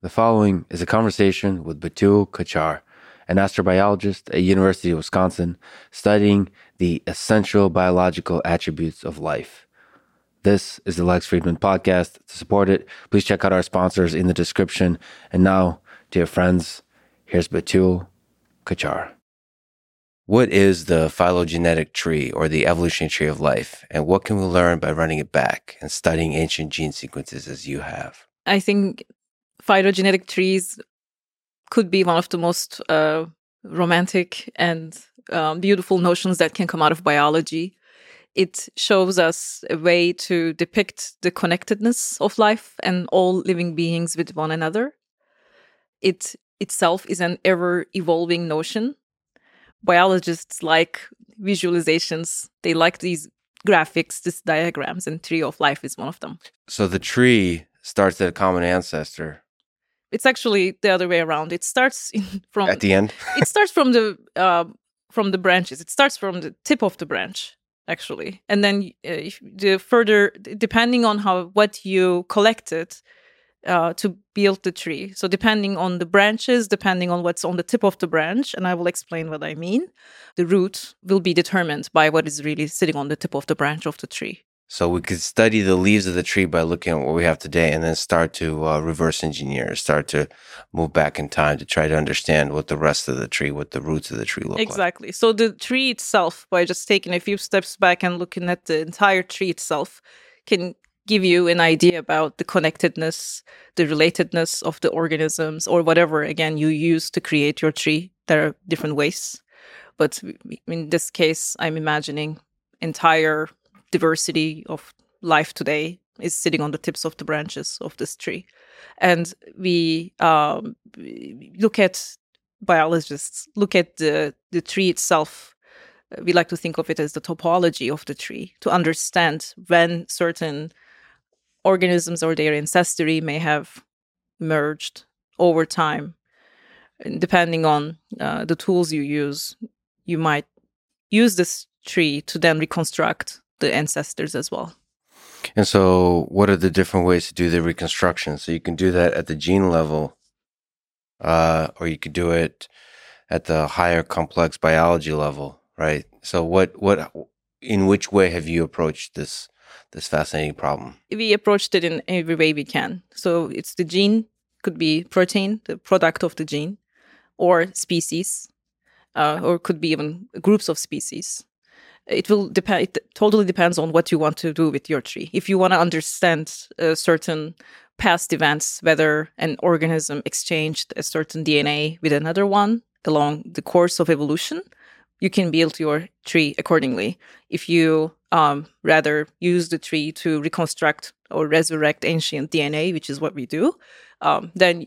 The following is a conversation with Betül Kaçar, an astrobiologist at University of Wisconsin studying the essential biological attributes of life. This is the Lex Fridman podcast. To support it, please check out our sponsors in the description. And now, dear friends, here's Betül Kaçar. What is the phylogenetic tree or the evolutionary tree of life? And what can we learn by running it back and studying ancient gene sequences as you have? I think phylogenetic trees could be one of the most uh, romantic and um, beautiful notions that can come out of biology. It shows us a way to depict the connectedness of life and all living beings with one another. It itself is an ever evolving notion. Biologists like visualizations, they like these graphics, these diagrams, and tree of life is one of them. So the tree starts at a common ancestor it's actually the other way around. It starts in, from at the end. it starts from the uh, from the branches. It starts from the tip of the branch actually, and then uh, the further depending on how what you collected uh, to build the tree. So depending on the branches, depending on what's on the tip of the branch, and I will explain what I mean. The root will be determined by what is really sitting on the tip of the branch of the tree. So we could study the leaves of the tree by looking at what we have today and then start to uh, reverse engineer, start to move back in time to try to understand what the rest of the tree, what the roots of the tree look like. exactly. like. So the tree itself, by just taking a few steps back and looking at the entire tree itself, can give you an idea about the connectedness, the relatedness of the organisms or whatever, again, you use to create your tree. There are different ways. But in this case, I'm imagining entire diversity of life today is sitting on the tips of the branches of this tree. And we um, look at biologists, look at the, the tree itself. We like to think of it as the topology of the tree to understand when certain organisms or their ancestry may have merged over time. And depending on uh, the tools you use, you might use this tree to then reconstruct the ancestors as well. And so, what are the different ways to do the reconstruction? So, you can do that at the gene level, uh, or you could do it at the higher complex biology level, right? So, what, what, in which way have you approached this, this fascinating problem? We approached it in every way we can. So, it's the gene, could be protein, the product of the gene, or species, uh, or could be even groups of species it will depend it totally depends on what you want to do with your tree. If you want to understand uh, certain past events whether an organism exchanged a certain dna with another one along the course of evolution you can build your tree accordingly. If you um, rather use the tree to reconstruct or resurrect ancient dna which is what we do um, then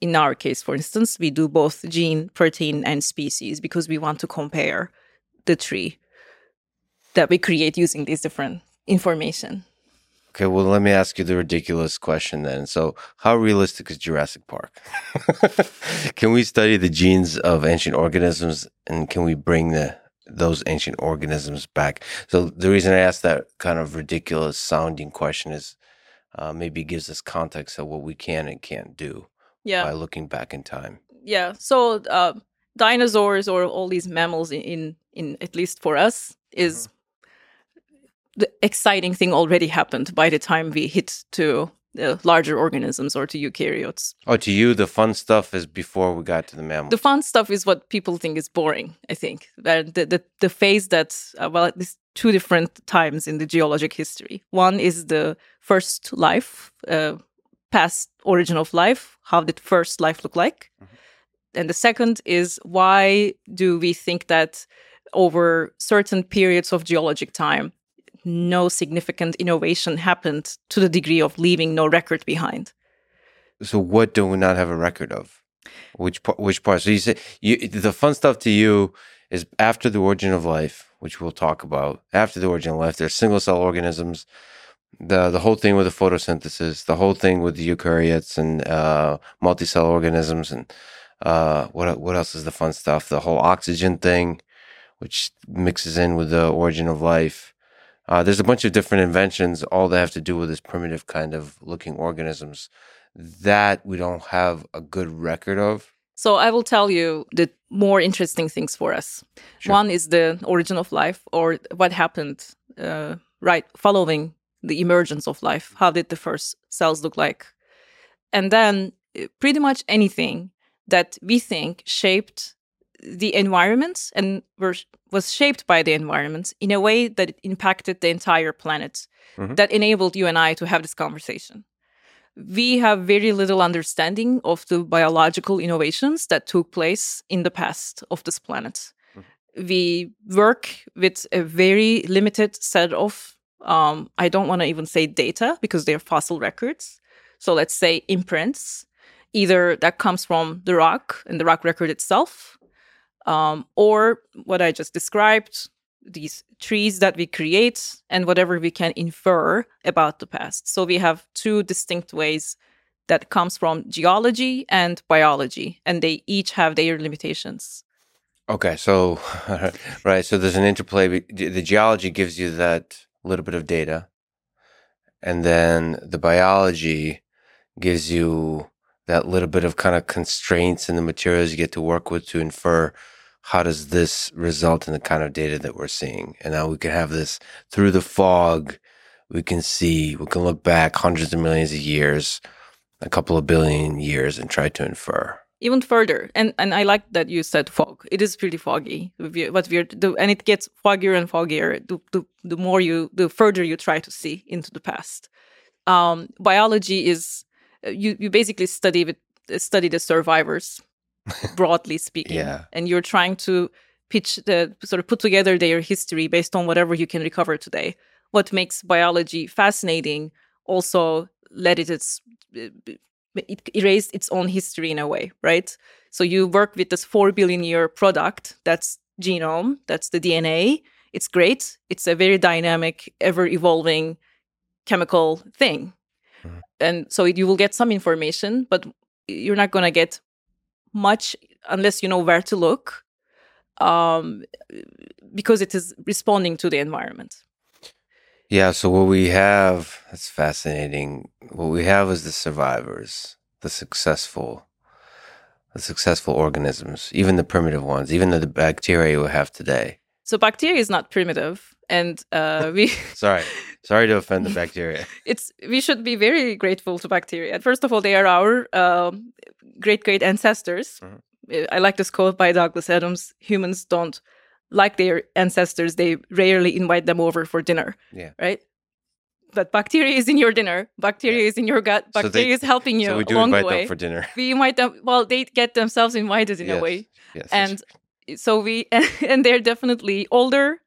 in our case for instance we do both gene protein and species because we want to compare the tree that we create using these different information. Okay, well, let me ask you the ridiculous question then. So, how realistic is Jurassic Park? can we study the genes of ancient organisms and can we bring the those ancient organisms back? So, the reason I asked that kind of ridiculous sounding question is uh, maybe gives us context of what we can and can't do yeah. by looking back in time. Yeah. So, uh, dinosaurs or all these mammals in, in, in at least for us is mm-hmm the exciting thing already happened by the time we hit to the larger organisms or to eukaryotes. Oh, to you, the fun stuff is before we got to the mammals. The fun stuff is what people think is boring. I think the the, the phase that uh, well, at least two different times in the geologic history. One is the first life, uh, past origin of life. How did first life look like? Mm-hmm. And the second is why do we think that over certain periods of geologic time no significant innovation happened to the degree of leaving no record behind. So, what do we not have a record of? Which which part? So you say you, the fun stuff to you is after the origin of life, which we'll talk about. After the origin of life, there's single cell organisms. The the whole thing with the photosynthesis, the whole thing with the eukaryotes and uh, multicell organisms, and uh, what what else is the fun stuff? The whole oxygen thing, which mixes in with the origin of life uh, there's a bunch of different inventions, all that have to do with this primitive kind of looking organisms that we don't have a good record of? So I will tell you the more interesting things for us. Sure. One is the origin of life, or what happened uh, right following the emergence of life. How did the first cells look like? And then uh, pretty much anything that we think shaped the environment and were, was shaped by the environment in a way that it impacted the entire planet, Mhm. that enabled you and I to have this conversation. We have very little understanding of the biological innovations that took place in the past of this planet. We work with a very limited set of, um, I don't want to even say data because they're fossil records. So let's say imprints, either that comes from the rock and the rock record itself, um, or what I just described, these trees that we create and whatever we can infer about the past. So we have two distinct ways that comes from geology and biology, and they each have their limitations. Okay, so right, so there's an interplay. The geology gives you that little bit of data, and then the biology gives you that little bit of kind of constraints in the materials you get to work with to infer how does this result in the kind of data that we're seeing. And now we can have this through the fog. We can see, we can look back hundreds of millions of years, a couple of billion years, and try to infer. even further and and i like that you said fog it is pretty foggy what we're and it gets foggier and foggier the, the, the more you the further you try to see into the past um, biology is uh, you you basically study with study the survivors broadly speaking Yeah. and you're trying to pitch the sort of put together their history based on whatever you can recover today what makes biology fascinating also let it its it erased its own history in a way, right? So you work with this four billion year product that's genome, that's the DNA. It's great. It's a very dynamic, ever evolving chemical thing. Mhm. And so you will get some information, but you're not going to get much unless you know where to look um, because it is responding to the environment. Yeah, so what we have, that's fascinating. What we have is the survivors, the successful, the successful organisms, even the primitive ones, even the bacteria we have today. So bacteria is not primitive. And uh, we Sorry, sorry to offend the bacteria. it's we should be very grateful to bacteria. First of all, they are our um, great great ancestors. Mhm. Uh, I like this quote by Douglas Adams: "Humans don't like their ancestors; they rarely invite them over for dinner." Yeah. Right. But bacteria is in your dinner. Bacteria is in your gut. So they- Bacteria is helping you so we do along the invite them for dinner. we invite them. Well, they get themselves invited in yes. a way Yes. and so we and they're definitely older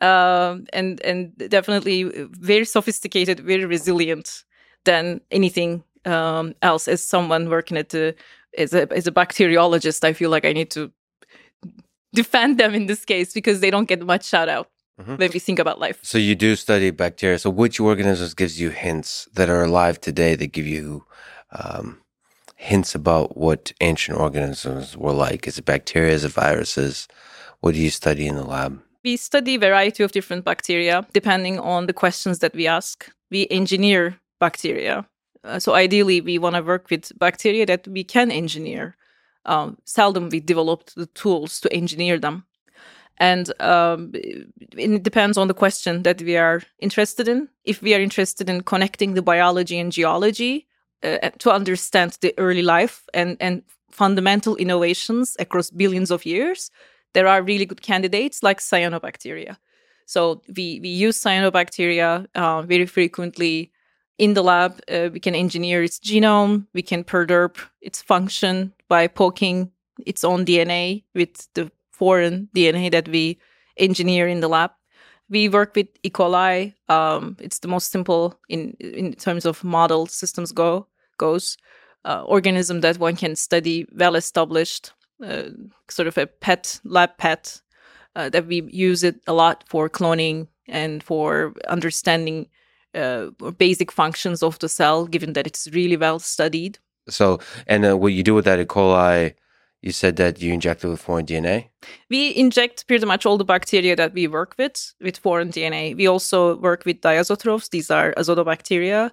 um, and and definitely very sophisticated very resilient than anything um, else as someone working at the as a as a bacteriologist i feel like i need to defend them in this case because they don't get much shout out Mhm. when we think about life So you do study bacteria. So which organisms gives you hints that are alive today that give you um, hints about what ancient organisms were like? Is it bacteria? Is it viruses? What do you study in the lab? we study a variety of different bacteria depending on the questions that we ask we engineer bacteria Uh, so ideally we want to work with bacteria that we can engineer um, seldom we developed the tools to engineer them and um, it depends on the question that we are interested in if we are interested in connecting the biology and geology uh, to understand the early life and, and fundamental innovations across billions of years there are really good candidates like cyanobacteria. So we, we use cyanobacteria uh, very frequently in the lab. Uh, we can engineer its genome. We can perturb its function by poking its own DNA with the foreign DNA that we engineer in the lab. We work with E. coli. Um, it's the most simple in in terms of model systems go goes. Uh, organism that one can study, well established, uh, sort of a pet lab pet uh, that we use it a lot for cloning and for understanding uh, basic functions of the cell given that it's really well studied So, and uh, what you do with that E. coli, you said that you inject it with foreign DNA. we inject pretty much all the bacteria that we work with with foreign dna we also work with diazotrophs these are azotobacteria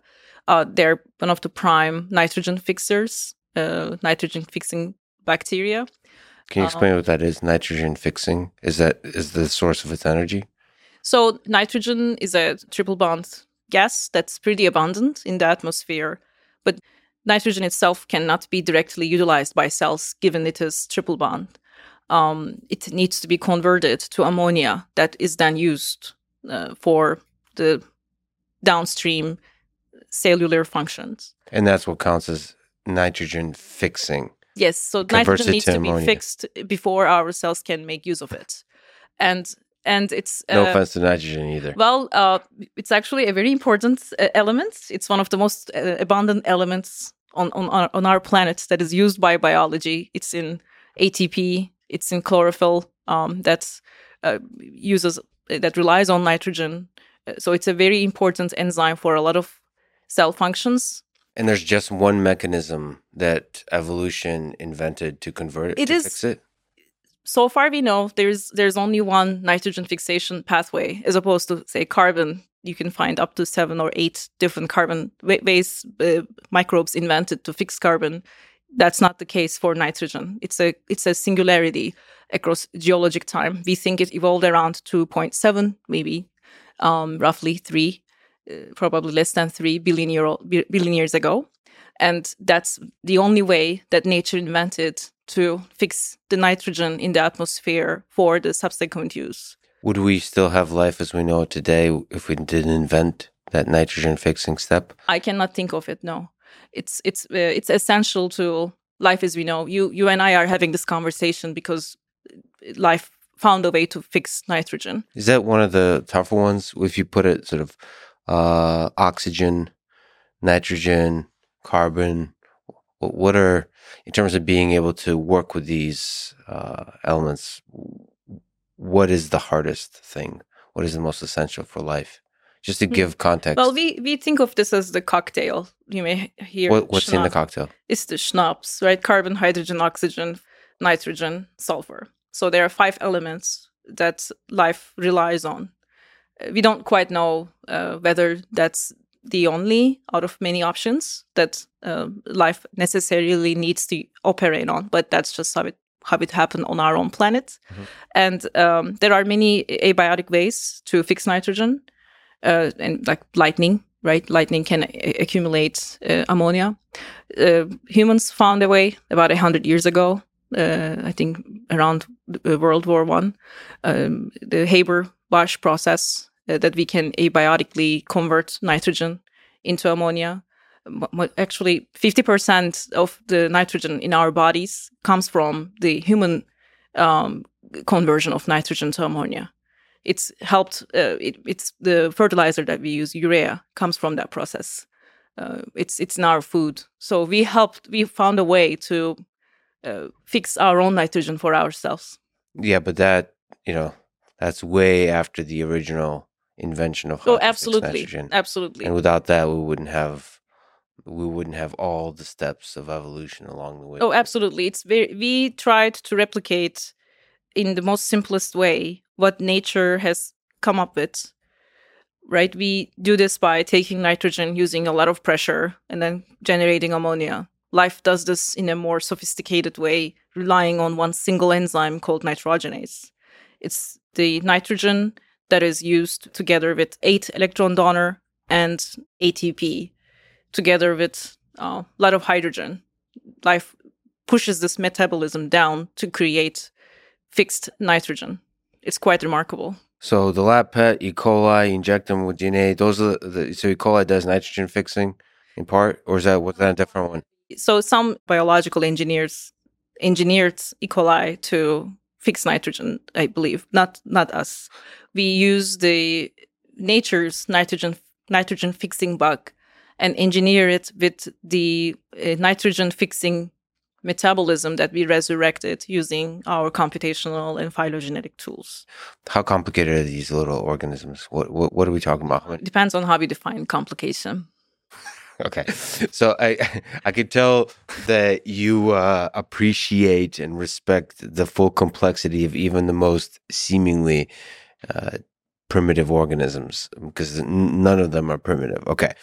Uh, they're one of the prime nitrogen fixers, uh, nitrogen fixing bacteria. Can you explain um, what that is? Nitrogen fixing is that is the source of its energy? So nitrogen is a triple bond gas that's pretty abundant in the atmosphere, but nitrogen itself cannot be directly utilized by cells given it is triple bond. Um, it needs to be converted to ammonia that is then used uh, for the downstream cellular functions. And that's what counts as nitrogen fixing. Yes, so nitrogen needs to, to be fixed before our cells can make use of it. And and it's uh, no offense to nitrogen either. Well, uh, it's actually a very important uh, element. It's one of the most uh, abundant elements on on our, on our planet that is used by biology. It's in ATP. It's in chlorophyll. Um, that uh, uses that relies on nitrogen. Uh, so it's a very important enzyme for a lot of cell functions. And there's just one mechanism that evolution invented to convert it, it to is, fix it. So far, we know there's there's only one nitrogen fixation pathway, as opposed to say carbon. You can find up to seven or eight different carbon ways uh, microbes invented to fix carbon. That's not the case for nitrogen. It's a it's a singularity across geologic time. We think it evolved around 2.7, maybe um, roughly three probably less than 3 billion, year old, billion years ago. And that's the only way that nature invented to fix the nitrogen in the atmosphere for the subsequent use. Would we still have life as we know it today if we didn't invent that nitrogen fixing step? I cannot think of it. No, it's it's uh, it's essential to life as we know. You you and I are having this conversation because life found a way to fix nitrogen. Is that one of the tougher ones? If you put it sort of uh, oxygen, nitrogen, carbon? What are, in terms of being able to work with these uh, elements, what is the hardest thing? What is the most essential for life? Just to hmm. give context. Well, we, we think of this as the cocktail. You may hear. What, what's in the cocktail? It's the CHNOPS, right? Carbon, hydrogen, oxygen, nitrogen, sulfur. So there are five elements that life relies on we don't quite know uh, whether that's the only out of many options that uh, life necessarily needs to operate on, but that's just how it how it happened on our own planet. Mm-hmm. And um, there are many abiotic ways to fix nitrogen, uh, and like lightning, right? Lightning can a- accumulate uh, ammonia. Uh, humans found a way about hundred years ago. Uh, I think around World War One, um, the Haber-Bosch process uh, that we can abiotically convert nitrogen into ammonia. Actually, 50% of the nitrogen in our bodies comes from the human um, conversion of nitrogen to ammonia. It's helped, uh, it, it's the fertilizer that we use, urea, comes from that process. Uh, it's it's in our food. So we helped. We found a way to uh, fix our own nitrogen for ourselves. Yeah, but that you know that's way after the original invention of oh absolutely. nitrogen. absolutely. And without that we wouldn't have we wouldn't have all the steps of evolution along the way. Oh absolutely. It's very we tried to replicate in the most simplest way what nature has come up with right? We do this by taking nitrogen using a lot of pressure and then generating ammonia. Life does this in a more sophisticated way relying on one single enzyme called nitrogenase. It's the nitrogen that is used together with eight electron donor and ATP together with a uh, lot of hydrogen. Life pushes this metabolism down to create fixed nitrogen. It's quite remarkable. So the lab pet, E. coli, inject them with DNA. Those are the, so E. coli does nitrogen fixing in part, or is that was that a different one? So some biological engineers engineered E. coli to fix nitrogen, I believe, not not us we use the nature's nitrogen nitrogen fixing bug and engineer it with the uh, nitrogen fixing metabolism that we resurrected using our computational and phylogenetic tools. How complicated are these little organisms? What what, what are we talking about? Depends on how we define complication. okay, so I I could tell that you uh, appreciate and respect the full complexity of even the most seemingly uh, primitive organisms because none of them are primitive. Okay.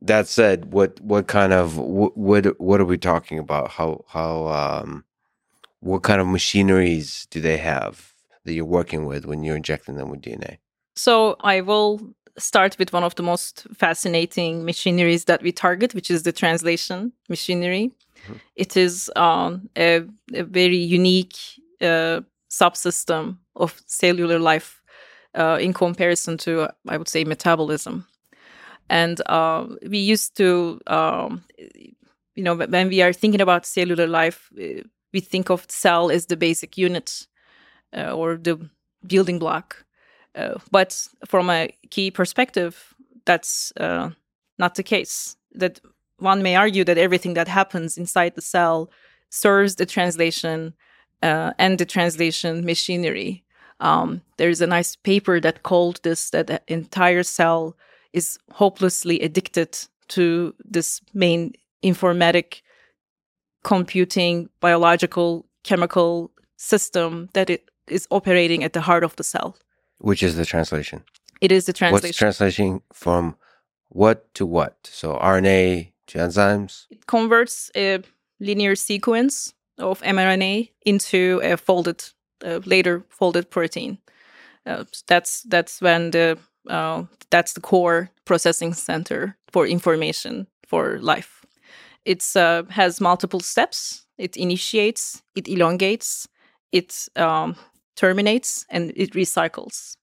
that said, what what kind of what what, what are we talking about? How how um, what kind of machineries do they have that you're working with when you're injecting them with DNA? So I will start with one of the most fascinating machineries that we target, which is the translation machinery. Mm-hmm. It is um, a, a, very unique uh, subsystem of cellular life uh, in comparison to, I would say, metabolism. And uh, we used to, um, you know, when we are thinking about cellular life, we think of cell as the basic unit uh, or the building block. Uh, but from a key perspective, that's uh, not the case. That one may argue that everything that happens inside the cell serves the translation uh, and the translation machinery. Um, there's a nice paper that called this that the entire cell is hopelessly addicted to this main informatic computing biological chemical system that it is operating at the heart of the cell. Which is the translation? It is the translation what's translation. from what to what? So rna to enzymes? It converts a linear sequence of mrna into a folded uh, later folded protein uh, that's that's when the uh, that's the core processing center for information for life. It uh, has multiple steps. It initiates, it elongates, it um, terminates, and it recycles.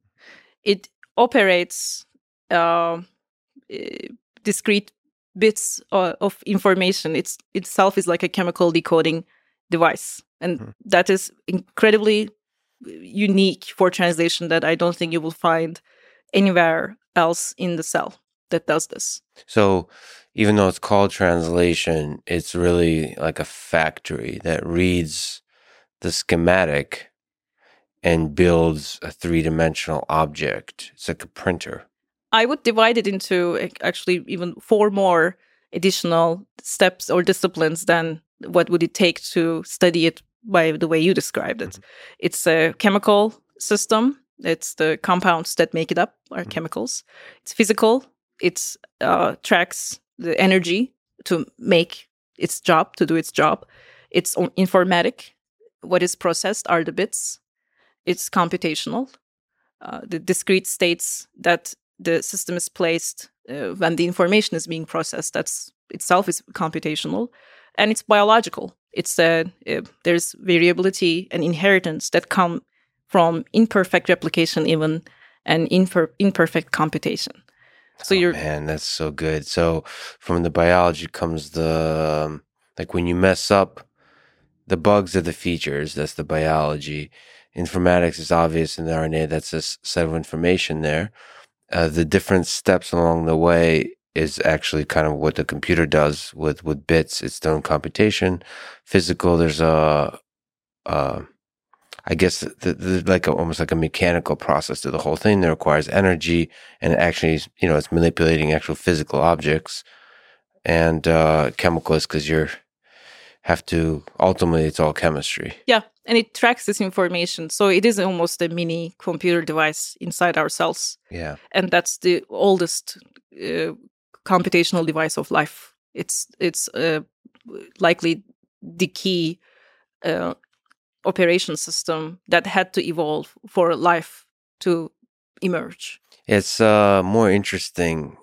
It operates uh, eh, discrete bits uh, of information. It's itself is like a chemical decoding device, and mm-hmm. that is incredibly unique for translation. That I don't think you will find anywhere else in the cell that does this. So even though it's called translation, it's really like a factory that reads the schematic and builds a three dimensional object. It's like a printer. I would divide it into actually even four more additional steps or disciplines than what would it take to study it by the way you described it. Mm-hmm. It's a chemical system it's the compounds that make it up are mm-hmm. chemicals. It's physical. It uh, tracks the energy to make its job, to do its job. It's informatic. What is processed are the bits. It's computational. Uh, the discrete states that the system is placed uh, when the information is being processed. That's itself is computational, and it's biological. It's uh, uh there's variability and inheritance that come from imperfect replication even and imper- imperfect computation. So oh, you're man, that's so good. So from the biology comes the um, like when you mess up, the bugs are the features. That's the biology. Informatics is obvious in the RNA. That's a set of information there. Uh, the different steps along the way is actually kind of what the computer does with with bits. It's done computation, physical. There's a, a I guess the, the, like a, almost like a mechanical process to the whole thing that requires energy and actually, you know, it's manipulating actual physical objects and uh, chemicals because you're have to ultimately it's all chemistry. Yeah, and it tracks this information, so it is almost a mini computer device inside our cells. Yeah, and that's the oldest uh, computational device of life. It's it's uh, likely the key uh, operation system that had to evolve for life to emerge. It's uh, more interesting,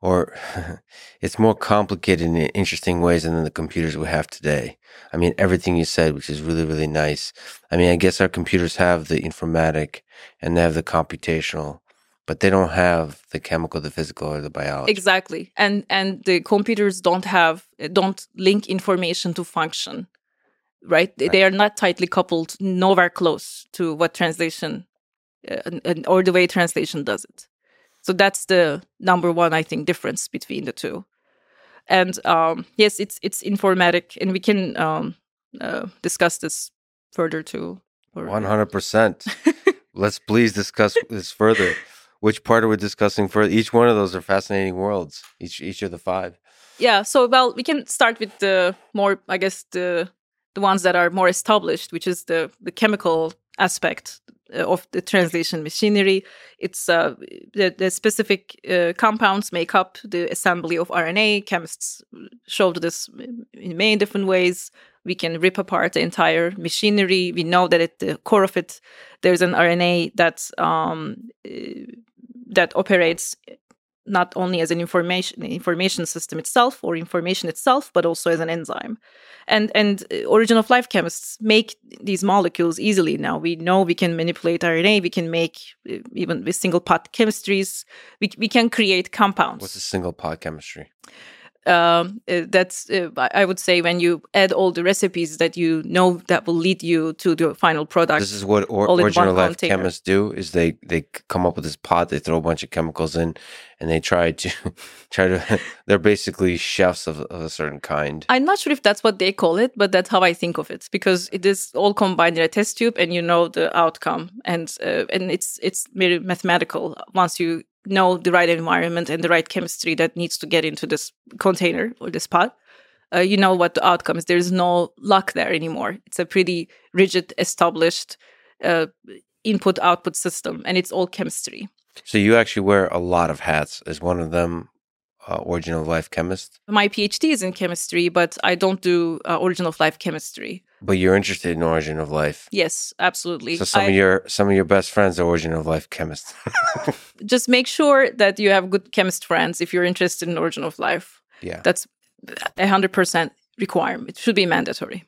or it's more complicated in interesting ways than the computers we have today. I mean, everything you said, which is really, really nice. I mean, I guess our computers have the informatic and they have the computational, but they don't have the chemical, the physical, or the biology. Exactly, and and the computers don't have don't link information to function right? right? They are not tightly coupled, nowhere close to what translation uh, or the way translation does it. So that's the number one, I think, difference between the two. And um, yes, it's it's informatic, and we can um, uh, discuss this further too. One hundred percent. Let's please discuss this further. Which part are we discussing further? Each one of those are fascinating worlds. Each each of the five. Yeah. So well, we can start with the more, I guess, the the ones that are more established, which is the the chemical aspect. uh, of the translation machinery. It's uh, the, the specific uh, compounds make up the assembly of RNA. Chemists showed this in many different ways. We can rip apart the entire machinery. We know that at the core of it, there's an RNA that um, uh, that operates not only as an information information system itself or information itself, but also as an enzyme. And and uh, origin of life chemists make these molecules easily now. We know we can manipulate RNA. We can make uh, even with single pot chemistries. We we can create compounds. What's a single pot chemistry? Um, uh, that's uh, I would say when you add all the recipes that you know that will lead you to the final product. This is what or, original life container. chemists do: is they they come up with this pot, they throw a bunch of chemicals in, and they try to try to. they're basically chefs of, of, a certain kind. I'm not sure if that's what they call it, but that's how I think of it because it is all combined in a test tube, and you know the outcome, and uh, and it's it's very mathematical once you know the right environment and the right chemistry that needs to get into this container or this pot, uh, you know what the outcome is. There's no luck there anymore. It's a pretty rigid, established uh, input output system, and it's all chemistry. So you actually wear a lot of hats. Is one of them uh, origin of life chemist? My PhD is in chemistry, but I don't do uh, origin of life chemistry. But you're interested in origin of life. Yes, absolutely. So some I, of your some of your best friends are origin of life chemists. just make sure that you have good chemist friends if you're interested in origin of life. Yeah, that's a hundred percent requirement. It should be mandatory.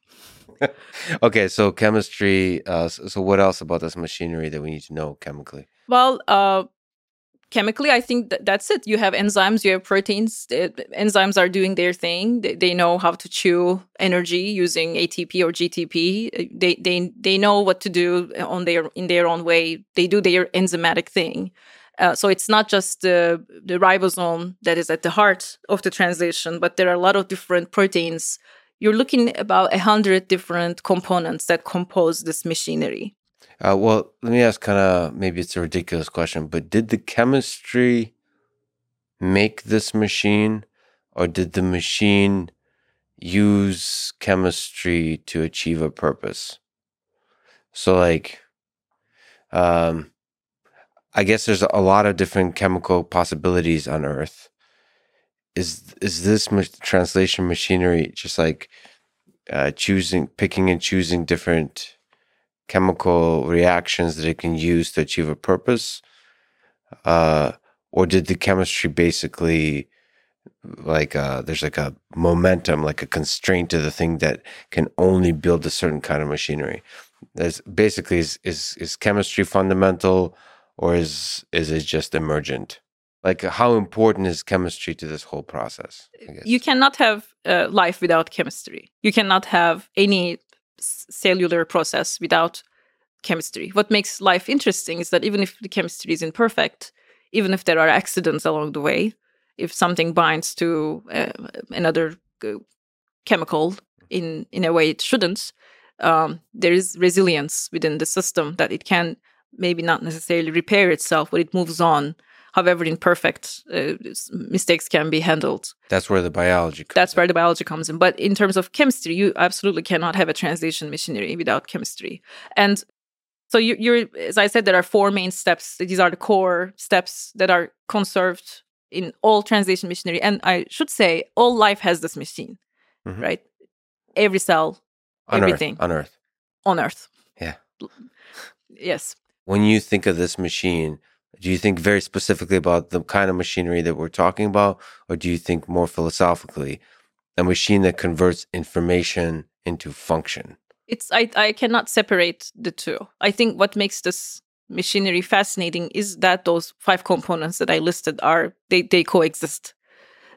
okay, so chemistry. Uh, so, so, what else about this machinery that we need to know chemically? Well, uh, chemically i think that that's it. You have enzymes you have proteins. Enzymes are doing their thing. They, they, know how to chew energy using atp or gtp they, they they know what to do on their in their own way. They do their enzymatic thing. Uh, so it's not just the, the ribosome that is at the heart of the translation but there are a lot of different proteins. You're looking about a hundred different components that compose this machinery uh, well, let me ask kind of maybe it's a ridiculous question, but did the chemistry make this machine or did the machine use chemistry to achieve a purpose? So, like, um, I guess there's a lot of different chemical possibilities on Earth. Is is this ma- translation machinery just like uh, choosing, picking and choosing different chemical reactions that it can use to achieve a purpose? Uh, or did the chemistry basically like uh, there's like a momentum, like a constraint to the thing that can only build a certain kind of machinery? There's basically is is is chemistry fundamental or is is it just emergent? Like how important is chemistry to this whole process? You cannot have uh, life without chemistry. You cannot have any cellular process without chemistry. What makes life interesting is that even if the chemistry is imperfect, even if there are accidents along the way, if something binds to uh, another uh, chemical in in a way it shouldn't, um, there is resilience within the system that it can maybe not necessarily repair itself, but it moves on however imperfect uh, mistakes can be handled. That's where the biology That's in. where the biology comes in. But in terms of chemistry, you absolutely cannot have a translation machinery without chemistry. And so you, you're, as I said, there are four main steps. These are the core steps that are conserved in all translation machinery. And I should say, all life has this machine, mm-hmm. right? Every cell, on everything. Earth. On Earth. On Earth. Yeah. Yes. When you think of this machine, do you think very specifically about the kind of machinery that we're talking about, or do you think more philosophically, a machine that converts information into function? It's I, I cannot separate the two. I think what makes this machinery fascinating is that those five components that I listed are they, they coexist.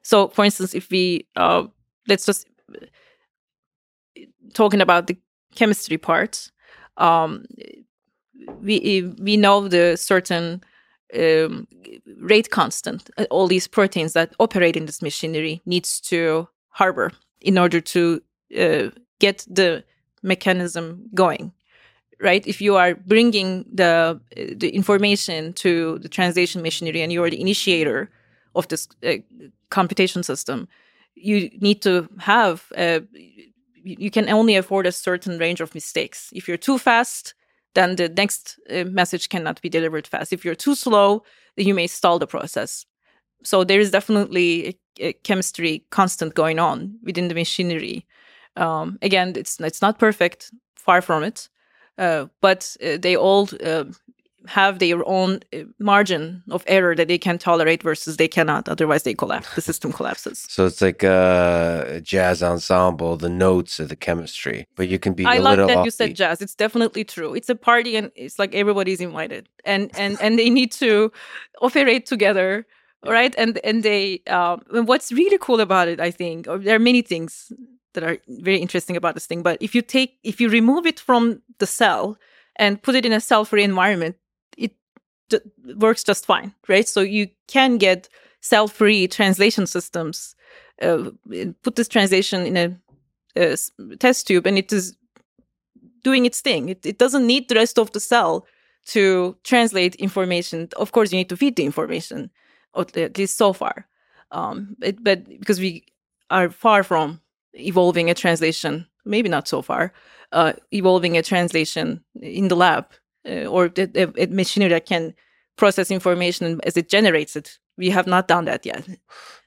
So for instance, if we uh, let's just talking about the chemistry part, um, we we know the certain um, rate constant, uh, all these proteins that operate in this machinery needs to harbor in order to uh, get the mechanism going right? If you are bringing the the information to the translation machinery and you are the initiator of this uh, computation system you need to have uh, you can only afford a certain range of mistakes. If you're too fast then the next uh, message cannot be delivered fast. If you're too slow, you may stall the process. So there is definitely a, chemistry constant going on within the machinery. Um, again, it's it's not perfect, far from it, uh, but uh, they all uh, have their own uh, margin of error that they can tolerate versus they cannot. Otherwise, they collapse. The system collapses. So it's like a jazz ensemble, the notes of the chemistry, but you can be. I little that you said jazz. It's definitely true. It's a party, and it's like everybody's invited, and and and they need to operate together, right? And and they. Um, and what's really cool about it, I think, or there are many things that are very interesting about this thing. But if you take, if you remove it from the cell and put it in a cell-free environment, d- works just fine, right? So you can get cell-free translation systems. Uh, put this translation in a test tube, and it is doing its thing. It, it doesn't need the rest of the cell to translate information. Of course, you need to feed the information, at least so far. Um, it, but because we are far from evolving a translation, maybe not so far, uh, evolving a translation in the lab uh, or the, machinery that can process information as it generates it. We have not done that yet.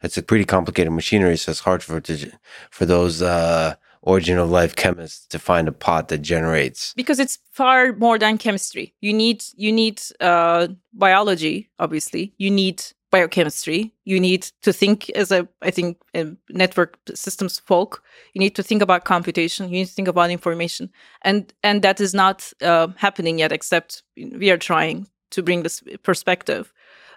It's a pretty complicated machinery, so it's hard for to, for those uh, origin of life chemists to find a pot that generates. because it's far more than chemistry. You need you need uh, biology, obviously. You need biochemistry. You need to think as a I think a network systems folk. You need to think about computation. You need to think about information, and and that is not uh, happening yet. Except we are trying to bring this perspective.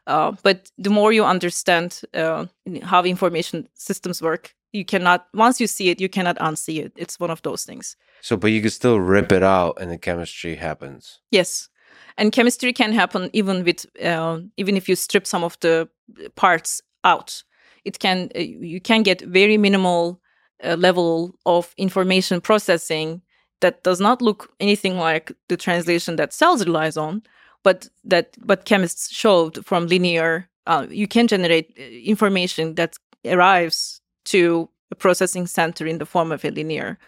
Uh, but the more you understand uh, how information systems work, you cannot once you see it, you cannot unsee it. It's one of those things. So, but you can still rip it out, and the chemistry happens. Yes, and chemistry can happen even with uh, even if you strip some of the parts out. It can uh, you can get very minimal uh, level of information processing that does not look anything like the translation that cells relies on, but that but chemists showed from linear. Uh, you can generate uh, information that arrives to a processing center in the form of a linear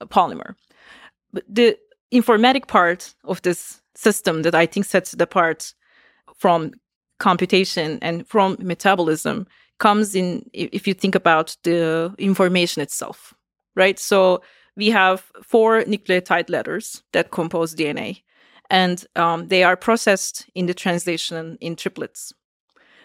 uh, polymer. But the informatic part of this system that I think sets it apart from computation and from metabolism comes in if you think about the information itself, right? So we have four nucleotide letters that compose DNA, and um, they are processed in the translation in triplets.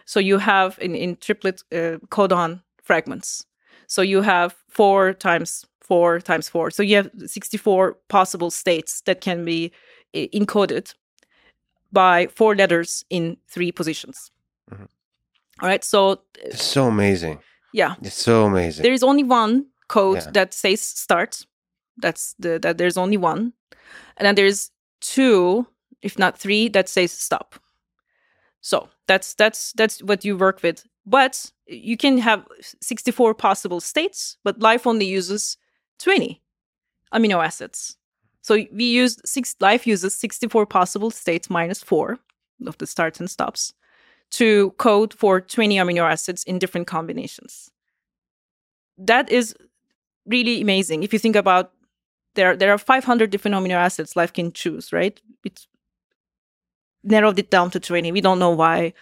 So you have in, in triplet uh, codon fragments. So you have four times four times four. So you have 64 possible states that can be encoded by four letters in three positions. Mhm. All right. So It's so amazing. yeah, It's so amazing. there is only one code Yeah. that says start. That's the that there's only one, and then there's two, if not three, that says stop. So that's that's that's what you work with. But you can have 64 possible states, but life only uses 20 amino acids. So we use six life uses 64 possible states minus four of the starts and stops to code for 20 amino acids in different combinations. That is really amazing. If you think about there, there are 500 different amino acids life can choose, right? It's narrowed it down to 20. We don't know why.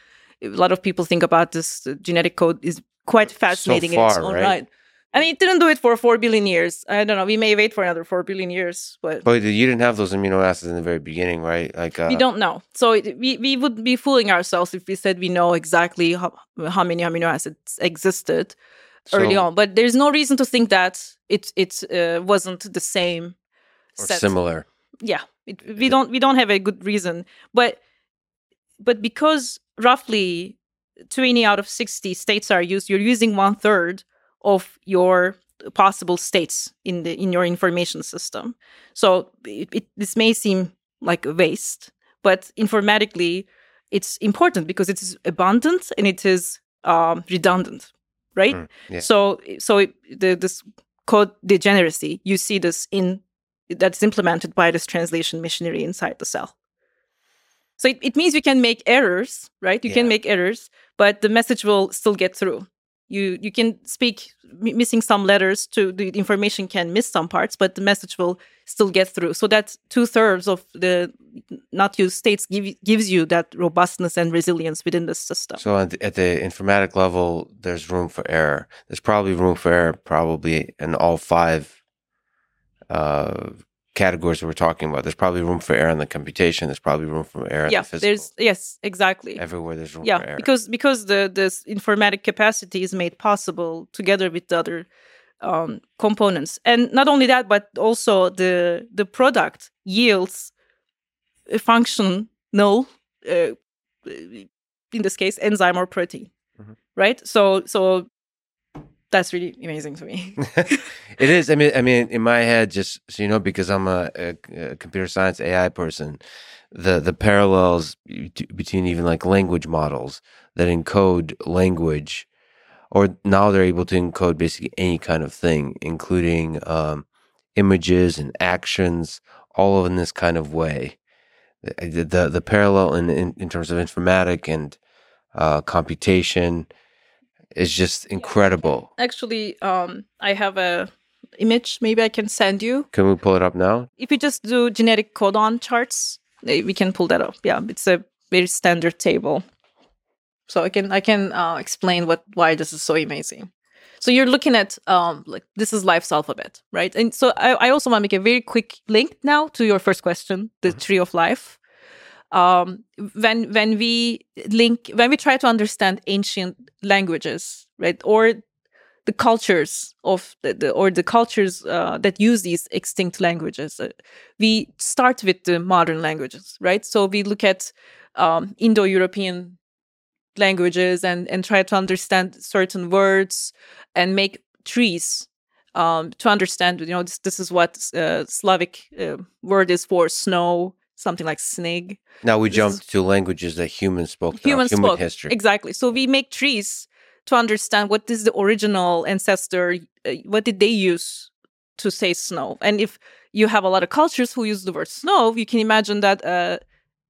A lot of people think about this genetic code is quite fascinating in its far, own right? right. I mean, it didn't do it for 4 billion years. I don't know. We may wait for another 4 billion years, but but you didn't have those amino acids in the very beginning, right? Like uh, we don't know. So it, we, we would be fooling ourselves if we said we know exactly how, how many amino acids existed early on. But there's no reason to think that it it uh, wasn't the same or set. similar. Yeah, it, we don't we don't have a good reason. But but because roughly 20 out of 60 states are used, you're using one third of your possible states in the in your information system. So it, it, this may seem like a waste, but informatically, it's important because it is abundant and it is um, redundant, right? Mm, yeah. So so it, the this code degeneracy, you see this in that's implemented by this translation machinery inside the cell. So it, it means you can make errors, right? You can make errors, but the message will still get through. You you can speak missing some letters to the information can miss some parts, but the message will still get through. So that two thirds of the not use states give, gives you that robustness and resilience within the system. So at the, at the informatic level, there's room for error. There's probably room for error, probably in all five uh, categories that we're talking about. There's probably room for error in the computation. There's probably room for error. Yeah, in the physical. there's yes, exactly. everywhere. There's room yeah, for error. because because the this informatic capacity is made possible together with the other um, components, and not only that, but also the the product yields a function. Uh, in this case, enzyme or protein, Mhm. right? So so that's really amazing to me. it is. I mean, I mean, in my head, just so you know, because I'm a, a, a computer science AI person, the the parallels between even like language models that encode language, or now they're able to encode basically any kind of thing, including um, images and actions, all in this kind of way. The the, the parallel in, in in terms of informatic and uh, computation is just incredible. Actually, um, I have a image. Maybe I can send you. Can we pull it up now? If you just do genetic codon charts, eh, we can pull that up. Yeah, it's a very standard table. So I can I can uh, explain what why this is so amazing. So you're looking at um like this is life's alphabet, right? And so I, I also want to make a very quick link now to your first question, the tree of life. Um, when when we link when we try to understand ancient languages, right, or the cultures of the, the or the cultures uh, that use these extinct languages, uh, we start with the modern languages, right? So we look at um, Indo-European languages and and try to understand certain words and make trees um, to understand. You know, this this is what uh, Slavic uh, word is for snow, something like snig. Now we This jump is- to languages that humans spoke. Humans human spoke history. exactly. So we make trees to understand what is the original ancestor. Uh, what did they use to say snow? And if you have a lot of cultures who use the word snow, you can imagine that uh,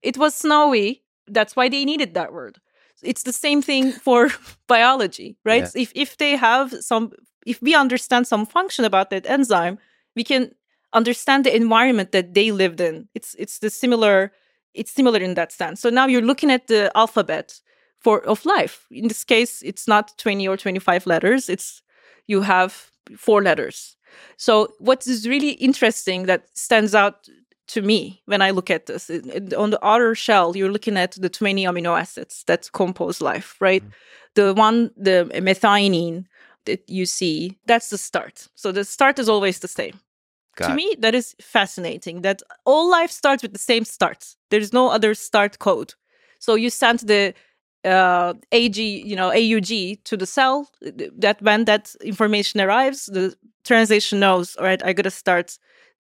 it was snowy. That's why they needed that word. It's the same thing for biology, right? Yeah. If if they have some, if we understand some function about that enzyme, we can understand the environment that they lived in. It's it's the similar. It's similar in that sense. So now you're looking at the alphabet for of life. In this case, it's not 20 or 25 letters. It's you have four letters. So what is really interesting that stands out to me when I look at this on the outer shell, you're looking at the 20 amino acids that compose life, right? Mm. The one, the methionine that you see, that's the start. So the start is always the same Got to it. me that is fascinating that all life starts with the same start there's no other start code so you send the uh, ag you know aug to the cell that when that information arrives the translation knows all right i gotta start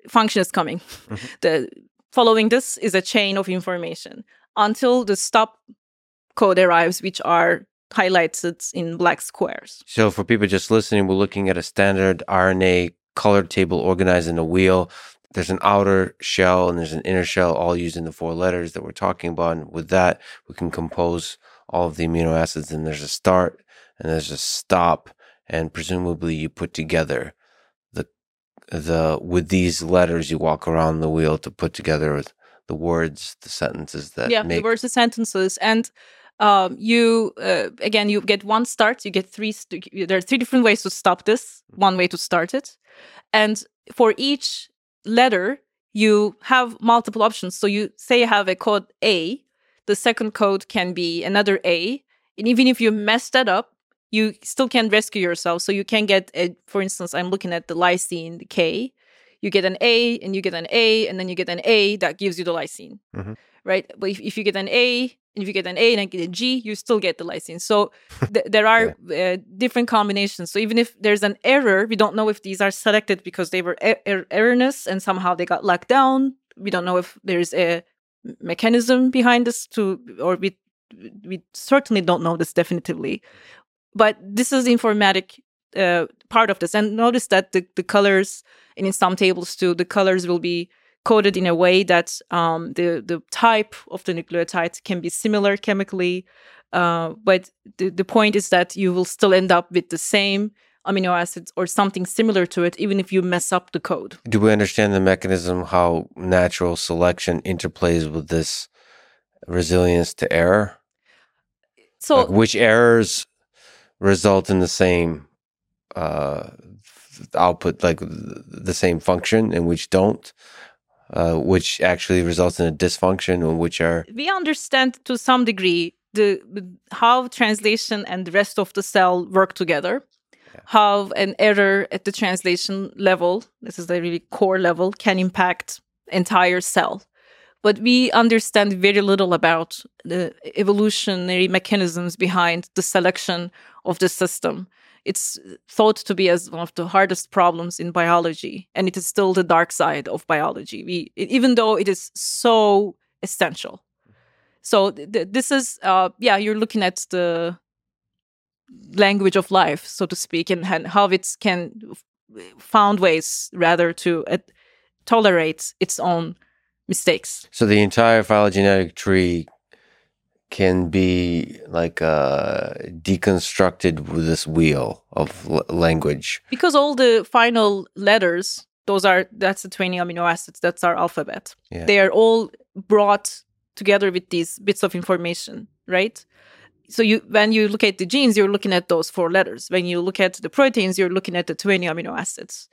function is coming Mhm. the following this is a chain of information until the stop code arrives which are highlighted in black squares So for people just listening, we're looking at a standard RNA colored table organized in a wheel. There's an outer shell and there's an inner shell, all using the four letters that we're talking about. And with that, we can compose all of the amino acids. And there's a start and there's a stop, and presumably you put together the the with these letters you walk around the wheel to put together the words, the sentences that yeah make the words the sentences and um, you uh, again you get one start you get three there are three different ways to stop this one way to start it. And for each letter you have multiple options. So you say you have a code a the second code can be another a and even if you mess that up you still can rescue yourself. So you can get a, for instance i'm looking at the lysine the k. You get an a and you get an a and then you get an a that gives you the lysine. Mhm. Right but if, if you get an a and if you get an A and then get a G, you still get the lysine. So th- there are uh, different combinations. So even if there's an error, we don't know if these are selected because they were er- er- erroneous and somehow they got locked down. We don't know if there's a mechanism behind this to, or we we certainly don't know this definitively. But this is the informatic uh, part of this. And notice that the, the colors, and in some tables too, the colors will be coded in a way that um, the the type of the nucleotide can be similar chemically, uh, but the, the point is that you will still end up with the same amino acids or something similar to it, even if you mess up the code. Do we understand the mechanism how natural selection interplays with this resilience to error? So, like which errors result in the same uh, output, like the same function, and which don't? Uh, which actually results in a dysfunction, and which are we understand to some degree the how translation and the rest of the cell work together yeah. how an error at the translation level this is the really core level can impact entire cell but we understand very little about the evolutionary mechanisms behind the selection of the system it's thought to be as one of the hardest problems in biology and it is still the dark side of biology we even though it is so essential so th- this is, uh, yeah, you're looking at the language of life, so to speak, and, and how it can found ways rather to uh, tolerate its own mistakes. So the entire phylogenetic tree can be like uh, deconstructed with this wheel of l- language because all the final letters those are that's the 20 amino acids that's our alphabet yeah. they are all brought together with these bits of information, right? So you when you look at the genes, you're looking at those four letters. When you look at the proteins, you're looking at the 20 amino acids,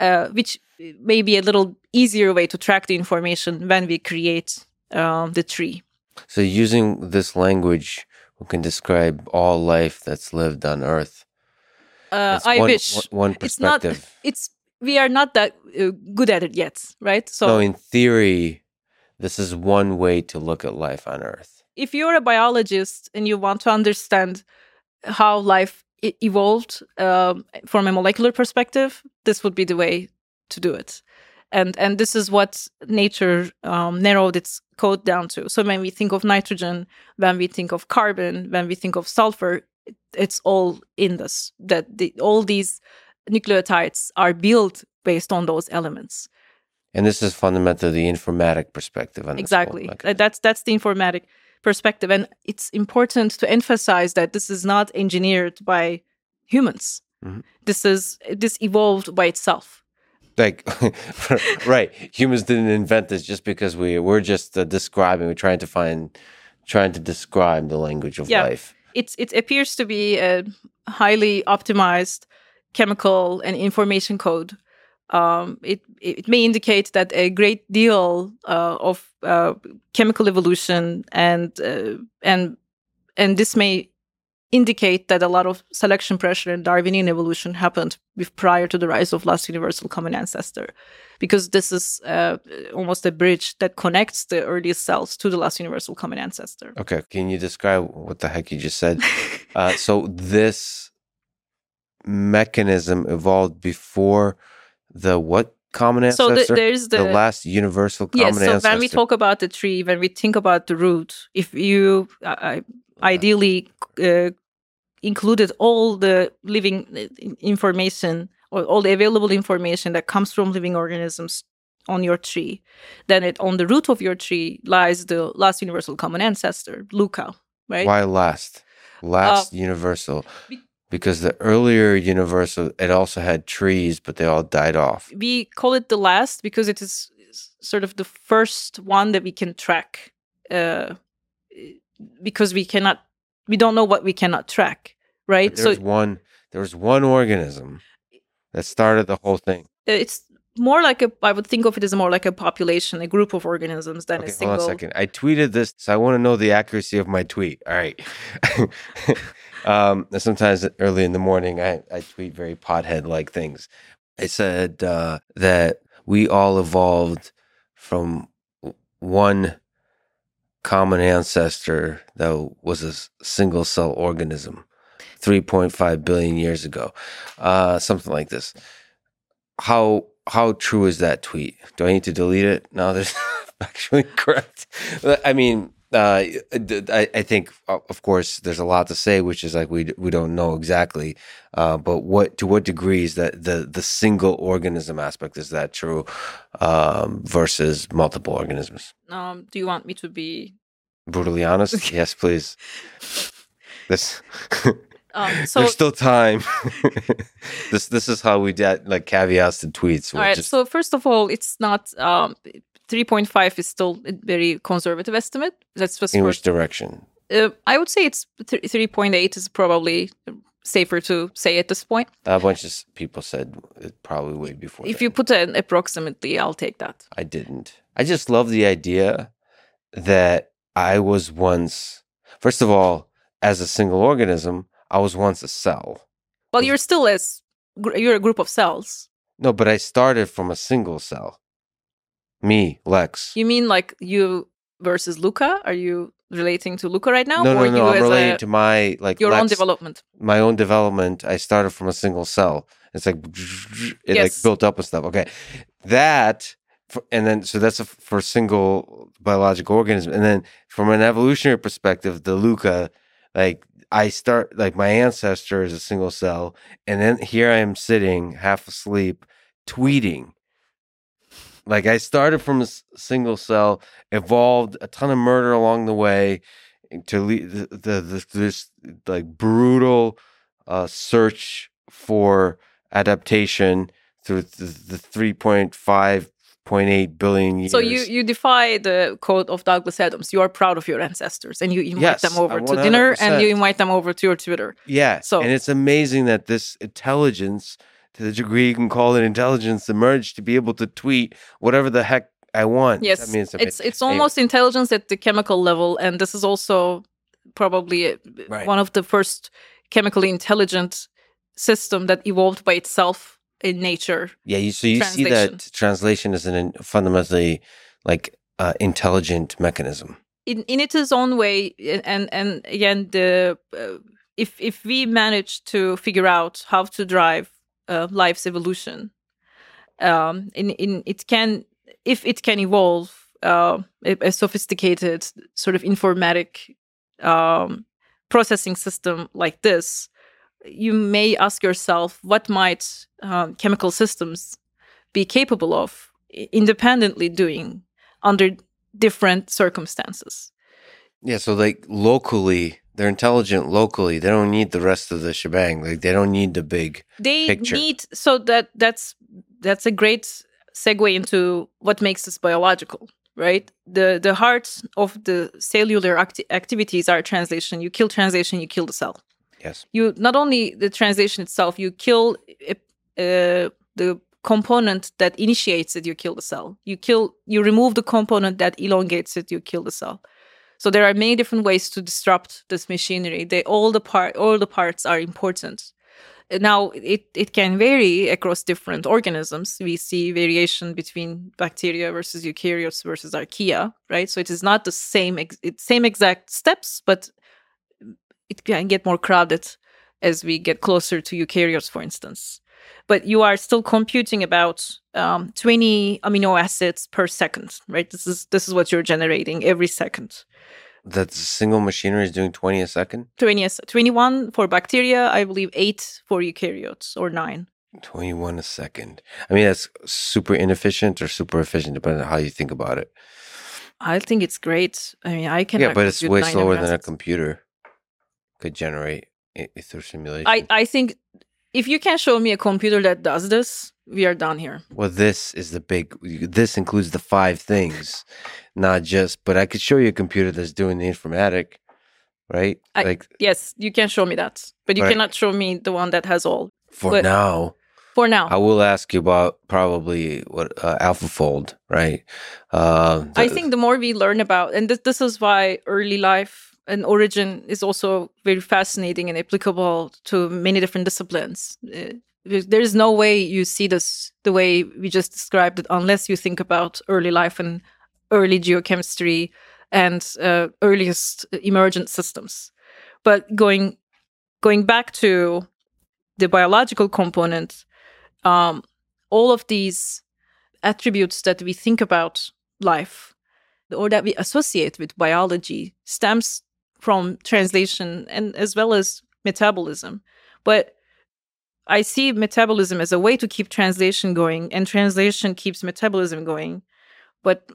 uh, which may be a little easier way to track the information when we create um, the tree. So using this language, we can describe all life that's lived on Earth. Uh, I one, wish one perspective. It's not. It's we are not that uh, good at it yet, right? So no, in theory, this is one way to look at life on Earth. If you're a biologist and you want to understand how life evolved um, from a molecular perspective, this would be the way to do it. And and this is what nature um, narrowed its code down to. So when we think of nitrogen, when we think of carbon, when we think of sulfur, it, it's all in this. That the, all these nucleotides are built based on those elements. And this is fundamentally the informatic perspective. On exactly. That's that's the informatic perspective, and it's important to emphasize that this is not engineered by humans. Mm-hmm. This is this evolved by itself. Like, right? Humans didn't invent this just because we we're just uh, describing. We're trying to find, trying to describe the language of yeah. life. It's it appears to be a highly optimized chemical and information code um, it it may indicate that a great deal uh, of uh, chemical evolution and uh, and and this may indicate that a lot of selection pressure and Darwinian evolution happened prior to the rise of last universal common ancestor, because this is uh, almost a bridge that connects the earliest cells to the last universal common ancestor. Okay, can you describe what the heck you just said? Uh, so this mechanism evolved before the what common ancestor? So the, there's the, the, last universal common yes, so ancestor. when we talk about the tree, when we think about the root, if you uh, ideally uh, included all the living uh, information or all the available information that comes from living organisms on your tree, then it on the root of your tree lies the last universal common ancestor, LUCA, right? Why last? Last uh, universal. Be- because the earlier universal it also had trees but they all died off we call it the last because it is sort of the first one that we can track uh, because we cannot we don't know what we cannot track right? There's so one there's one organism that started the whole thing. It's more like a i would think of it as more like a population a group of organisms than okay, a single hold on a second. I tweeted this so i want to know the accuracy of my tweet. All right. Um, sometimes early in the morning I, I tweet very pothead like things. I said uh, that we all evolved from one common ancestor that was a single cell organism 3.5 billion years ago uh, something like this how how true is that tweet? Do I need to delete it? No, that's actually correct. I mean, uh, I, I, think, of course, there's a lot to say, which is like we we don't know exactly. Uh, but what to what degree is that the the single organism aspect is that true um, versus multiple organisms? Um, do you want me to be brutally honest? yes, please. This Um, so There's still time. this this is how we did like caveats to tweets. all We'll right. just- So first of all, it's not um, 3.5 is still a very conservative estimate. That's just in which direction? uh, I would say it's th- 3.8 is probably safer to say at this point. A bunch of people said it probably way before. If that. you put an approximately, I'll take that. I didn't. I just love the idea that I was once, first of all, as a single organism, I was once a cell. Well, you're still as you're a group of cells. No, but I started from a single cell. Me, Lex. You mean like you versus Luca? Are you relating to Luca right now, no, or no, no. you I'm a, to my like your own development? my own development, I started from a single cell. It's like it like built up and stuff. Okay, that for, and then so that's a, for a single biological organism, and then from an evolutionary perspective, the Luca, like I start like my ancestor is a single cell, and then here I am sitting half asleep, tweeting. Like I started from a s- single cell, evolved a ton of murder along the way, to lead the, the, the this like brutal uh, search for adaptation through the, the 3.5.8 billion years. So you you defy the code of Douglas Adams. You are proud of your ancestors, and you invite Yes, them over to dinner, and you invite them over to your Twitter. yeah. so- and it's amazing that this intelligence, to the degree you can call it intelligence, emerged to be able to tweet whatever the heck I want. Yes, I mean, it's, it's it's anyway. almost intelligence at the chemical level, and this is also probably uh, Right. one of the first chemically intelligent system that evolved by itself in nature. Yeah, you, so you see that translation is an fundamentally like uh, intelligent mechanism. in in its own way and and again the uh, if if we manage to figure out how to drive uh, life's evolution um in in it can if it can evolve uh, a, a sophisticated sort of informatic um processing system like this you may ask yourself what might um, chemical systems be capable of independently doing under different circumstances. Yeah, so like locally, they're intelligent locally. They don't need the rest of the shebang. Like they don't need the big. They Picture. need so that that's that's a great segue into what makes us biological, right? The the heart of the cellular acti- activities are translation. You kill translation, you kill the cell. Yes. You not only the translation itself, you kill uh, the component that initiates it. You kill the cell. You kill you remove the component that elongates it. You kill the cell. So there are many different ways to disrupt this machinery. They all the part all the parts are important. Now it it can vary across different organisms. We see variation between bacteria versus eukaryotes versus archaea, right? So it is not the same ex- same exact steps, but it can get more crowded as we get closer to eukaryotes, for instance. But you are still computing about um, 20 amino acids per second, right? This is this is what you're generating every second. That single machinery is doing 20 a second? 20, as- 21 for bacteria, I believe eight for eukaryotes or nine. 21 a second. I mean, that's super inefficient or super efficient, depending on how you think about it. I think it's great. I mean, I can. yeah, but it's way slower than a computer could generate through simulation. I, I think if you can show me a computer that does this, we are done here. well, this is the big, this includes the five things, not just, but I could show you a computer that's doing the informatic, right? I- like Yes, you can show me that, but you Right. cannot show me the one that has all. for but- now. For now, I will ask you about probably what uh, AlphaFold, right? Uh, I think the more we learn about, and this, this is why early life and origin is also very fascinating and applicable to many different disciplines. Uh, there is no way you see this the way we just described it unless you think about early life and early geochemistry and uh, earliest emergent systems. But going going back to the biological component, um, all of these attributes that we think about life or that we associate with biology stems from translation and as well as metabolism. But I see metabolism as a way to keep translation going, and translation keeps metabolism going. But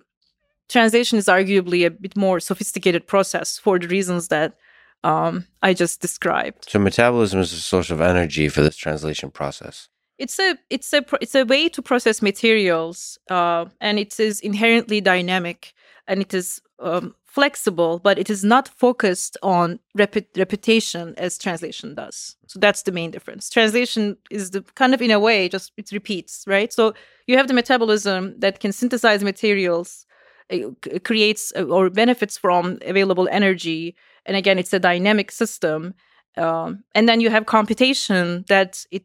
translation is arguably a bit more sophisticated process for the reasons that um, I just described. So metabolism is a source of energy for this translation process. It's a it's a it's a way to process materials, uh, and it is inherently dynamic, and it is um, flexible, but it is not focused on repet- repetition as translation does. So that's the main difference. Translation is the kind of in a way just it repeats, right? So you have the metabolism that can synthesize materials, it creates uh, or benefits from available energy, and again, it's a dynamic system. Um, and then you have computation that it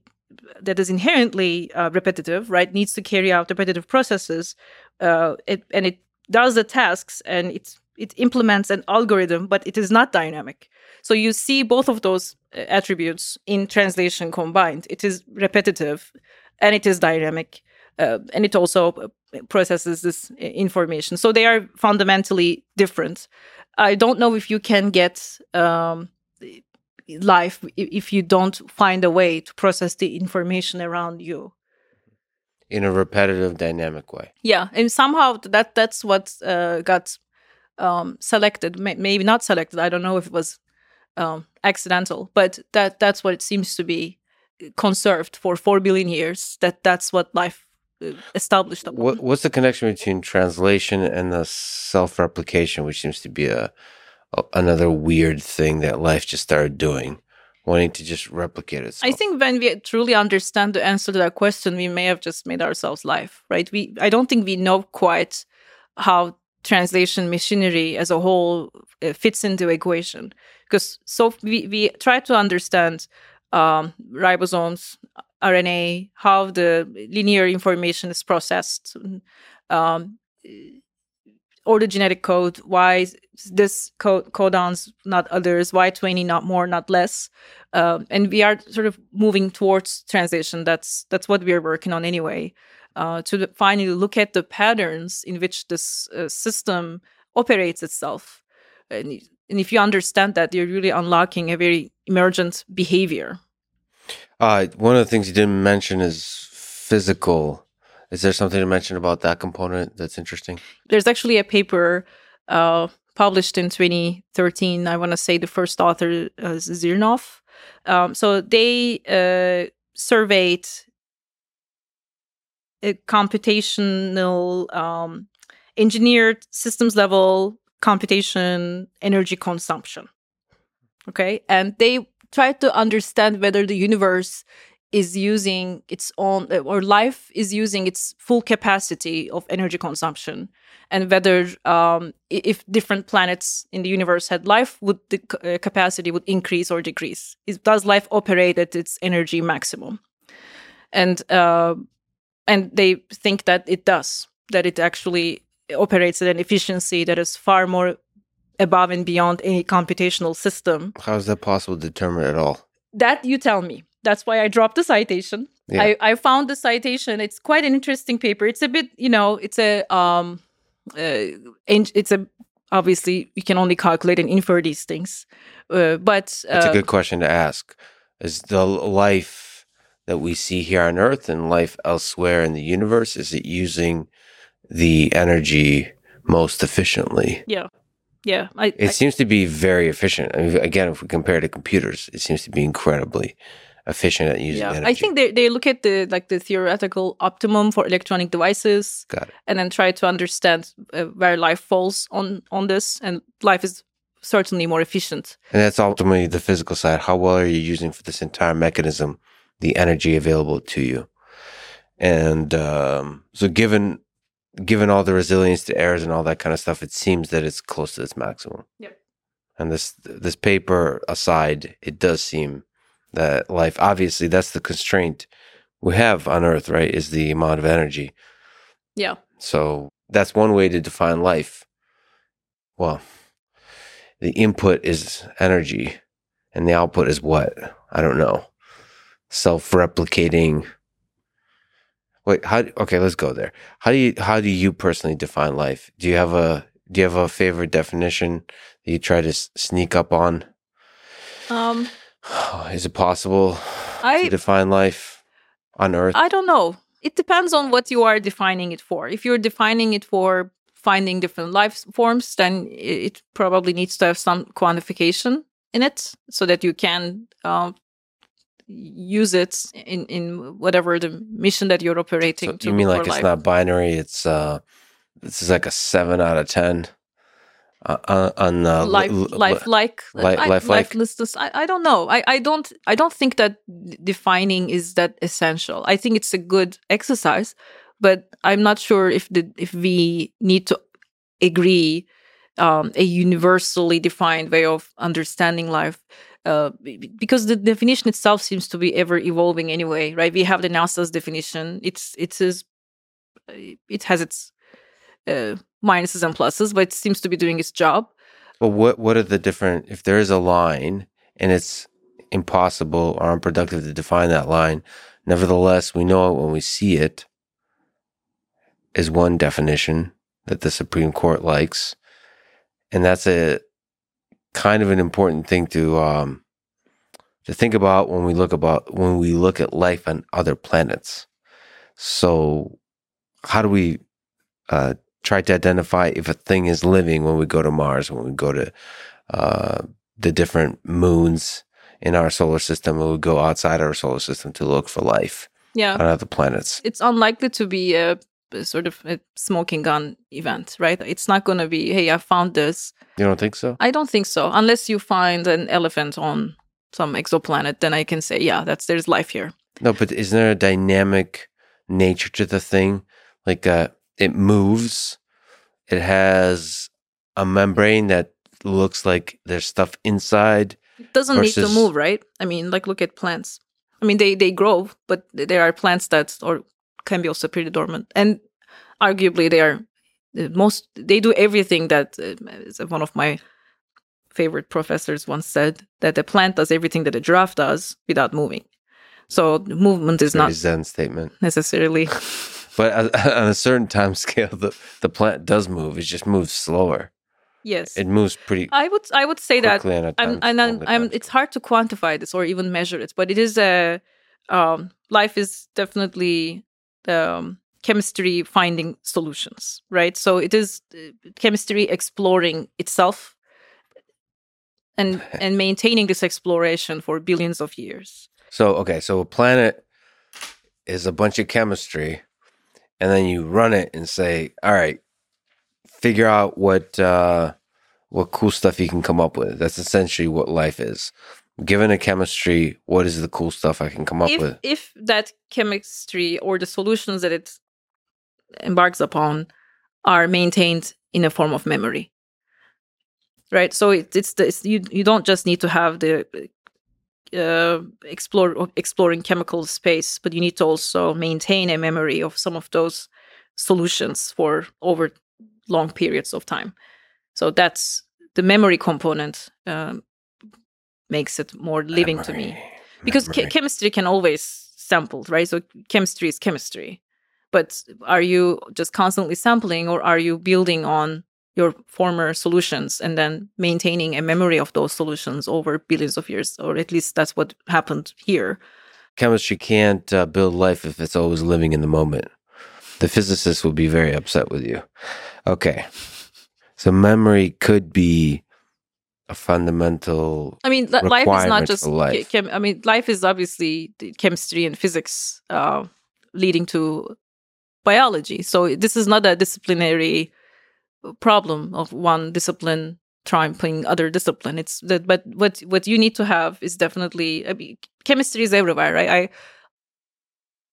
that is inherently uh, repetitive, right? Needs to carry out repetitive processes, uh, it, and it does the tasks and it's it implements an algorithm, but it is not dynamic. So you see both of those uh, attributes in translation combined. It is repetitive and it is dynamic. Uh, and it also uh, processes this uh, information. So they are fundamentally different. I don't know if you can get um, life if you don't find a way to process the information around you in a repetitive, dynamic way. Yeah, and somehow that that's what uh, got um, selected, maybe not selected. I don't know if it was um, accidental, but that that's what it seems to be conserved for four billion years. That that's what life uh, established. What, what's the connection between translation and the self-replication, which seems to be a, a another weird thing that life just started doing? wanting to just replicate itself. I think when we truly understand the answer to that question, we may have just made ourselves life, right? We I don't think we know quite how translation machinery as a whole uh, fits into equation. Because so we, we try to understand um, ribosomes rna how the linear information is processed um, or the genetic code why this code codons not others why 20 not more not less um, and we are sort of moving towards translation. That's that's what we are working on anyway uh, to finally look at the patterns in which this uh, system operates itself. And, and, if you understand that, you're really unlocking a very emergent behavior. Uh, one of the things you didn't mention is physical. Is there something to mention about that component that's interesting? There's actually a paper uh, published in 2013. I want to say the first author is Zhirnov. Um, so they uh, surveyed computational um, engineered systems level computation energy consumption. Okay. And they try to understand whether the universe is using its own or life is using its full capacity of energy consumption and whether um, if different planets in the universe had life would the uh, capacity would increase or decrease is, does life operate at its energy maximum and uh, and they think that it does that it actually operates at an efficiency that is far more above and beyond any computational system. How is that possible to determine at all? That you tell me. That's why i dropped the citation. Yeah. I, I found the citation. It's quite an interesting paper. It's a bit you know it's a um uh, it's a obviously you can only calculate and infer these things. Uh, but uh, it's a good question to ask. Is the life that we see here on Earth and life elsewhere in the universe? Is it using the energy most efficiently? Yeah. Yeah. I, it I, seems to be very efficient. I mean, again, if we compare to computers, it seems to be incredibly efficient at using yeah. energy. I think they, they look at the like the theoretical optimum for electronic devices and then try to understand uh, where life falls on on this and life is certainly more efficient. And that's ultimately the physical side. How well are you using for this entire mechanism the energy available to you. And um, so, given given all the resilience to errors and all that kind of stuff, it seems that it's close to its maximum. Yep. And this this paper aside, it does seem that life obviously that's the constraint we have on Earth, right? Is the amount of energy. Yeah. So that's one way to define life. Well, the input is energy, and the output is what? I don't know self-replicating. Wait how okay let's go there. How do you how do you personally define life? Do you have a do you have a favorite definition that you try to sneak up on? Um is it possible I, to define life on earth? I don't know. It depends on what you are defining it for. If you're defining it for finding different life forms then it probably needs to have some quantification in it so that you can uh, use it in in whatever the mission that you're operating. So to you mean like it's life. not binary? It's uh, this is like a seven out of ten uh, on- on uh, life li- li- life like li- life like? lifelessness I, I don't know I, I don't i don't think that defining is that essential i think it's a good exercise but i'm not sure if the if we need to agree um, a universally defined way of understanding life uh, because the definition itself seems to be ever evolving anyway right we have the nasa's definition it's it is it has its uh, minuses and pluses but it seems to be doing its job But what what are the different? If there is a line and it's impossible or unproductive to define that line, nevertheless, we know it when we see it. Is one definition that the Supreme Court likes, and that's a kind of an important thing to um, to think about when we look about when we look at life on other planets. So, how do we uh, try to identify if a thing is living when we go to Mars, when we go to uh, the different moons in our solar system, when we go outside our solar system to look for life yeah on other planets. it's unlikely to be a, a sort of a smoking gun event, right? It's not going to be, hey, I found this. You don't think so? I don't think so. Unless you find an elephant on some exoplanet, then I can say, yeah, that's there's life here. No, but isn't there a dynamic nature to the thing? Like uh, it moves, it has a membrane that looks like there's stuff inside. It doesn't need to move, right? I mean, like look at plants. I mean, they they grow, but there are plants that or can be also pretty dormant, and arguably they are the most. They do everything that uh, one of my favorite professors once said that the plant does everything that a giraffe does without moving. So movement is not Zen statement. necessarily. But on- a certain time scale, the, the plant does move. It just moves slower. yes, It moves pretty I would I would say that a I'm, and I'm, I'm, it's hard to quantify this or even measure it, but it is a um, life is definitely um, chemistry finding solutions, right? So it is uh, chemistry exploring itself and and maintaining this exploration for billions of years. So okay, so a planet is a bunch of chemistry, and then you run it and say, "All right, figure out what uh, what cool stuff you can come up with." That's essentially what life is. Given a chemistry, what is the cool stuff I can come up if with? if that chemistry or the solutions that it embarks upon are maintained in a form of memory right so it, it's the it's, you you don't just need to have the uh, explore exploring chemical space but you need to also maintain a memory of some of those solutions for over long periods of time so that's the memory component um, makes it more living to me. Because che- chemistry can always sample right? So chemistry is chemistry. But are you just constantly sampling or are you building on your former solutions and then maintaining a memory of those solutions over billions of years? Or at least that's what happened here. Chemistry can't uh, build life if it's always living in the moment. The physicists will be very upset with you. Okay. So memory could be a fundamental i mean li- life is not just chem- i mean life is obviously chemistry and physics uh, leading to biology. So this is not a disciplinary problem of one discipline triumphing other discipline. It's that but what what you need to have is definitely I mean, chemistry is everywhere right? I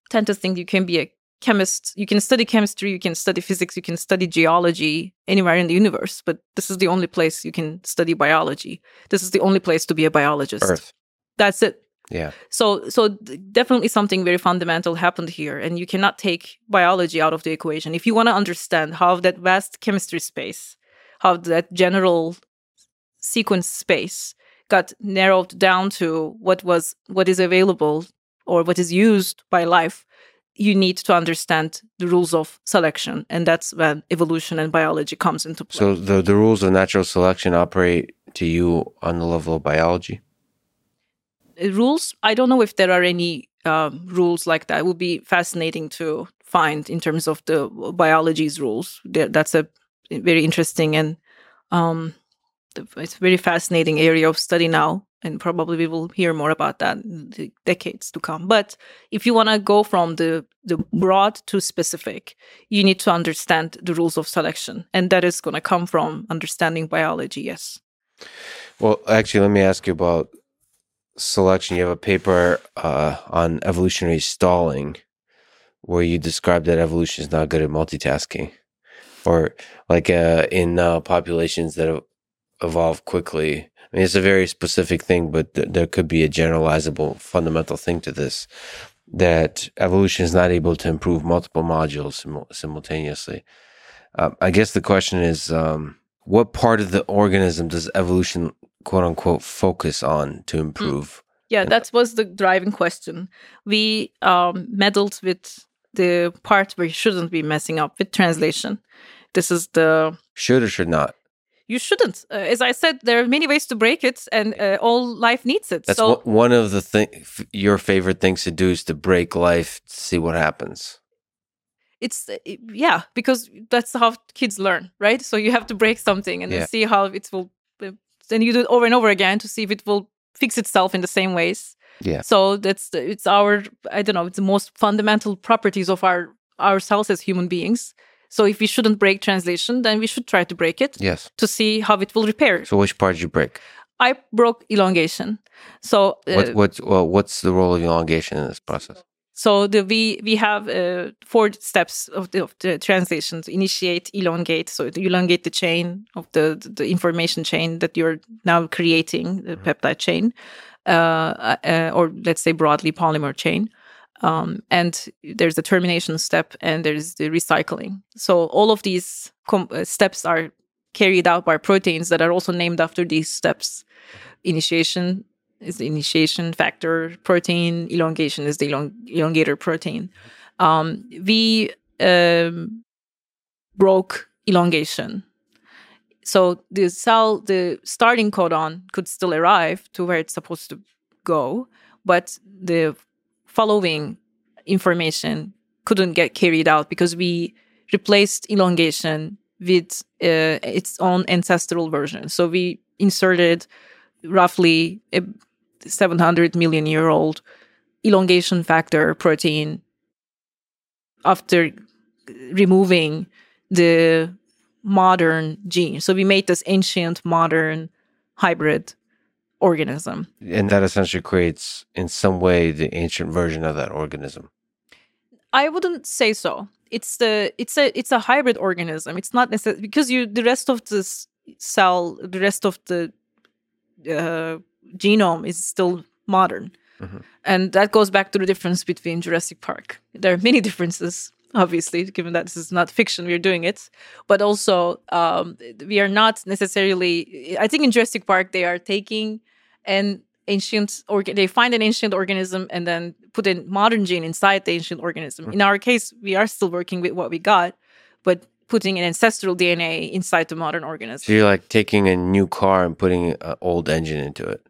tend to think you can be a chemist you can study chemistry you can study physics you can study geology anywhere in the universe but this is the only place you can study biology this is the only place to be a biologist earth. that's it Yeah. so so definitely something very fundamental happened here and you cannot take biology out of the equation if you want to understand how that vast chemistry space how that general sequence space got narrowed down to what was what is available or what is used by life you need to understand the rules of selection and that's when evolution and biology comes into play. So the the rules of natural selection operate to you on the level of biology. Uh, rules? I don't know if there are any um, rules like that. It would be fascinating to find in terms of the biology's rules. That's a very interesting and um, it's a very fascinating area of study now and probably we will hear more about that in the decades to come. But if you want to go from the the broad to specific you need to understand the rules of selection and that is going to come from understanding biology yes. Well actually let me ask you about selection. You have a paper uh, on evolutionary stalling where you describe that evolution is not good at multitasking or like uh, in uh, populations that evolve quickly I mean, it's a very specific thing, but th- there could be a generalizable fundamental thing to this that evolution is not able to improve multiple modules sim- simultaneously. Uh, I guess the question is um, what part of the organism does evolution, quote unquote, focus on to hmm. improve? Mm. Yeah, that was the driving question. We um, meddled with the part where you shouldn't be messing up with translation. This is the should or should not you shouldn't. Uh, as I said, there are many ways to break it, and uh, all life needs it. That's so, one of the thing. Your favorite things to do is to break life, to see what happens. It's uh, yeah, because that's how kids learn, right? So you have to break something and yeah. see how it will. Uh, then you do it over and over again to see if it will fix itself in the same ways. Yeah. So that's it's our I don't know. It's the most fundamental properties of our ourselves as human beings so if we shouldn't break translation, then we should try to break it. Yes. To see how it will repair. So which part did you break? I broke elongation. So uh, what, what well, what's the role of elongation in this process? So the we we have uh, four steps of the, of the initiate, elongate. So elongate the chain of the the information chain that you're now creating, the mm-hmm. peptide chain, uh, uh, or let's say broadly polymer chain. Um, and there's the termination step and there's the recycling. So all of these uh, steps are carried out by proteins that are also named after these steps. Initiation is the initiation factor protein. Elongation is the elong- elongator protein. Um, we um, broke elongation. So the cell, the starting codon could still arrive to where it's supposed to go, but the following information couldn't get carried out because we replaced elongation with uh, its own ancestral version. So we inserted roughly a 700 million year old elongation factor protein after removing the modern gene. So we made this ancient modern hybrid organism. And that essentially creates, in some way, the ancient version of that organism. I wouldn't say so. It's the it's a it's a hybrid organism. It's not necessarily because you the rest of this cell, the rest of the uh, genome is still modern, mm-hmm. and that goes back to the difference between Jurassic Park. There are many differences obviously, given that this is not fiction, we're doing it. But also, um, we are not necessarily. I think in Jurassic Park, they are taking an ancient or they find an ancient organism and then put a modern gene inside the ancient organism. Mm-hmm. In our case, we are still working with what we got, but putting an ancestral DNA inside the modern organism. So you're like taking a new car and putting an old engine into it.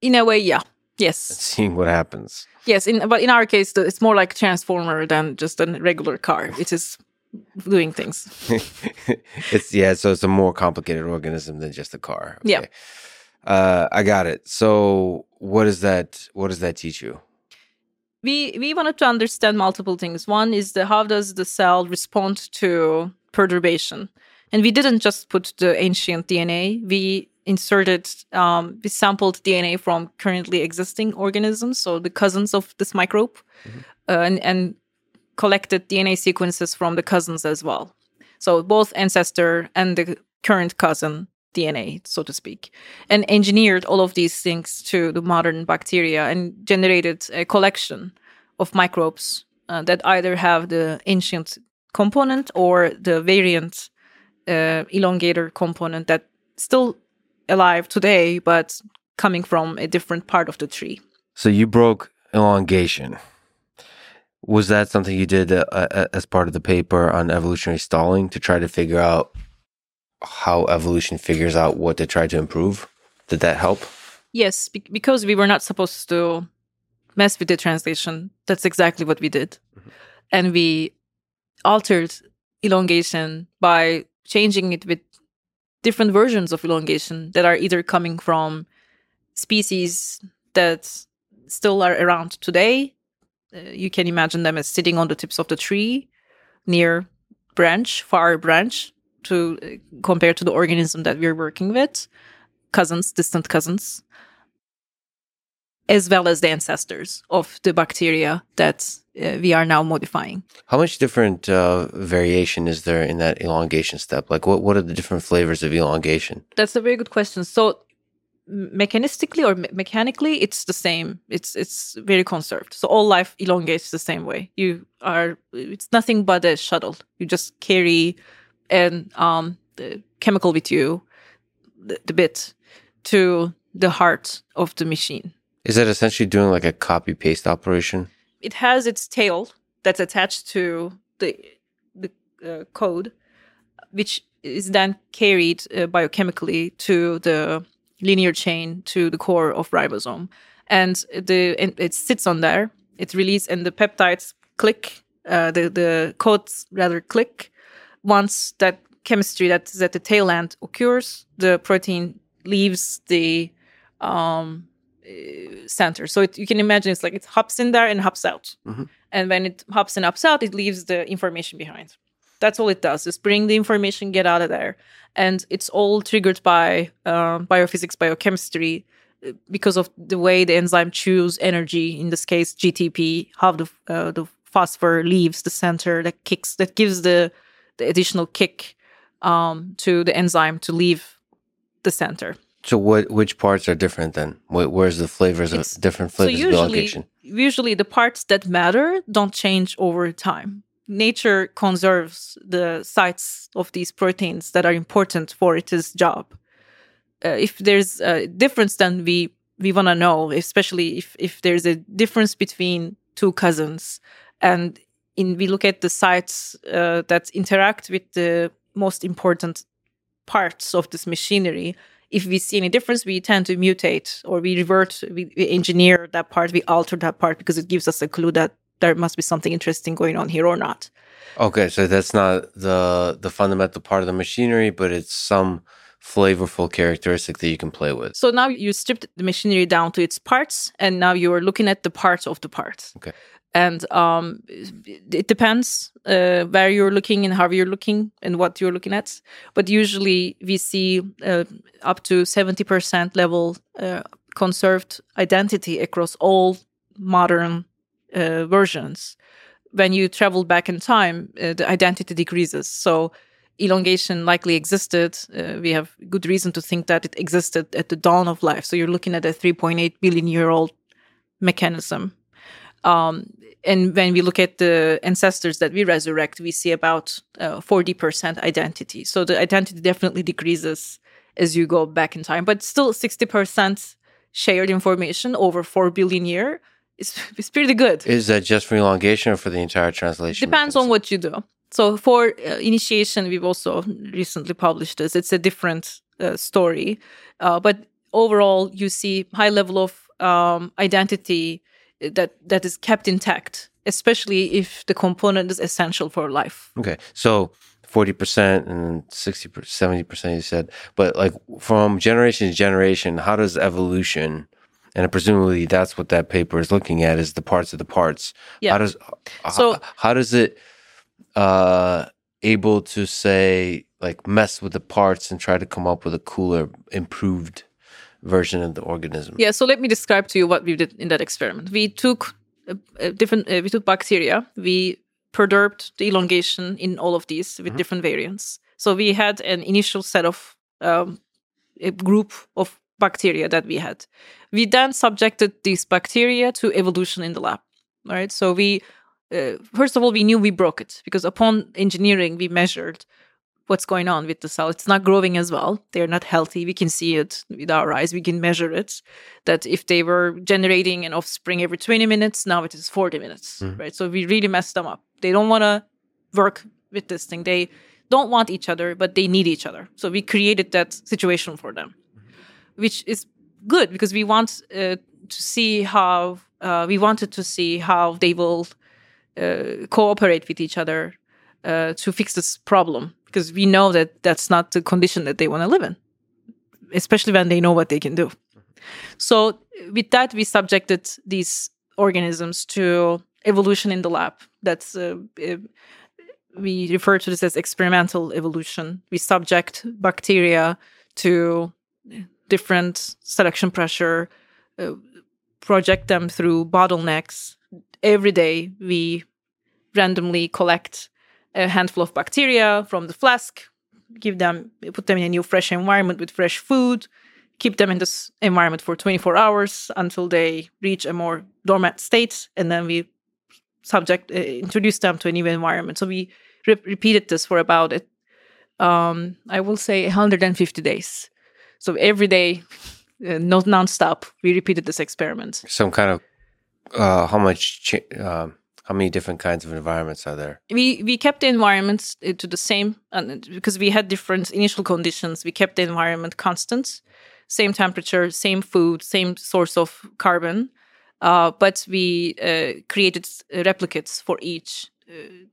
In a way, yeah. Yes. And seeing what happens. Yes, in but in our case, it's more like transformer than just a regular car. It is doing things. it's yeah, so it's a more complicated organism than just a car. Okay. Yeah. Uh, I got it. So what does that what does that teach you? We we wanted to understand multiple things. One is the how does the cell respond to perturbation? And we didn't just put the ancient DNA. We inserted um, we sampled DNA from currently existing organisms, so the cousins of this microbe, mm-hmm. uh, and, and collected DNA sequences from the cousins as well. So both ancestor and the current cousin DNA, so to speak, and engineered all of these things to the modern bacteria and generated a collection of microbes uh, that either have the ancient component or the variant uh, elongator component that still alive today, but coming from a different part of the tree. So you broke elongation. Was that something you did uh, uh, as part of the paper on evolutionary stalling to try to figure out how evolution figures out what to try to improve? Did that help? Yes, be- because we were not supposed to mess with the translation. That's exactly what we did. Mm-hmm. And we altered elongation by changing it with different versions of elongation that are either coming from species that still are around today. Uh, you can imagine them as sitting on the tips of the tree near branch, far branch, to uh, compare to the organism that we're working with, cousins, distant cousins, as well as the ancestors of the bacteria that uh, we are now modifying. How much different uh, variation is there in that elongation step? Like, what what are the different flavors of elongation? That's a very good question. So, mechanistically or me- mechanically, it's the same. It's it's very conserved. So all life elongates the same way. You are it's nothing but a shuttle. You just carry an um the chemical with you, the, the bit, to the heart of the machine. Is that essentially doing like a copy paste operation? it has its tail that's attached to the the uh, code, which is then carried uh, biochemically to the linear chain to the core of ribosome, and the and it sits on there. It releases and the peptides click. Uh, the the codes rather click once that chemistry that is at the tail end occurs. The protein leaves the um, center. So it, you can imagine it's like it hops in there and hops out. Mhm. And when it hops and hops out, it leaves the information behind. That's all it does is bring the information, get out of there. And it's all triggered by um, biophysics, biochemistry, uh, because of the way the enzyme chews energy, in this case, GTP, how the, uh, the phosphor leaves the center that kicks, that gives the, the additional kick um, to the enzyme to leave the center. So, what which parts are different then? Where's the flavors It's- of different flavors of usually, usually the parts that matter don't change over time. Nature conserves the sites of these proteins that are important for its job. Uh, if there's a difference, then we we want to know, especially if if there's a difference between two cousins, and in we look at the sites uh, that interact with the most important parts of this machinery if we see any difference, we tend to mutate or we revert, we, we engineer that part, we alter that part because it gives us a clue that there must be something interesting going on here or not. Okay, so that's not the the fundamental part of the machinery, but it's some flavorful characteristic that you can play with. So now you stripped the machinery down to its parts, and now you are looking at the parts of the parts. Okay. And um, it depends uh, where you're looking and how you're looking and what you're looking at. But usually we see uh, up to 70% level uh, conserved identity across all modern uh, versions. When you travel back in time, uh, the identity decreases. So elongation likely existed. Uh, we have good reason to think that it existed at the dawn of life. So you're looking at a 3.8 billion year old mechanism. Um, and when we look at the ancestors that we resurrect, we see about uh, 40% identity. So the identity definitely decreases as you go back in time, but still 60% shared information over 4 billion year is, is pretty good. Is that just for elongation or for the entire translation? Depends on what you do. So for uh, initiation, we've also recently published this. It's a different uh, story, uh, but overall, you see high level of um, identity that that is kept intact, especially if the component is essential for life. Okay, so forty percent and 60 70 percent you said, but like from generation to generation, how does evolution? And presumably, that's what that paper is looking at: is the parts of the parts. Yeah. How does So- how, how does it uh able to say like mess with the parts and try to come up with a cooler, improved version of the organism? Yeah. So let me describe to you what we did in that experiment. We took uh, uh, different. Uh, we took bacteria. We perturbed the elongation in all of these with different variants. So we had an initial set of um, a group of bacteria that we had. We then subjected these bacteria to evolution in the lab. All right. So we uh, first of all we knew we broke it because upon engineering we measured what's going on with the cell. It's not growing as well. They're not healthy. We can see it with our eyes. We can measure it. That if they were generating an offspring every 20 minutes, now it is 40 minutes, right? So we really messed them up. They don't want to work with this thing. They don't want each other, but they need each other. So we created that situation for them, which is good because we want uh, to see how uh, we wanted to see how they will uh, cooperate with each other uh, to fix this problem because we know that that's not the condition that they want to live in, especially when they know what they can do. So with that, we subjected these organisms to evolution in the lab. That's uh, uh, we refer to this as experimental evolution. We subject bacteria to different selection pressure, uh, project them through bottlenecks. Every day, we randomly collect a handful of bacteria from the flask, give them, put them in a new fresh environment with fresh food, keep them in this environment for 24 hours until they reach a more dormant state, and then we subject uh, introduce them to a new environment. So we re- repeated this for about it, um, I will say 150 days. So every day, uh, not nonstop, we repeated this experiment. Some kind of uh, how much cha- uh, how many different kinds of environments are there? We we kept the environments uh, to the same and because we had different initial conditions. We kept the environment constant, same temperature, same food, same source of carbon, uh, but we uh, created replicates for each uh,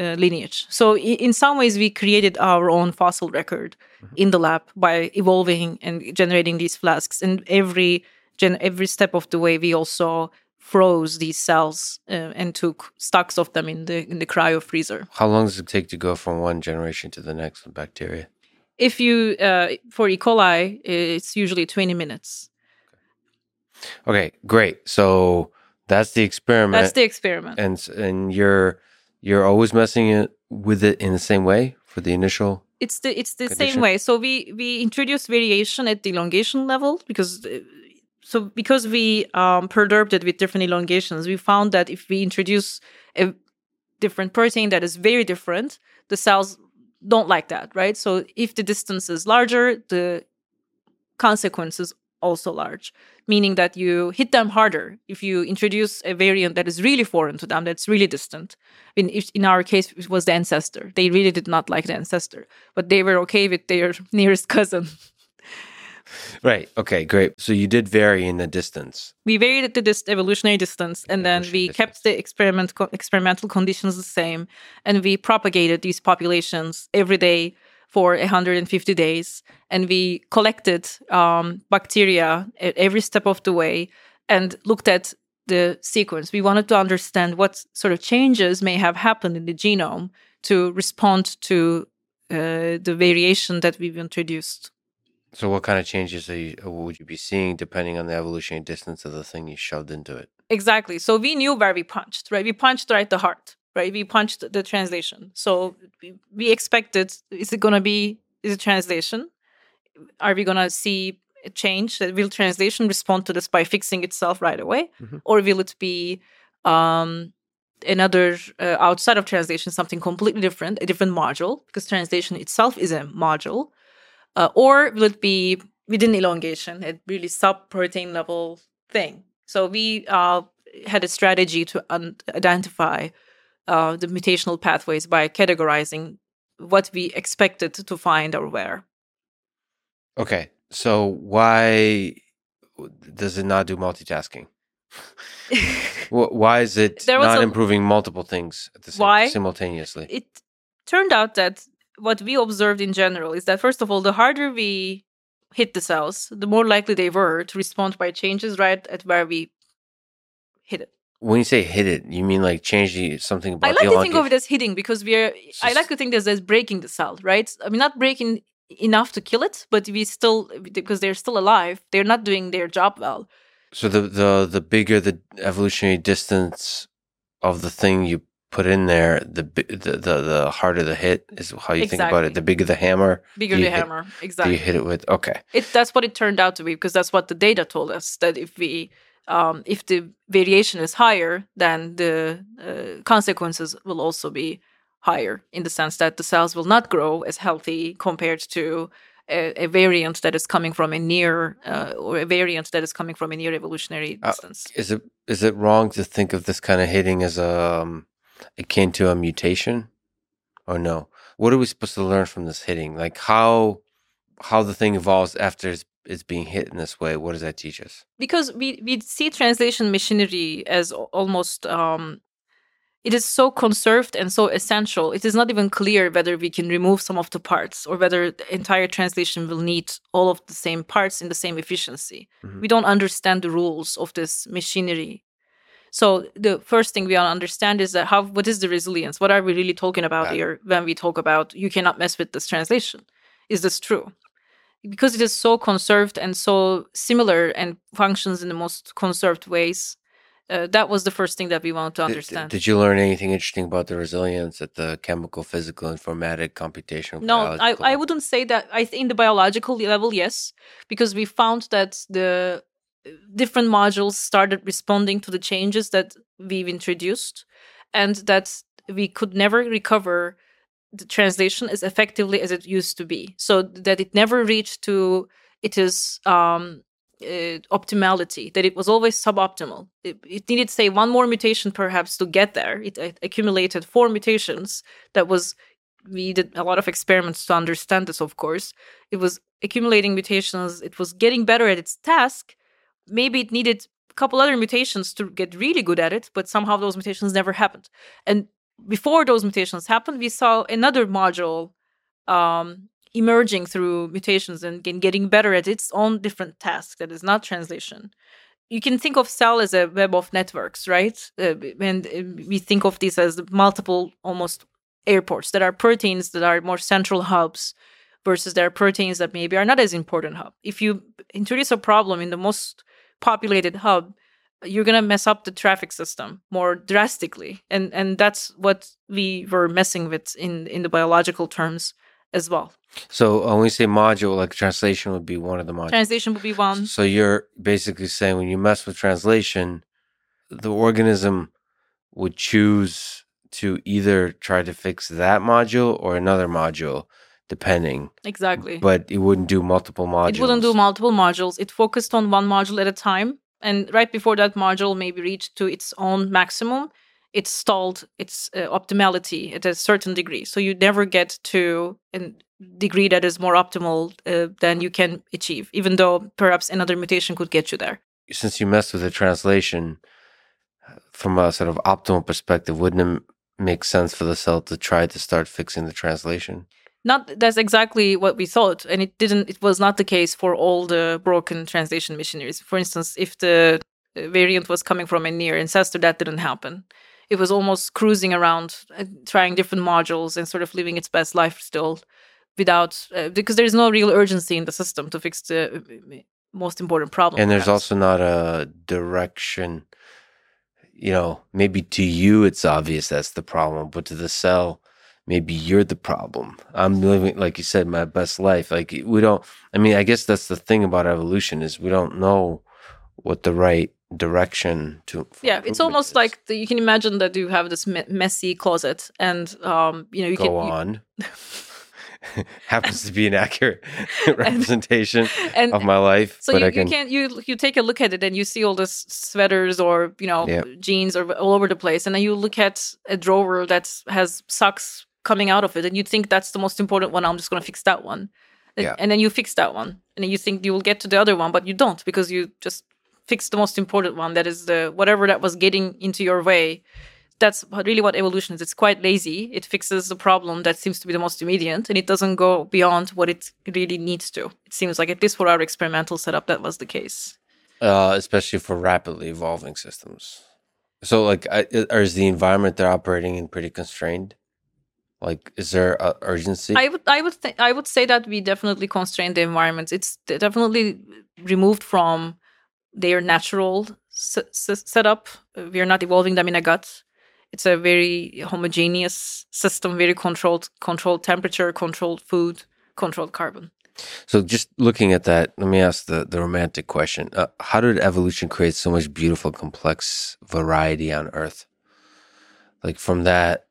uh, lineage. So in some ways, we created our own fossil record mm-hmm. in the lab by evolving and generating these flasks. And every gen- every step of the way, we also froze these cells uh, and took stocks of them in the in the cryo freezer. How long does it take to go from one generation to the next with bacteria? If you uh, for E. coli, it's usually twenty minutes. Okay, great. So that's the experiment. That's the experiment. And and you're you're always messing it with it in the same way for the initial it's the it's the condition? same way so we we introduce variation at the elongation level because uh, so because we um, perturbed it with different elongations, we found that if we introduce a different protein that is very different, the cells don't like that, right? So if the distance is larger, the consequences also large, meaning that you hit them harder if you introduce a variant that is really foreign to them, that's really distant. In, in our case, it was the ancestor. They really did not like the ancestor, but they were okay with their nearest cousin. Right. Okay, great. So you did vary in the distance. We varied the dis- evolutionary distance, and then we distance. kept the experiment co- experimental conditions the same, and we propagated these populations every day for 150 days, and we collected um, bacteria at every step of the way and looked at the sequence. We wanted to understand what sort of changes may have happened in the genome to respond to uh, the variation that we've introduced. So, what kind of changes you, would you be seeing depending on the evolutionary distance of the thing you shoved into it? Exactly. So we knew where we punched, right? We punched right the heart, right? We punched the translation. So we, expected: is it going to be is it translation? Are we going to see a change? That will translation respond to this by fixing itself right away, mm-hmm. or will it be um, another uh, outside of translation something completely different, a different module? Because translation itself is a module uh, or will it be within elongation, a really sub protein level thing? So we uh, had a strategy to un- identify uh, the mutational pathways by categorizing what we expected to find or where. Okay, so why does it not do multitasking? why is it not a, improving multiple things at the same why? simultaneously? It turned out that what we observed in general is that first of all, the harder we hit the cells, the more likely they were to respond by changes right at where we hit it. When you say hit it, you mean like change the, something about I like to think of it as hitting because we're. Just... I like to think this as breaking the cell, right? I mean, not breaking enough to kill it, but we still because they're still alive, they're not doing their job well. So the the the bigger the evolutionary distance of the thing you put in there, the the the, the harder the hit is how you exactly. think about it. The bigger the hammer, bigger the hit, hammer. Exactly. you hit it with okay. It that's what it turned out to be because that's what the data told us that if we um, if the variation is higher, then the uh, consequences will also be higher in the sense that the cells will not grow as healthy compared to a, a variant that is coming from a near uh, or a variant that is coming from a near evolutionary uh, distance. Uh, is it is it wrong to think of this kind of hitting as a um, akin to a mutation or no? What are we supposed to learn from this hitting? Like how how the thing evolves after it's, it's being hit in this way? What does that teach us? Because we we see translation machinery as almost um, it is so conserved and so essential. It is not even clear whether we can remove some of the parts or whether the entire translation will need all of the same parts in the same efficiency. Mm-hmm. We don't understand the rules of this machinery. So the first thing we all understand is that how what is the resilience? What are we really talking about yeah. here when we talk about you cannot mess with this translation? Is this true? Because it is so conserved and so similar and functions in the most conserved ways, uh, that was the first thing that we wanted to understand. Did, did, you learn anything interesting about the resilience at the chemical, physical, informatic, computational? No, I, I wouldn't say that. I think in the biological level, yes, because we found that the different modules started responding to the changes that we've introduced, and that we could never recover the translation as effectively as it used to be. So that it never reached to it is um, uh, optimality that it was always suboptimal. It, it, needed say one more mutation perhaps to get there. It, it, accumulated four mutations. That was we did a lot of experiments to understand this of course. It was accumulating mutations. It was getting better at its task maybe it needed a couple other mutations to get really good at it but somehow those mutations never happened. And before those mutations happened we saw another module um, emerging through mutations and getting better at its own different task that is not translation. You can think of cell as a web of networks right? Uh, and uh, we think of this as multiple almost airports that are proteins that are more central hubs versus there are proteins that maybe are not as important hub. If you introduce a problem in the most populated hub you're going to mess up the traffic system more drastically and and that's what we were messing with in in the biological terms as well so uh, when we say module, like translation would be one of the modules. Translation would be one. So you're basically saying when you mess with translation, the organism would choose to either try to fix that module or another module, depending. Exactly. But it wouldn't do multiple modules. It wouldn't do multiple modules. It focused on one module at a time. And right before that module maybe reached to its own maximum, it stalled its uh, optimality at a certain degree. So you never get to a degree that is more optimal uh, than you can achieve, even though perhaps another mutation could get you there. Since you messed with the translation, from a sort of optimal perspective, wouldn't it make sense for the cell to try to start fixing the translation? Not that's exactly what we thought, and it didn't. It was not the case for all the broken translation machineries. For instance, if the uh, variant was coming from a near ancestor, that didn't happen it was almost cruising around, uh, trying different modules and sort of living its best life still, without uh, because there's no real urgency in the system to fix the most important problem. And there's also not a direction. You know, maybe to you it's obvious that's the problem, but to the cell, maybe you're the problem. I'm living, like you said, my best life. Like we don't. I mean, I guess that's the thing about evolution is we don't know what the right direction to yeah it's almost like the, you can imagine that you have this me- messy closet and um you know you go can on you... happens to be an accurate representation and, and, of my life so you, can... you can you you take a look at it and you see all this sweaters or you know yep. jeans or all over the place and then you look at a drawer that has socks coming out of it and you think that's the most important one i'm just going to fix that one. Yeah. and then you fix that one and then you think you will get to the other one but you don't because you just fix the most important one that is the whatever that was getting into your way. That's really what evolution is. It's quite lazy. It fixes the problem that seems to be the most immediate and it doesn't go beyond what it really needs to. It seems like at least for our experimental setup that was the case. Uh, especially for rapidly evolving systems. So like is the environment they're operating in pretty constrained like is there a urgency i would i would th- i would say that we definitely constrain the environments it's definitely removed from their natural s- s- setup. We are not evolving them in a gut. It's a very homogeneous system, very controlled, controlled temperature, controlled food, controlled carbon. So, just looking at that, let me ask the, the romantic question: uh, How did evolution create so much beautiful, complex variety on Earth? Like from that,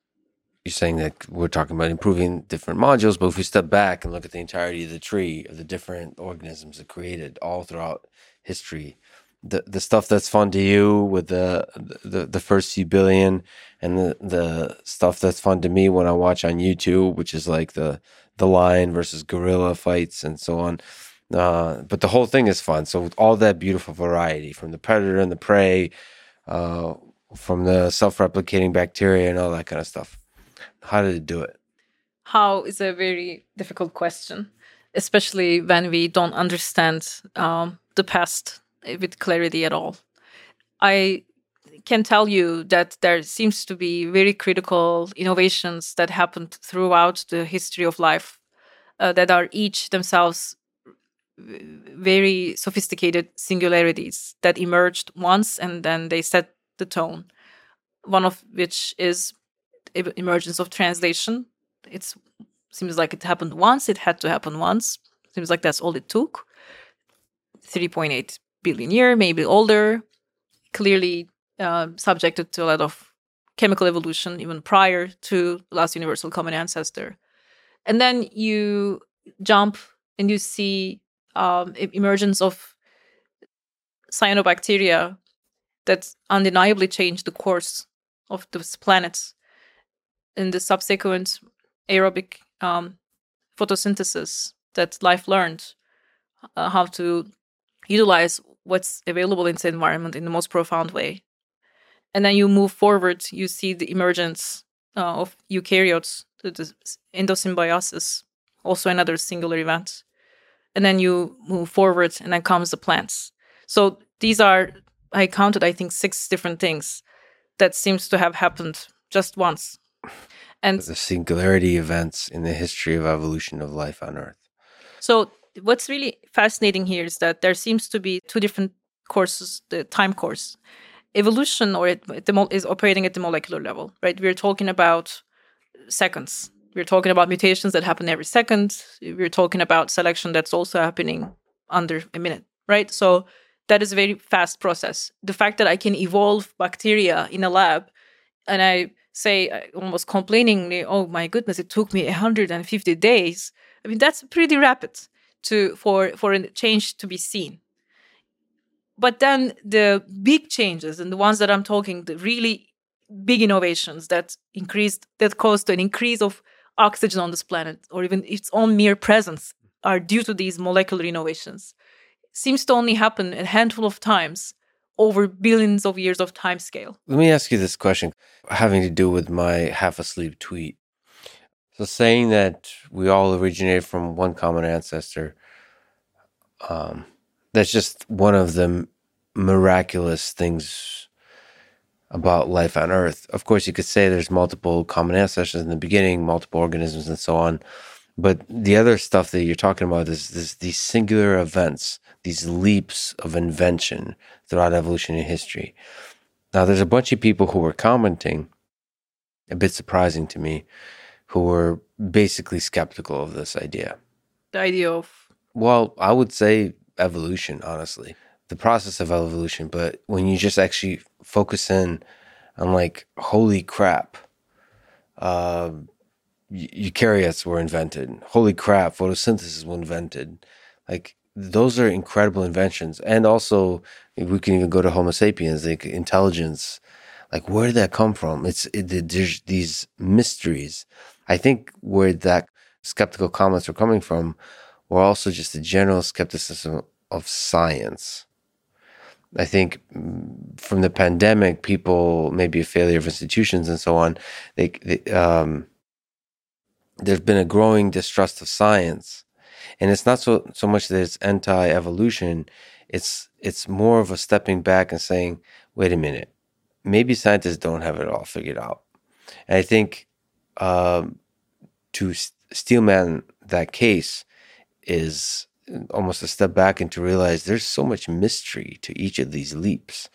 you're saying that we're talking about improving different modules, but if we step back and look at the entirety of the tree of the different organisms that created all throughout history, the the stuff that's fun to you with the the the first few billion and the the stuff that's fun to me when I watch on YouTube, which is like the the lion versus gorilla fights and so on. Uh, but the whole thing is fun. So all that beautiful variety from the predator and the prey, uh, from the self-replicating bacteria and all that kind of stuff. How did it do it? How is a very difficult question, especially when we don't understand um, the past with clarity at all. I can tell you that there seems to be very critical innovations that happened throughout the history of life uh, that are each themselves very sophisticated singularities that emerged once and then they set the tone. One of which is emergence of translation. It seems like it happened once. It had to happen once. Seems like that's all it took. 3.8 billion year, maybe older. Clearly uh, subjected to a lot of chemical evolution even prior to last universal common ancestor. And then you jump and you see um, emergence of cyanobacteria that undeniably changed the course of this planet in the subsequent aerobic um, photosynthesis that life learned uh, how to utilize what's available in the environment in the most profound way. And then you move forward, you see the emergence uh, of eukaryotes, the endosymbiosis, also another singular event. And then you move forward, and then comes the plants. So these are, I counted, I think, six different things that seems to have happened just once. And the singularity events in the history of evolution of life on Earth. So what's really fascinating here is that there seems to be two different courses, the time course. Evolution or it, is operating at the molecular level, right? We're talking about seconds. We're talking about mutations that happen every second. We're talking about selection that's also happening under a minute, right? So that is a very fast process. The fact that I can evolve bacteria in a lab and I say uh, almost complainingly, oh my goodness, it took me 150 days. I mean, that's pretty rapid to for for a change to be seen but then the big changes and the ones that i'm talking the really big innovations that increased that caused an increase of oxygen on this planet or even its own mere presence are due to these molecular innovations seems to only happen a handful of times over billions of years of time scale let me ask you this question having to do with my half asleep tweet so saying that we all originated from one common ancestor, um, that's just one of the miraculous things about life on Earth. Of course, you could say there's multiple common ancestors in the beginning, multiple organisms, and so on. But the other stuff that you're talking about is this, these singular events, these leaps of invention throughout evolutionary history. Now, there's a bunch of people who were commenting, a bit surprising to me, who were basically skeptical of this idea. The idea of? Well, I would say evolution, honestly, the process of evolution. But when you just actually focus in on, like, holy crap, uh, eukaryotes were invented. Holy crap, photosynthesis was invented. Like, those are incredible inventions. And also, we can even go to Homo sapiens, like intelligence. Like, where did that come from? It's it, these mysteries I think where that skeptical comments were coming from were also just a general skepticism of science. I think mm, from the pandemic, people maybe a failure of institutions and so on. They, they um, there's been a growing distrust of science, and it's not so so much that it's anti-evolution. It's it's more of a stepping back and saying, wait a minute, maybe scientists don't have it all figured out. And I think um, to steelman that case is almost a step back and to realize there's so much mystery to each of these leaps.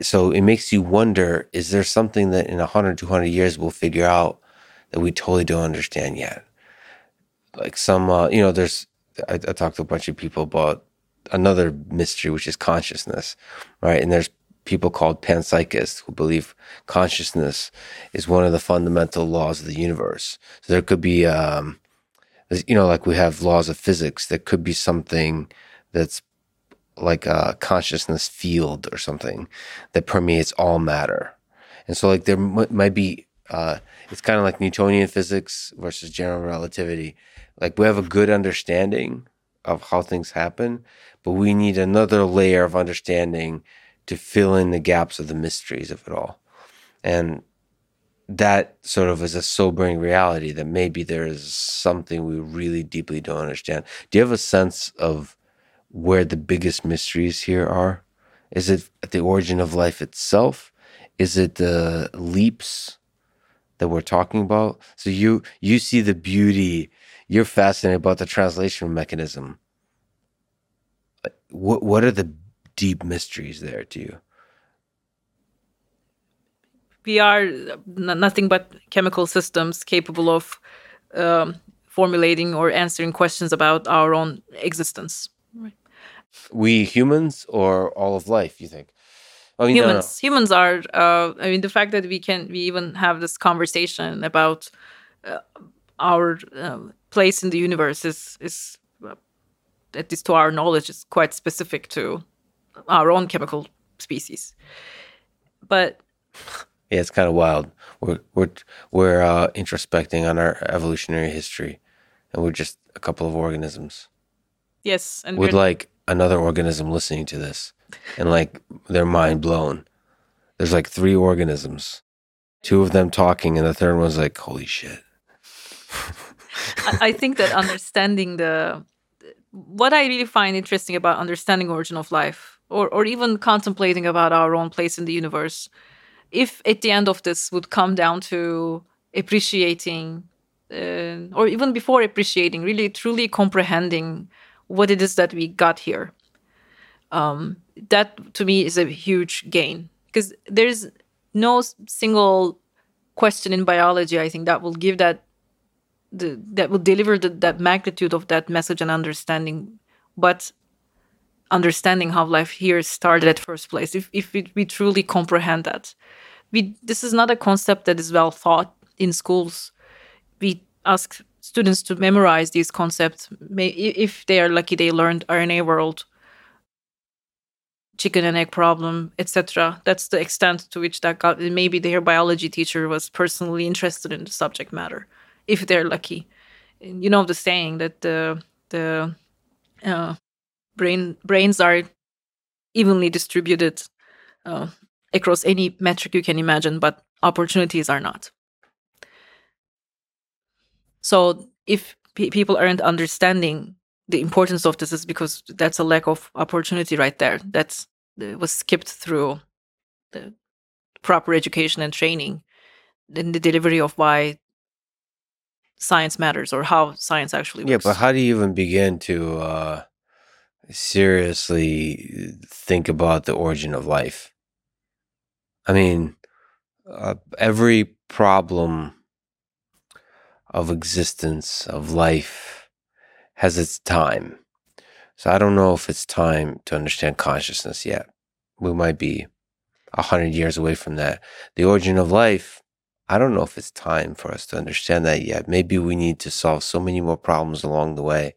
so it makes you wonder is there something that in 100, 200 years we'll figure out that we totally don't understand yet? Like some, uh, you know, there's, I, I talked to a bunch of people about another mystery, which is consciousness, right? And there's people called panpsychists who believe consciousness is one of the fundamental laws of the universe. So there could be, um, you know, like we have laws of physics. There could be something that's like a consciousness field or something that permeates all matter. And so, like, there m- might be, uh, it's kind of like Newtonian physics versus general relativity. Like, we have a good understanding of how things happen, but we need another layer of understanding to fill in the gaps of the mysteries of it all. And that sort of is a sobering reality that maybe there is something we really deeply don't understand. Do you have a sense of where the biggest mysteries here are? Is it the origin of life itself? Is it the leaps that we're talking about? So you you see the beauty. You're fascinated about the translation mechanism. What what are the deep mysteries there to you? we are nothing but chemical systems capable of um, formulating or answering questions about our own existence. Right. We humans or all of life, you think? I mean, humans. No, no. Humans are. Uh, I mean, the fact that we can, we even have this conversation about uh, our uh, place in the universe is, is uh, at least to our knowledge, is quite specific to our own chemical species. But yeah, it's kind of wild. We're we're we're uh, introspecting on our evolutionary history, and we're just a couple of organisms. Yes, and with like another organism listening to this, and like they're mind blown. There's like three organisms, two of them talking, and the third one's like, "Holy shit." I think that understanding the what I really find interesting about understanding origin of life, or or even contemplating about our own place in the universe if at the end of this would come down to appreciating uh, or even before appreciating really truly comprehending what it is that we got here um, that to me is a huge gain. Because there's no single question in biology i think that will give that the, that will deliver the, that magnitude of that message and understanding but understanding how life here started at first place if, if we, we truly comprehend that. We this is not a concept that is well thought in schools. We ask students to memorize these concepts. If they are lucky they learned rna world chicken and egg problem etc that's the extent to which that got maybe their biology teacher was personally interested in the subject matter if they're lucky you know the saying that the the uh, brain brains are evenly distributed uh, across any metric you can imagine, but opportunities are not. So if people aren't understanding the importance of this, is because that's a lack of opportunity right there. That's that was skipped through the proper education and training in the delivery of why science matters or how science actually works. Yeah, but how do you even begin to uh, seriously think about the origin of life? I mean, uh, every problem of existence, of life, has its time. So I don't know if it's time to understand consciousness yet. We might be a hundred years away from that. The origin of life, I don't know if it's time for us to understand that yet. Maybe we need to solve so many more problems along the way.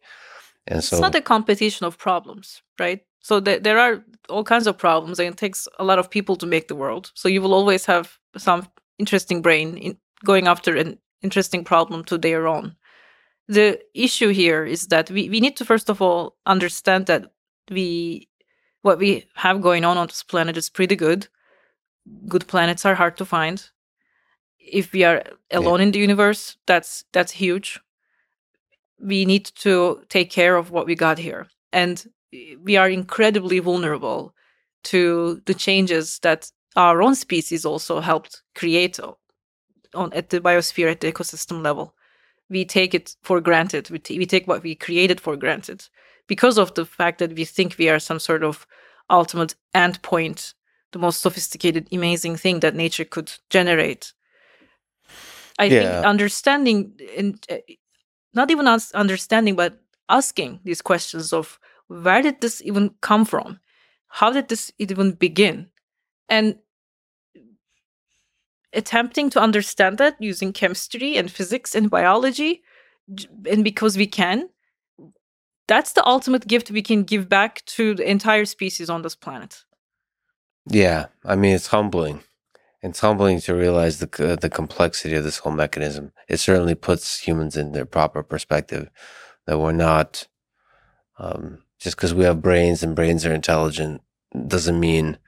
And so it's not a competition of problems, right? So th- there are all kinds of problems, and it takes a lot of people to make the world. So you will always have some interesting brain in going after an interesting problem to their own. The issue here is that we, we need to first of all understand that we what we have going on on this planet is pretty good. Good planets are hard to find. If we are alone yeah. in the universe, that's that's huge. We need to take care of what we got here. And we are incredibly vulnerable to the changes that our own species also helped create on at the biosphere at the ecosystem level we take it for granted we, t- we take what we created for granted because of the fact that we think we are some sort of ultimate endpoint the most sophisticated amazing thing that nature could generate i yeah. think understanding and uh, not even us understanding but asking these questions of where did this even come from? How did this even begin? And attempting to understand that using chemistry and physics and biology, and because we can, that's the ultimate gift we can give back to the entire species on this planet. Yeah, I mean it's humbling. It's humbling to realize the uh, the complexity of this whole mechanism. It certainly puts humans in their proper perspective. That we're not um, just because we have brains and brains are intelligent doesn't mean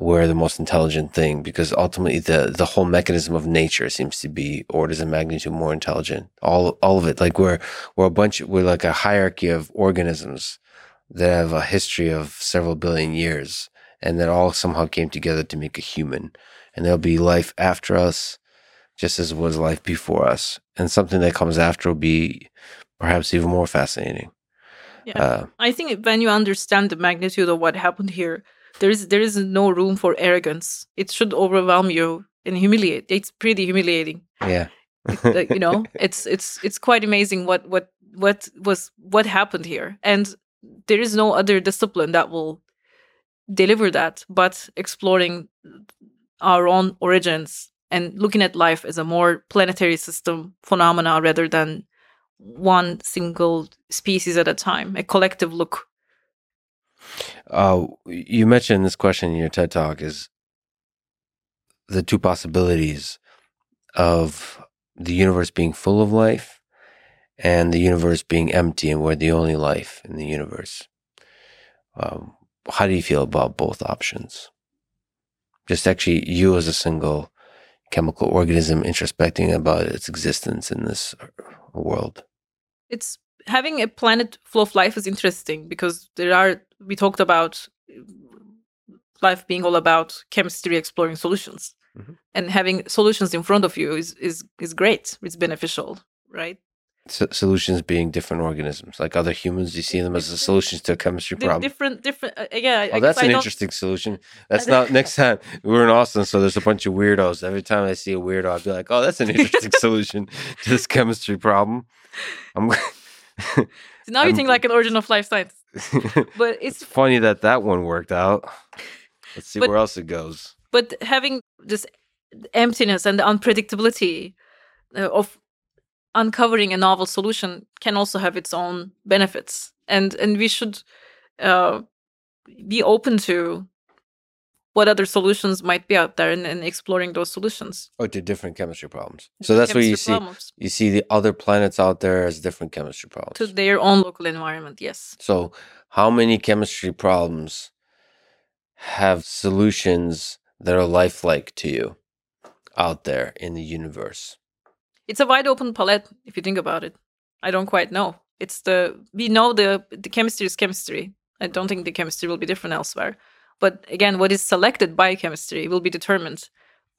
we're the most intelligent thing because ultimately the the whole mechanism of nature seems to be orders of magnitude more intelligent. All all of it, like we're we're a bunch, we're like a hierarchy of organisms that have a history of several billion years, and that all somehow came together to make a human. And there'll be life after us, just as was life before us, and something that comes after will be perhaps even more fascinating. Yeah, uh, I think when you understand the magnitude of what happened here there is there is no room for arrogance. It should overwhelm you and humiliate. It's pretty humiliating. Yeah. you know, it's it's it's quite amazing what what what was what happened here, and there is no other discipline that will deliver that, but exploring our own origins and looking at life as a more planetary system phenomena rather than one single species at a time, a collective look uh, you mentioned this question in your TED talk is the two possibilities of the universe being full of life and the universe being empty and we're the only life in the universe. Um, how do you feel about both options? Just actually, you as a single chemical organism introspecting about its existence in this world. It's having a planet full of life is interesting because there are we talked about life being all about chemistry exploring solutions. Mm-hmm. and having solutions in front of you is is is great. It's beneficial right? So solutions being different organisms. Like other humans you see them as a solution to a chemistry problem. different different uh, yeah oh, that's an interesting solution. That's not next time. We're in austin so there's a bunch of weirdos. Every time i see a weirdo i'd be like oh that's an interesting solution to this chemistry problem. I'm so now you think like an origin of life science. But it's, it's, funny that that one worked out. Let's see but, where else it goes. But having this emptiness and the unpredictability uh, of uncovering a novel solution can also have its own benefits, and and we should uh, be open to what other solutions might be out there and, and exploring those solutions. Oh, to different chemistry problems. So that's where you see you see the other planets out there as different chemistry problems. To their own local environment, yes. So how many chemistry problems have solutions that are lifelike to you out there in the universe? It's a wide open palette if you think about it. I don't quite know. It's the we know the the chemistry is chemistry. I don't think the chemistry will be different elsewhere. But again, what is selected by chemistry will be determined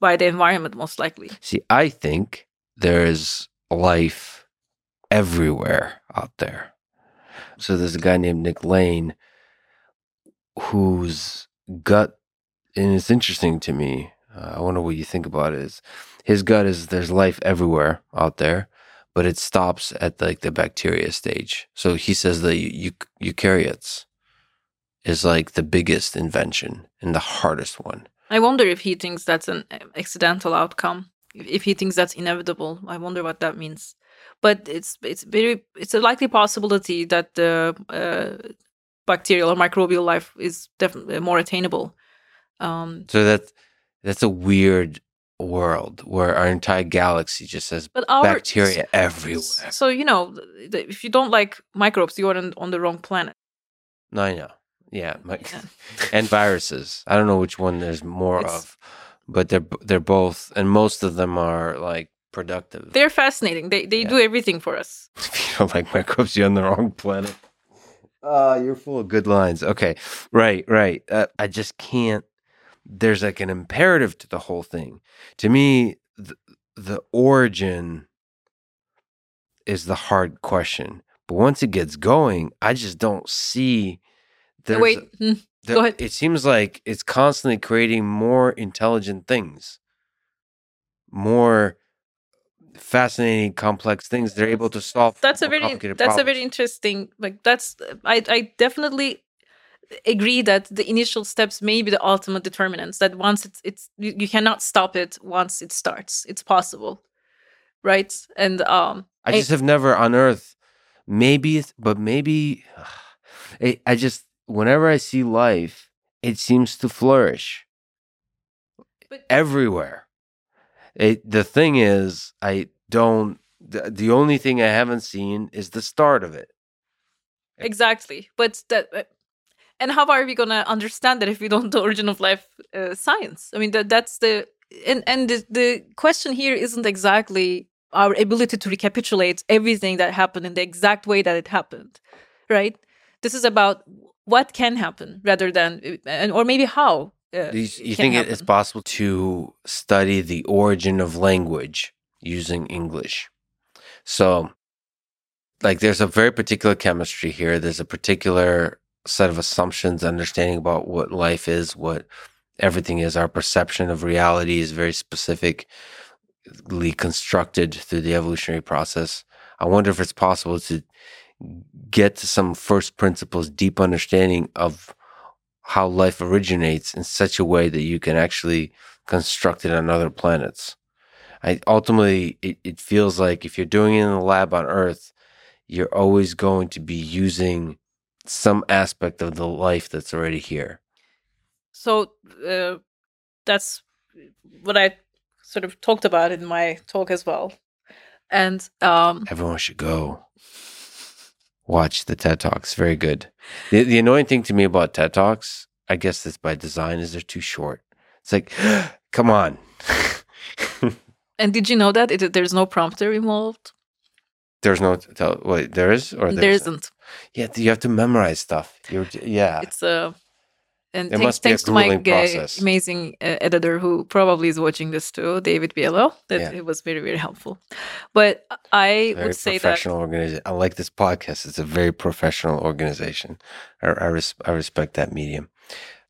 by the environment, most likely. See, I think there's life everywhere out there. So there's a guy named Nick Lane whose gut, and it's interesting to me. Uh, I wonder what you think about it. Is his gut is there's life everywhere out there, but it stops at like the bacteria stage. So he says the eukaryotes is like the biggest invention and the hardest one. I wonder if he thinks that's an accidental outcome. If he thinks that's inevitable, I wonder what that means. But it's it's very it's a likely possibility that the uh, bacterial or microbial life is definitely more attainable. Um, so that that's a weird world where our entire galaxy just has our, bacteria everywhere. So you know, if you don't like microbes, you are on, on the wrong planet. No, I know. Yeah, my, yeah. and viruses. I don't know which one there's more it's, of, but they're they're both, and most of them are like productive. They're fascinating. They they yeah. do everything for us. if you don't like microbes, you're on the wrong planet. Ah, uh, you're full of good lines. Okay, right, right. Uh, I just can't. There's like an imperative to the whole thing. To me, the, the origin is the hard question. But once it gets going, I just don't see Wait, hmm, go ahead. It seems like it's constantly creating more intelligent things, more fascinating, complex things. They're able to solve. That's a very that's problems. a very interesting. Like that's I I definitely agree that the initial steps may be the ultimate determinants. That once it's it's you, you cannot stop it once it starts. It's possible, right? And um, I just I, have never unearthed. Maybe, but maybe. I, I just whenever I see life, it seems to flourish but- everywhere. It, the thing is, I don't. The, the only thing I haven't seen is the start of it. Exactly, but that uh, and how are we going to understand that if we don't the origin of life uh, science i mean that that's the and and the, the question here isn't exactly our ability to recapitulate everything that happened in the exact way that it happened right this is about what can happen rather than and or maybe how uh, you, you think happen. it's possible to study the origin of language using english? So like there's a very particular chemistry here. There's a particular set of assumptions understanding about what life is what everything is. Our perception of reality is very specifically constructed through the evolutionary process. I wonder if it's possible to get to some first principles, deep understanding of how life originates in such a way that you can actually construct it on other planets. I ultimately it, it feels like if you're doing it in the lab on Earth, you're always going to be using some aspect of the life that's already here. So uh, that's what I sort of talked about in my talk as well. And um, everyone should go watch the TED Talks. Very good. The, the annoying thing to me about TED Talks, I guess it's by design, is they're too short. It's like, come on. and did you know that it, there's no prompter involved? There's no tell. Wait, there is or there isn't. Yeah, you have to memorize stuff. You're, yeah, it's a and it thanks, thanks to my amazing uh, editor who probably is watching this too, David Biello, that yeah. it was very, very helpful. But I very would say professional that organization. I like this podcast. It's a very professional organization. I, I, res- I respect that medium.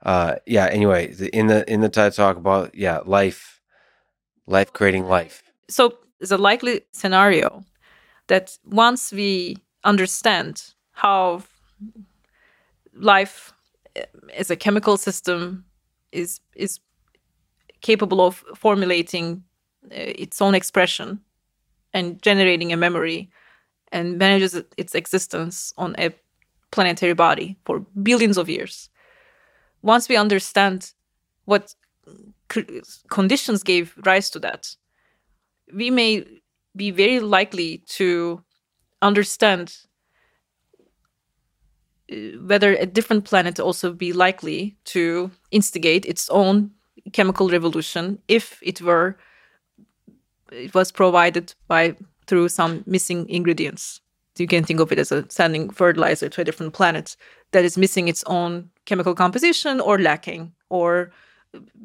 Uh, yeah. Anyway, the, in the in the TED talk about yeah life, life creating life. So it's a likely scenario that once we understand how life as a chemical system is is capable of formulating uh, its own expression and generating a memory and manages its existence on a planetary body for billions of years. Once we understand what conditions gave rise to that, we may be very likely to understand whether a different planet also be likely to instigate its own chemical revolution if it were it was provided by through some missing ingredients. You can think of it as a sending fertilizer to a different planet that is missing its own chemical composition or lacking, or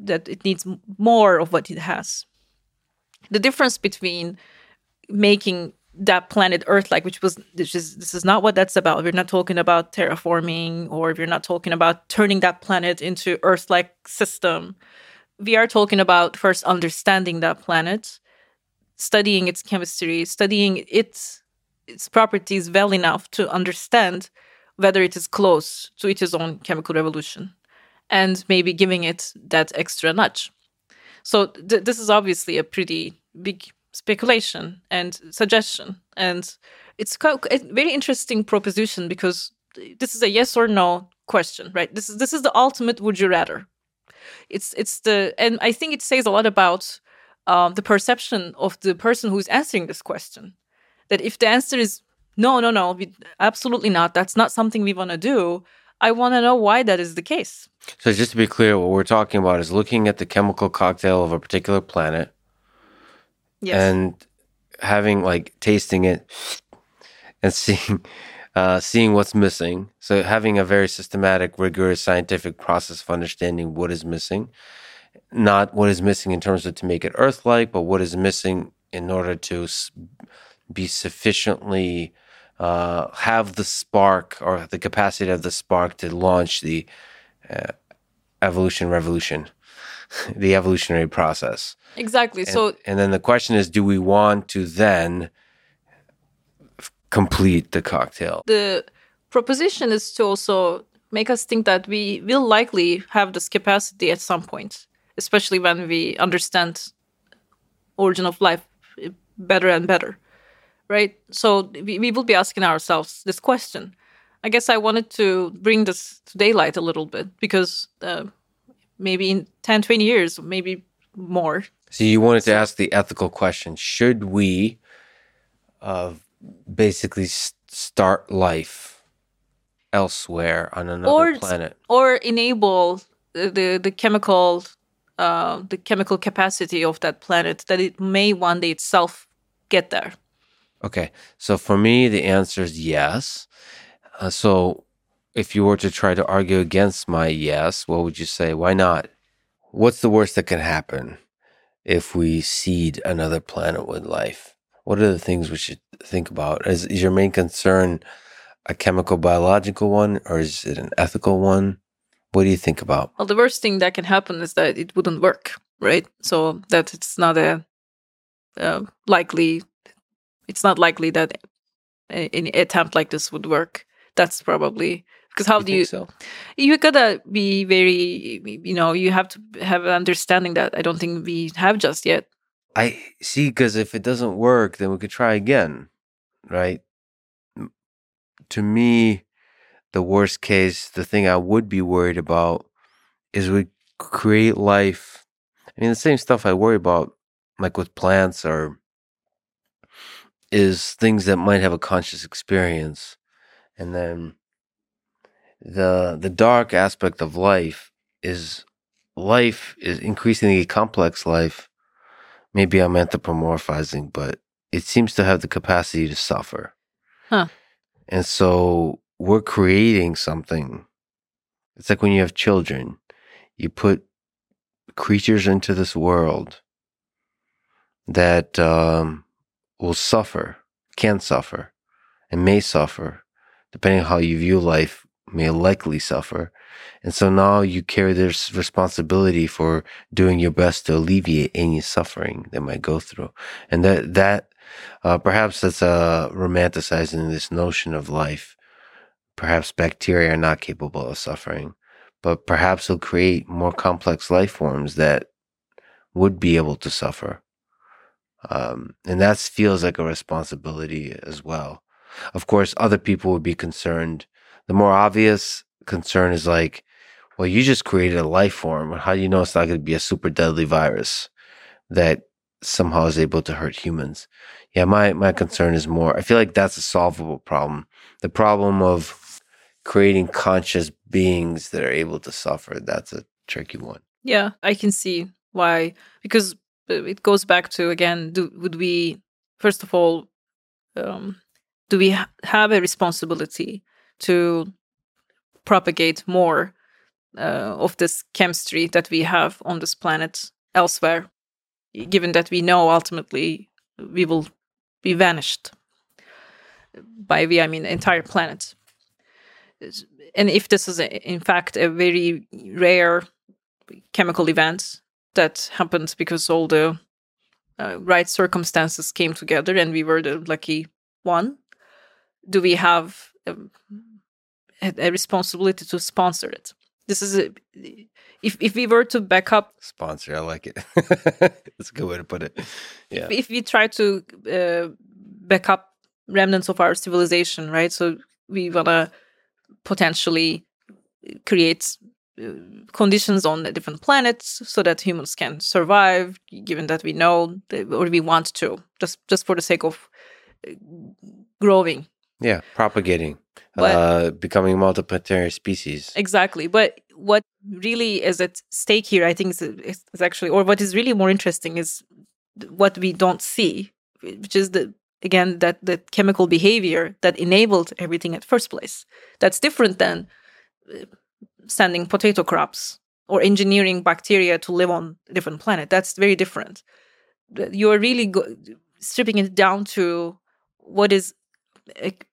that it needs more of what it has. The difference between making that planet Earth like, which was this is this is not what that's about. We're not talking about terraforming or we're not talking about turning that planet into Earth like system. We are talking about first understanding that planet, studying its chemistry, studying its its properties well enough to understand whether it is close to its own chemical revolution and maybe giving it that extra nudge. So th- this is obviously a pretty big speculation and suggestion. And it's a very interesting proposition because this is a yes or no question, right? This is this is the ultimate would you rather. It's it's the and I think it says a lot about um, the perception of the person who's answering this question. That if the answer is no, no, no, we, absolutely not. That's not something we want to do. I want to know why that is the case. So just to be clear, what we're talking about is looking at the chemical cocktail of a particular planet yes. and having like tasting it and seeing uh, seeing what's missing. So having a very systematic, rigorous scientific process of understanding what is missing, not what is missing in terms of to make it Earth-like, but what is missing in order to be sufficiently uh, have the spark or the capacity of the spark to launch the uh, evolution revolution, the evolutionary process. Exactly. And, so and then the question is do we want to then complete the cocktail? The proposition is to also make us think that we will likely have this capacity at some point, especially when we understand origin of life better and better. Right? So we, we will be asking ourselves this question. I guess I wanted to bring this to daylight a little bit because uh, maybe in 10, 20 years, maybe more, so you wanted to ask the ethical question: Should we, uh, basically start life elsewhere on another Or- planet. or enable the the, the chemical uh, the chemical capacity of that planet that it may one day itself get there. Okay, so for me, the answer is yes. Uh, so if you were to try to argue against my yes, what would you say? Why not? What's the worst that can happen if we seed another planet with life? What are the things we should think about? Is, is your main concern a chemical biological one or is it an ethical one? What do you think about? Well, the worst thing that can happen is that it wouldn't work, right? So that it's not a uh, likely. It's not likely that a- any attempt like this would work. That's probably because how do you? so? You gotta be very. You know, you have to have an understanding that I don't think we have just yet. I see, because if it doesn't work, then we could try again, right? To me, the worst case, the thing I would be worried about is we create life. I mean, the same stuff I worry about, like with plants, or is things that might have a conscious experience, and then the the dark aspect of life is life is increasingly complex life maybe I'm anthropomorphizing, but it seems to have the capacity to suffer. Huh. And so we're creating something. It's like when you have children, you put creatures into this world that um, will suffer, can suffer, and may suffer, depending on how you view life, may likely suffer. And so now you carry this responsibility for doing your best to alleviate any suffering they might go through. And that, that, uh, perhaps that's, uh, romanticizing this notion of life. Perhaps bacteria are not capable of suffering, but perhaps it'll create more complex life forms that would be able to suffer. Um, and that feels like a responsibility as well. Of course, other people would be concerned. The more obvious concern is like, well, you just created a life form. How do you know it's not going to be a super deadly virus that somehow is able to hurt humans? Yeah, my, my concern is more, I feel like that's a solvable problem. The problem of creating conscious beings that are able to suffer, that's a tricky one. Yeah, I can see why. Because it goes back to again, do, would we, first of all, um, do we ha- have a responsibility to propagate more uh, of this chemistry that we have on this planet elsewhere, given that we know ultimately we will be vanished? By we, I mean entire planet. And if this is, a, in fact, a very rare chemical event that happened because all the uh, right circumstances came together and we were the lucky one do we have um, a, a responsibility to sponsor it this is a, if, if we were to back up Sponsor, I like it. That's a good way to put it. Yeah. if we try to uh, back up remnants of our civilization, right? So we want to potentially create uh, conditions on the different planets so that humans can survive, given that we know that, or we want to, just just for the sake of uh, growing. Yeah. Propagating, But- uh, becoming multiplanetary species. Exactly. But what really is at stake here, I think, is, is is actually, or what is really more interesting is what we don't see, which is the again that the chemical behavior that enabled everything at first place. That's different than uh, sending potato crops or engineering bacteria to live on a different planet. That's very different. You are really go- stripping it down to what is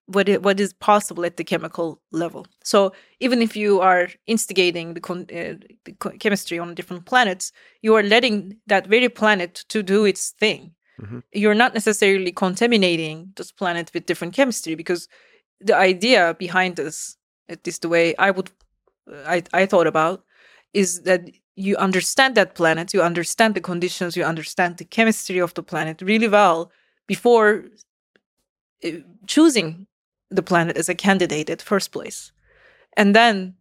what i- what is possible at the chemical level. So even if you are instigating the, con- uh, the co- chemistry on different planets, you are letting that very planet to do its thing. Mhm. You're not necessarily contaminating this planet with different chemistry because the idea behind this, at least the way I would, I I thought about, is that you understand that planet, you understand the conditions, you understand the chemistry of the planet really well before Uh, choosing the planet as a candidate at first place and then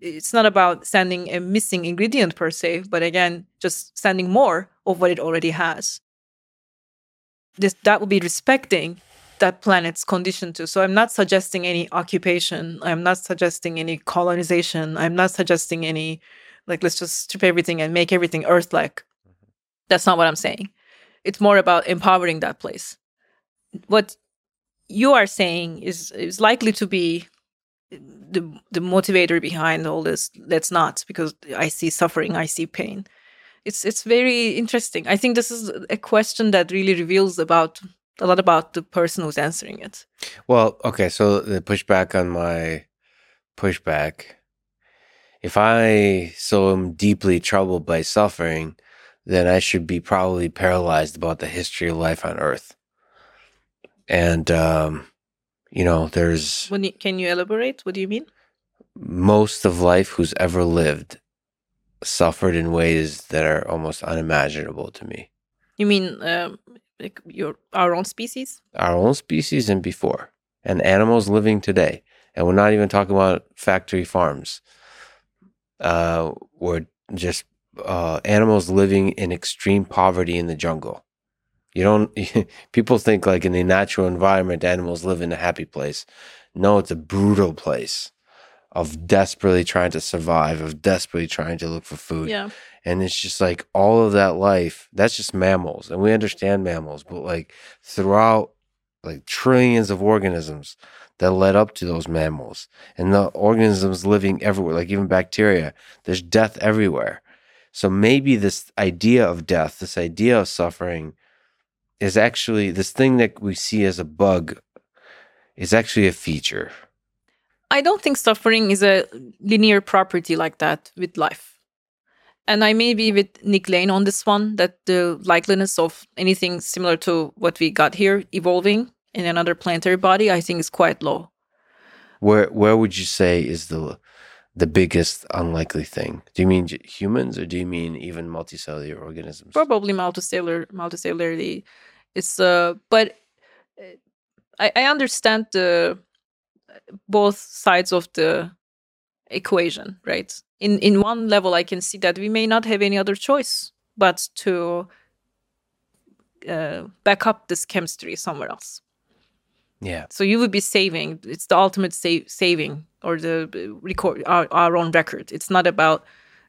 it's not about sending a missing ingredient per se but again just sending more of what it already has this that would be respecting that planet's condition to. So I'm not suggesting any occupation. I'm not suggesting any colonization. I'm not suggesting any like let's just strip everything and make everything Earth-like. Mm-hmm. That's not what I'm saying. It's more about empowering that place. What you are saying is is likely to be the the motivator behind all this. Let's not because I see suffering, I see pain. It's it's very interesting. I think this is a question that really reveals about a lot about the person who's answering it. Well, okay, so the pushback on my pushback. If I so am deeply troubled by suffering, then I should be probably paralyzed about the history of life on Earth. And um, you know, there's When you, can you elaborate? What do you mean? most of life who's ever lived suffered in ways that are almost unimaginable to me. You mean um, like your our own species? Our own species and before, and animals living today. And we're not even talking about factory farms. Uh, we're just uh, animals living in extreme poverty in the jungle. You don't, people think like in the natural environment, animals live in a happy place. No, it's a brutal place of desperately trying to survive, of desperately trying to look for food. Yeah. And it's just like all of that life, that's just mammals. And we understand mammals, but like throughout like trillions of organisms that led up to those mammals and the organisms living everywhere, like even bacteria, there's death everywhere. So maybe this idea of death, this idea of suffering, is actually this thing that we see as a bug is actually a feature. I don't think suffering is a linear property like that with life. And I may be with Nick Lane on this one that the likeliness of anything similar to what we got here evolving in another planetary body, I think is quite low. Where where would you say is the the biggest unlikely thing? Do you mean humans or do you mean even multicellular organisms? Probably multicellular multicellularly. It's uh but uh, I, I understand the both sides of the equation, right? In in one level I can see that we may not have any other choice but to uh, back up this chemistry somewhere else. Yeah. So you would be saving. It's the ultimate sa- saving or the uh, record our, our own record. It's not about,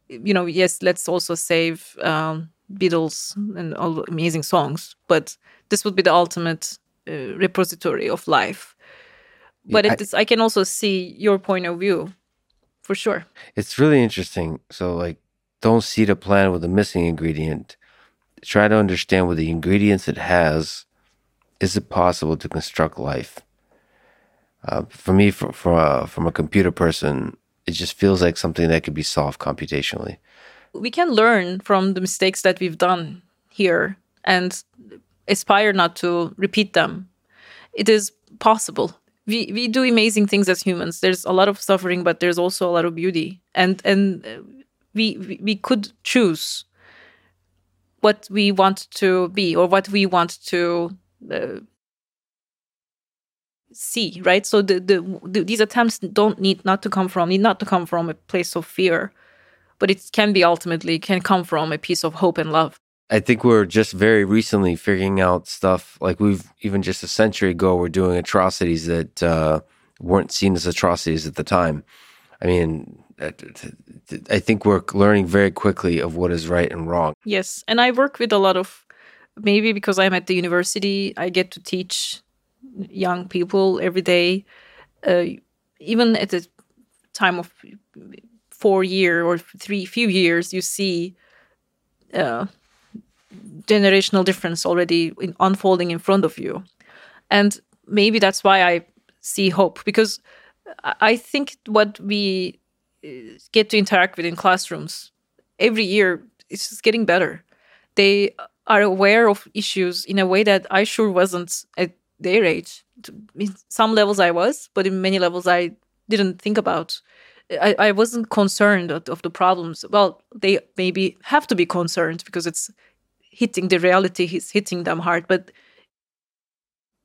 you know, yes, let's also save um, Beatles and all amazing songs, but this would be the ultimate uh, repository of life. But I- it is, I can also see your point of view, for sure. It's really interesting. So, like, don't see the plant with a missing ingredient. Try to understand what the ingredients it has. Is it possible to construct life? Uh, for me, for, for uh, from a computer person, it just feels like something that could be solved computationally. We can learn from the mistakes that we've done here and aspire not to repeat them. It is possible. We we do amazing things as humans. There's a lot of suffering, but there's also a lot of beauty, and and uh, we we, could choose what we want to be or what we want to uh, see. Right. So the, the the these attempts don't need not to come from need not to come from a place of fear but it can be ultimately can come from a piece of hope and love. I think we're just very recently figuring out stuff like we've even just a century ago we're doing atrocities that uh, weren't seen as atrocities at the time. I mean, I think we're learning very quickly of what is right and wrong. Yes, and I work with a lot of maybe because I'm at the university, I get to teach young people every day. Uh, even at the time of four year or three few years, you see uh, generational difference already in, unfolding in front of you, and maybe that's why I see hope because I- think what we uh, get to interact with in classrooms every year it's just getting better. They are aware of issues in a way that I sure wasn't at their age. In some levels I was, but in many levels I didn't think about. I, I wasn't concerned of, the problems. Well, they maybe have to be concerned because it's hitting the reality is hitting them hard. But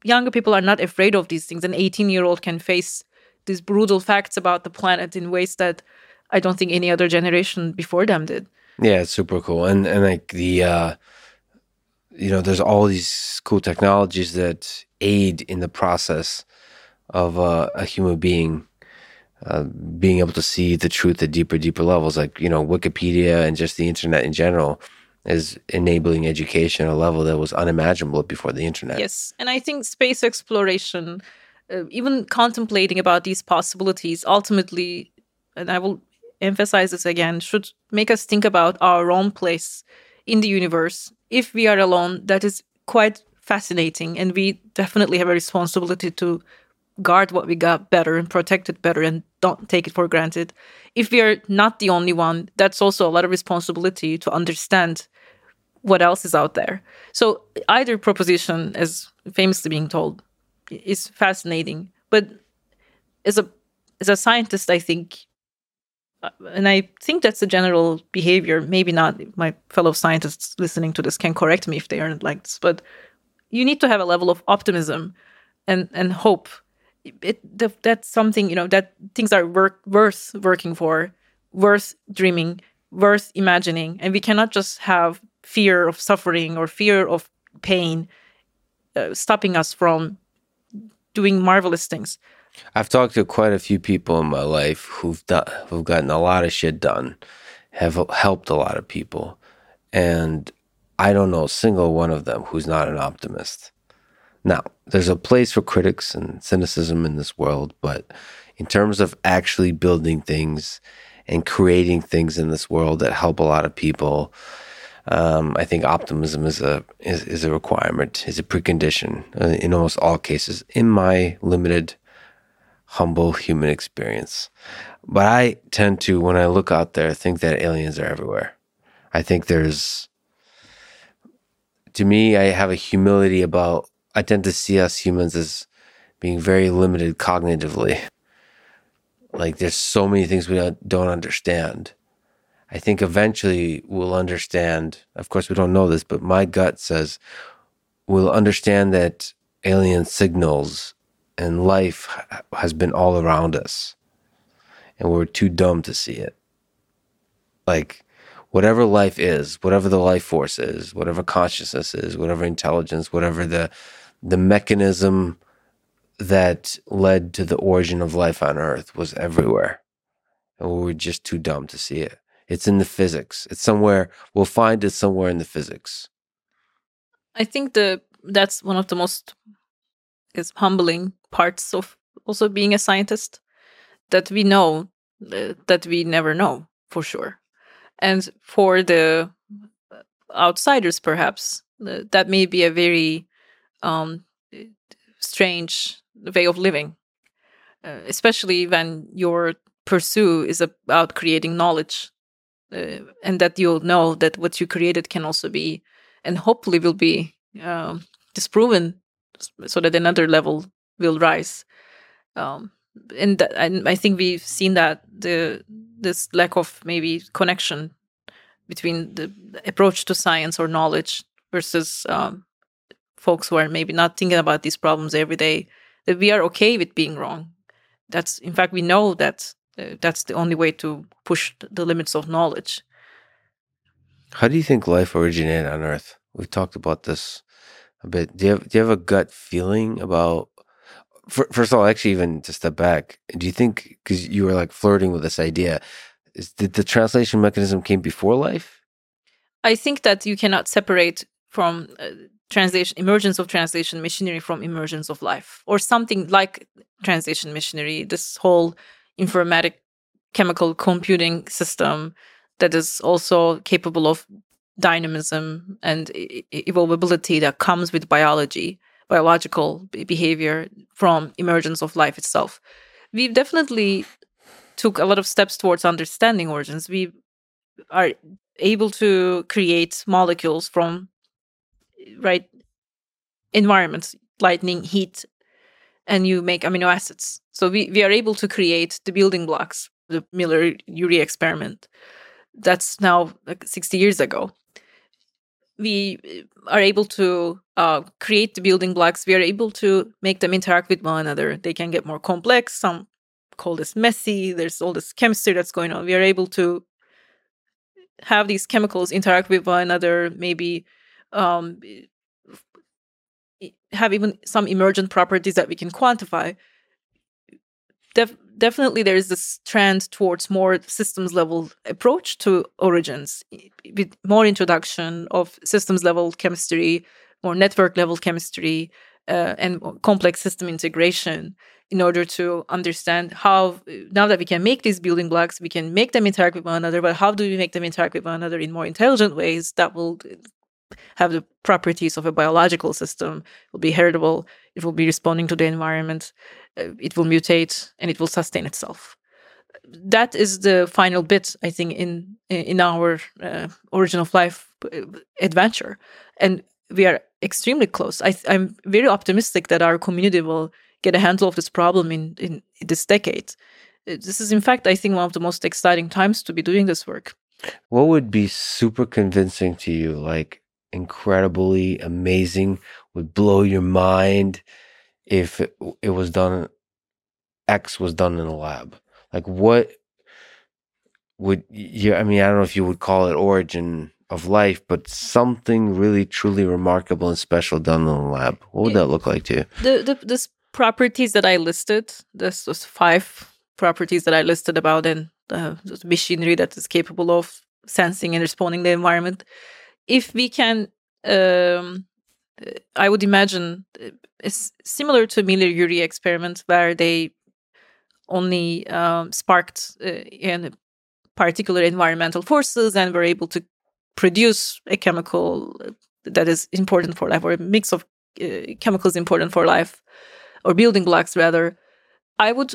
younger people are not afraid of these things. An 18 year old can face these brutal facts about the planet in ways that I don't think any other generation before them did. Yeah, it's super cool. And and like the uh you know, there's all these cool technologies that aid in the process of uh, a human being uh, being able to see the truth at deeper, deeper levels. Like you know, Wikipedia and just the internet in general is enabling education at a level that was unimaginable before the internet. Yes, and I think space exploration, uh, even contemplating about these possibilities, ultimately, and I will emphasize this again, should make us think about our own place in the universe. If we are alone, that is quite fascinating, and we definitely have a responsibility to guard what we got better and protect it better and don't take it for granted. If we are not the only one, that's also a lot of responsibility to understand what else is out there. So either proposition, as famously being told, is fascinating. But as a as a scientist, I think, uh, and I think that's the general behavior. Maybe not my fellow scientists listening to this can correct me if they aren't like this, but you need to have a level of optimism and and hope it that's something you know that things are work, worth working for worth dreaming worth imagining. And we cannot just have fear of suffering or fear of pain uh, stopping us from doing marvelous things. I've talked to quite a few people in my life who've done who've gotten a lot of shit done have helped a lot of people. And i don't know a single one of them who's not an optimist now, there's a place for critics and cynicism in this world, but in terms of actually building things and creating things in this world that help a lot of people, um, I think optimism is a is, is a requirement, is a precondition uh, in almost all cases. In my limited, humble human experience, but I tend to, when I look out there, think that aliens are everywhere. I think there's, to me, I have a humility about I tend to see us humans as being very limited cognitively. Like there's so many things we don't understand. I think eventually we'll understand. Of course, we don't know this, but my gut says we'll understand that alien signals and life has been all around us, and we're too dumb to see it. Like whatever life is, whatever the life force is, whatever consciousness is, whatever intelligence, whatever the the mechanism that led to the origin of life on Earth was everywhere. And we were just too dumb to see it. It's in the physics. It's somewhere we'll find it somewhere in the physics. I think the that's one of the most is humbling parts of also being a scientist that we know uh, that we never know for sure. And for the outsiders perhaps uh, that may be a very um, strange way of living, uh, especially when your pursue is about creating knowledge, uh, and that you'll know that what you created can also be, and hopefully will be um, disproven, so that another level will rise. Um, and, that, and I think we've seen that the this lack of maybe connection between the approach to science or knowledge versus um, folks who are maybe not thinking about these problems every day that we are okay with being wrong. That's in fact we know that uh, that's the only way to push the limits of knowledge. How do you think life originated on earth? We've talked about this a bit. Do you have, do you have a gut feeling about first of all actually even to step back do you think because you were like flirting with this idea is did the translation mechanism came before life? I think that you cannot separate from uh, translation emergence of translation machinery from emergence of life or something like translation machinery this whole informatic chemical computing system that is also capable of dynamism and evolvability that comes with biology biological behavior from emergence of life itself. We've definitely took a lot of steps towards understanding origins. We are able to create molecules from right environments, lightning, heat, and you make amino acids. So we, we are able to create the building blocks, the Miller Urey experiment. That's now like 60 years ago. We uh, are able to uh, create the building blocks. We are able to make them interact with one another. They can get more complex. Some call this messy. There's all this chemistry that's going on. We are able to have these chemicals interact with one another, maybe um, have even some emergent properties that we can quantify. Def- definitely, there is this trend towards more systems level approach to origins, with more introduction of systems level chemistry, more network level chemistry, uh, and complex system integration in order to understand how now that we can make these building blocks we can make them interact with one another but how do we make them interact with one another in more intelligent ways that will have the properties of a biological system it will be heritable it will be responding to the environment uh, it will mutate and it will sustain itself that is the final bit i think in in our uh, origin of life uh, adventure and we are extremely close I, i'm very optimistic that our community will get a handle of this problem in, in this decade. Uh, this is, in fact, I think, one of the most exciting times to be doing this work. What would be super convincing to you, like incredibly amazing, would blow your mind if it, it was done, X was done in a lab? Like, what would you, I mean, I don't know if you would call it origin of life, but something really truly remarkable and special done in the lab. What would that look like to you? The, the this properties that I listed, this was five properties that I listed about in the machinery that is capable of sensing and responding to the environment. If we can, um, I would imagine it's similar to Miller-Urey experiment where they only um, sparked uh, in particular environmental forces and were able to produce a chemical that is important for life or a mix of uh, chemicals important for life or building blocks rather, I would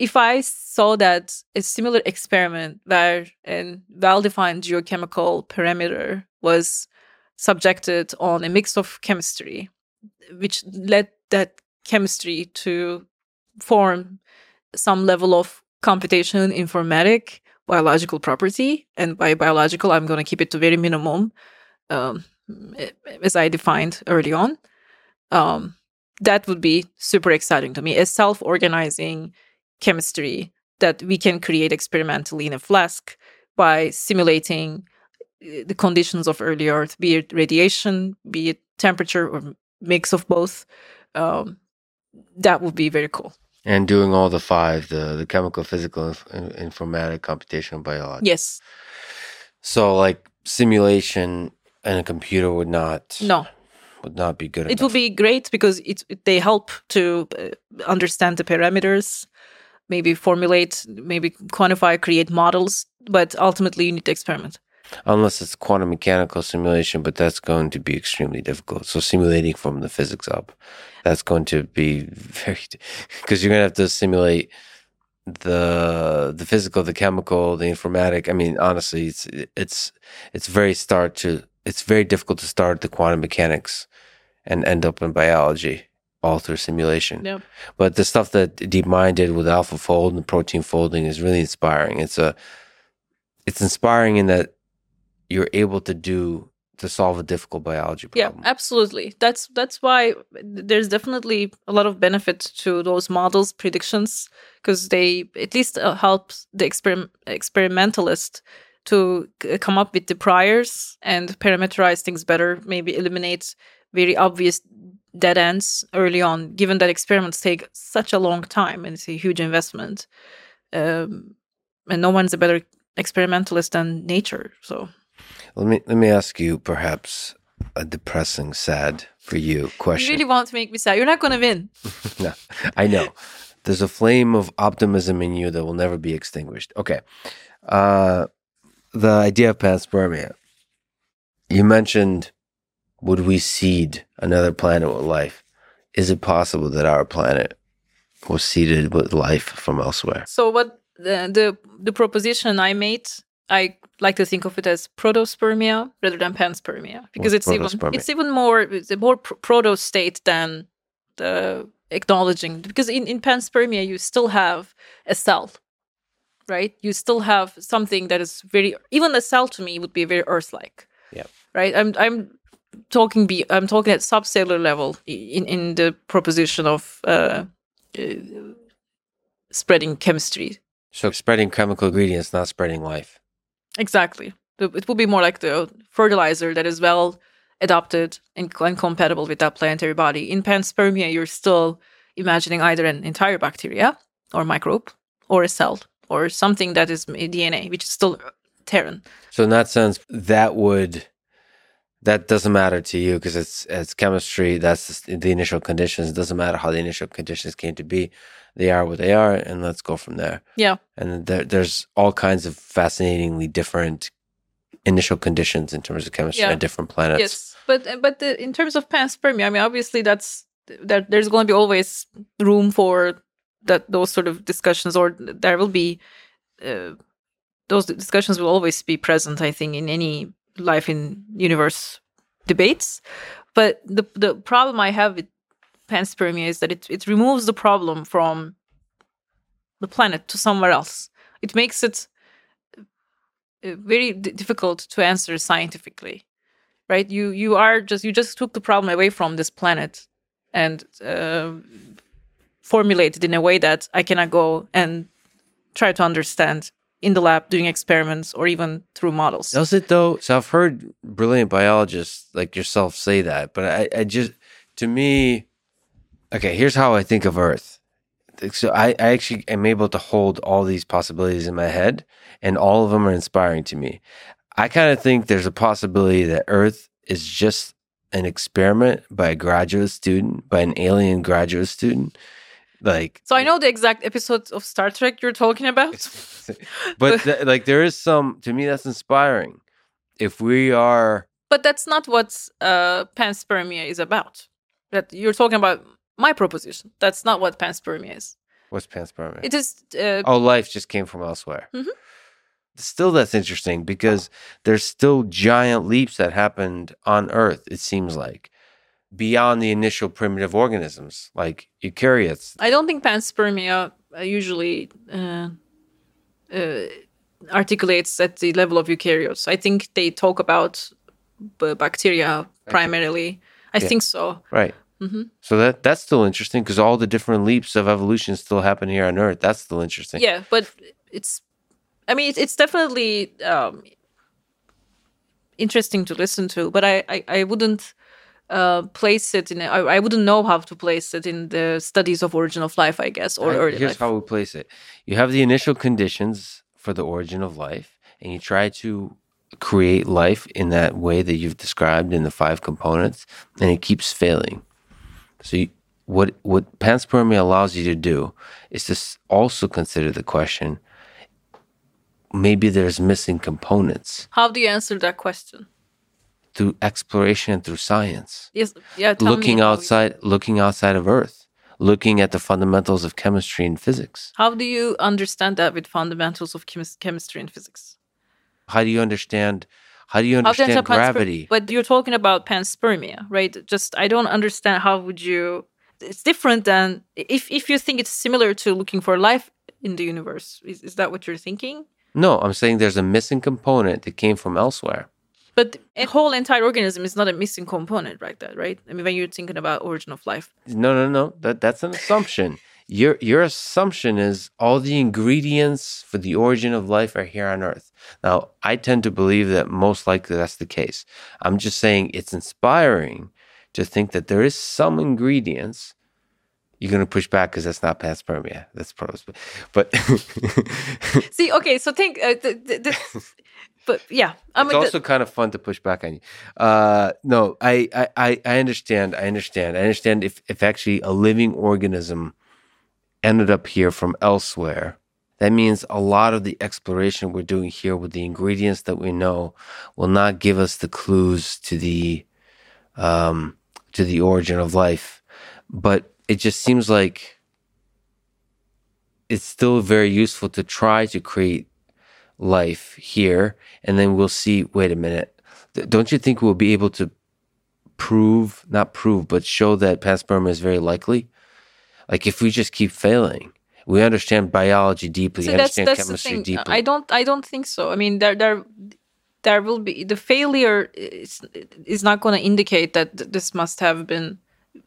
if I saw that a similar experiment where a well-defined geochemical parameter was subjected on a mix of chemistry, which led that chemistry to form some level of computation informatic biological property. And by biological, I'm going to keep it to very minimum, um, as I defined early on. Um, that would be super exciting to me a self-organizing chemistry that we can create experimentally in a flask by simulating uh, the conditions of early earth be it radiation be it temperature or mix of both um, that would be very cool and doing all the five the the chemical physical inf- informatic computational biology yes so like simulation and a computer would not no would not be good. It enough. will be great because it, they help to uh, understand the parameters, maybe formulate, maybe quantify, create models. But ultimately, you need to experiment. Unless it's quantum mechanical simulation, but that's going to be extremely difficult. So simulating from the physics up, that's going to be very because you're going to have to simulate the the physical, the chemical, the informatic. I mean, honestly, it's it's it's very start to it's very difficult to start the quantum mechanics and end up in biology all through simulation. Yep. But the stuff that DeepMind did with AlphaFold and protein folding is really inspiring. It's a it's inspiring in that you're able to do to solve a difficult biology problem. Yeah, absolutely. That's that's why there's definitely a lot of benefit to those models predictions because they at least uh, help the exper- experimentalist to come up with the priors and parameterize things better, maybe eliminate very obvious dead ends early on, given that experiments take such a long time and it's a huge investment. Um, and no one's a better experimentalist than nature. So let me let me ask you perhaps a depressing, sad for you question. You really want to make me sad. You're not gonna win. no, I know. There's a flame of optimism in you that will never be extinguished. Okay. Uh the idea of panspermia. You mentioned would we seed another planet with life? Is it possible that our planet was seeded with life from elsewhere? So what the the, the proposition I made, I like to think of it as protospermia rather than panspermia because What's it's even it's even more it's a more proto state than the acknowledging because in, in panspermia you still have a cell right? You still have something that is very even a cell to me would be very earth like yeah. Right? I'm i'm talking be I'm talking at subcellular level in in the proposition of uh, uh, spreading chemistry. So spreading chemical ingredients, not spreading life. Exactly. It will be more like the fertilizer that is well adopted and, and compatible with that planetary body. In panspermia, you're still imagining either an entire bacteria or microbe or a cell or something that is DNA, which is still Terran. So in that sense, that would that doesn't matter to you because it's it's chemistry. That's the initial conditions. It doesn't matter how the initial conditions came to be. They are what they are, and let's go from there. Yeah. And there, there's all kinds of fascinatingly different initial conditions in terms of chemistry Yeah. on different planets. Yes, but but the, in terms of panspermia, I mean, obviously that's that there's going to be always room for that those sort of discussions, or there will be uh, those discussions will always be present. I think in any life in universe debates, but the the problem I have with panspermia is that it it removes the problem from the planet to somewhere else. It makes it uh, very difficult to answer scientifically right you you are just you just took the problem away from this planet and uh, formulated in a way that i cannot go and try to understand in the lab doing experiments or even through models Does it though? So I've heard brilliant biologists like yourself say that, but I, I just to me, okay, here's how I think of Earth. So I, I actually am able to hold all these possibilities in my head, and all of them are inspiring to me. I kind of think there's a possibility that Earth is just an experiment by a graduate student, by an alien graduate student. Like so i know the exact episode of star trek you're talking about but th- like there is some to me that's inspiring. If we are but that's not what uh, panspermia is about that you're talking about my proposition that's not what panspermia is what's panspermia? it is uh, oh, life just came from elsewhere. Mhm. Still, that's interesting because there's still giant leaps that happened on Earth. It seems like beyond the initial primitive organisms, like eukaryotes. I don't think panspermia uh, usually uh, uh, articulates at the level of eukaryotes. I think they talk about b- bacteria primarily. I Yeah. think so. Right. Mhm. So that that's still interesting because all the different leaps of evolution still happen here on Earth. That's still interesting. Yeah, but it's. I mean, it's, it's definitely um, interesting to listen to, but I I, I wouldn't. Uh, place it in. I wouldn't know how to place it in the studies of origin of life, I guess, or Right, early Here's life. how we place it. You have the initial conditions for the origin of life, and you try to create life in that way that you've described in the five components, and it keeps failing. So, you, what what panspermia allows you to do is to also consider the question: maybe there's missing components how do you answer that question? Through exploration and through science. Yes, yeah. looking how you- outside, looking outside of Earth, looking at the fundamentals of chemistry and physics. How do you understand that with fundamentals of chemis- chemistry and physics? How do you understand? How do you you understand gravity? But you're talking about panspermia, right? Just I don't understand how would you. It's different than if if you think it's similar to looking for life in the universe. Is, is that what you're thinking? No, I'm saying there's a missing component that came from elsewhere. But a whole entire organism is not a missing component like that, right? I mean, when you're thinking about origin of life, No, no, no. That that's an assumption. Your your assumption is all the ingredients for the origin of life are here on Earth. Now, I tend to believe that most likely that's the case. I'm just saying it's inspiring to think that there is some ingredients. You're gonna push back because that's not panspermia. That's pros. But see, okay, so think, uh, th- th- th- but yeah, I it's the- also kind of fun to push back on you. Uh, no, I, I, I, I understand. I understand. I understand if, if actually a living organism ended up here from elsewhere, that means a lot of the exploration we're doing here with the ingredients that we know will not give us the clues to the um, to the origin of life. But it just seems like it's still very useful to try to create life here and then we'll see wait a minute don't you think we'll be able to prove not prove but show that past panspermia is very likely like if we just keep failing we understand biology deeply So that's understand that's chemistry deeply I don't I don't think so. I mean, there there there will be the failure is is not going to indicate that th- this must have been.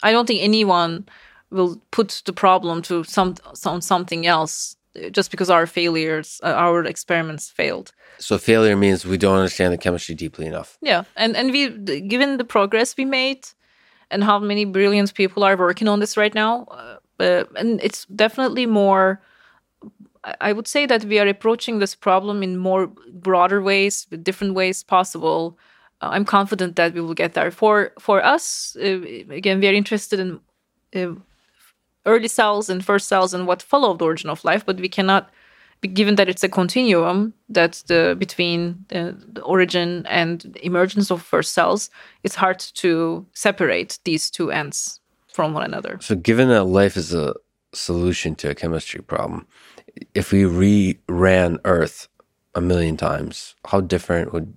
I don't think anyone will put the problem to some on something else just because our failures, uh, our experiments failed. So failure means we don't understand the chemistry deeply enough. Yeah, and and we, given the progress we made, and how many brilliant people are working on this right now, uh, and it's definitely more. I would say that we are approaching this problem in more broader ways, with different ways possible. Uh, I'm confident that we will get there. For for us, uh, again, we are interested in uh, early cells and first cells and what followed the origin of life, but we cannot, given that it's a continuum that the between uh, the origin and emergence of first cells, it's hard to separate these two ends from one another. So, given that life is a solution to a chemistry problem, if we re-ran Earth a million times, how different would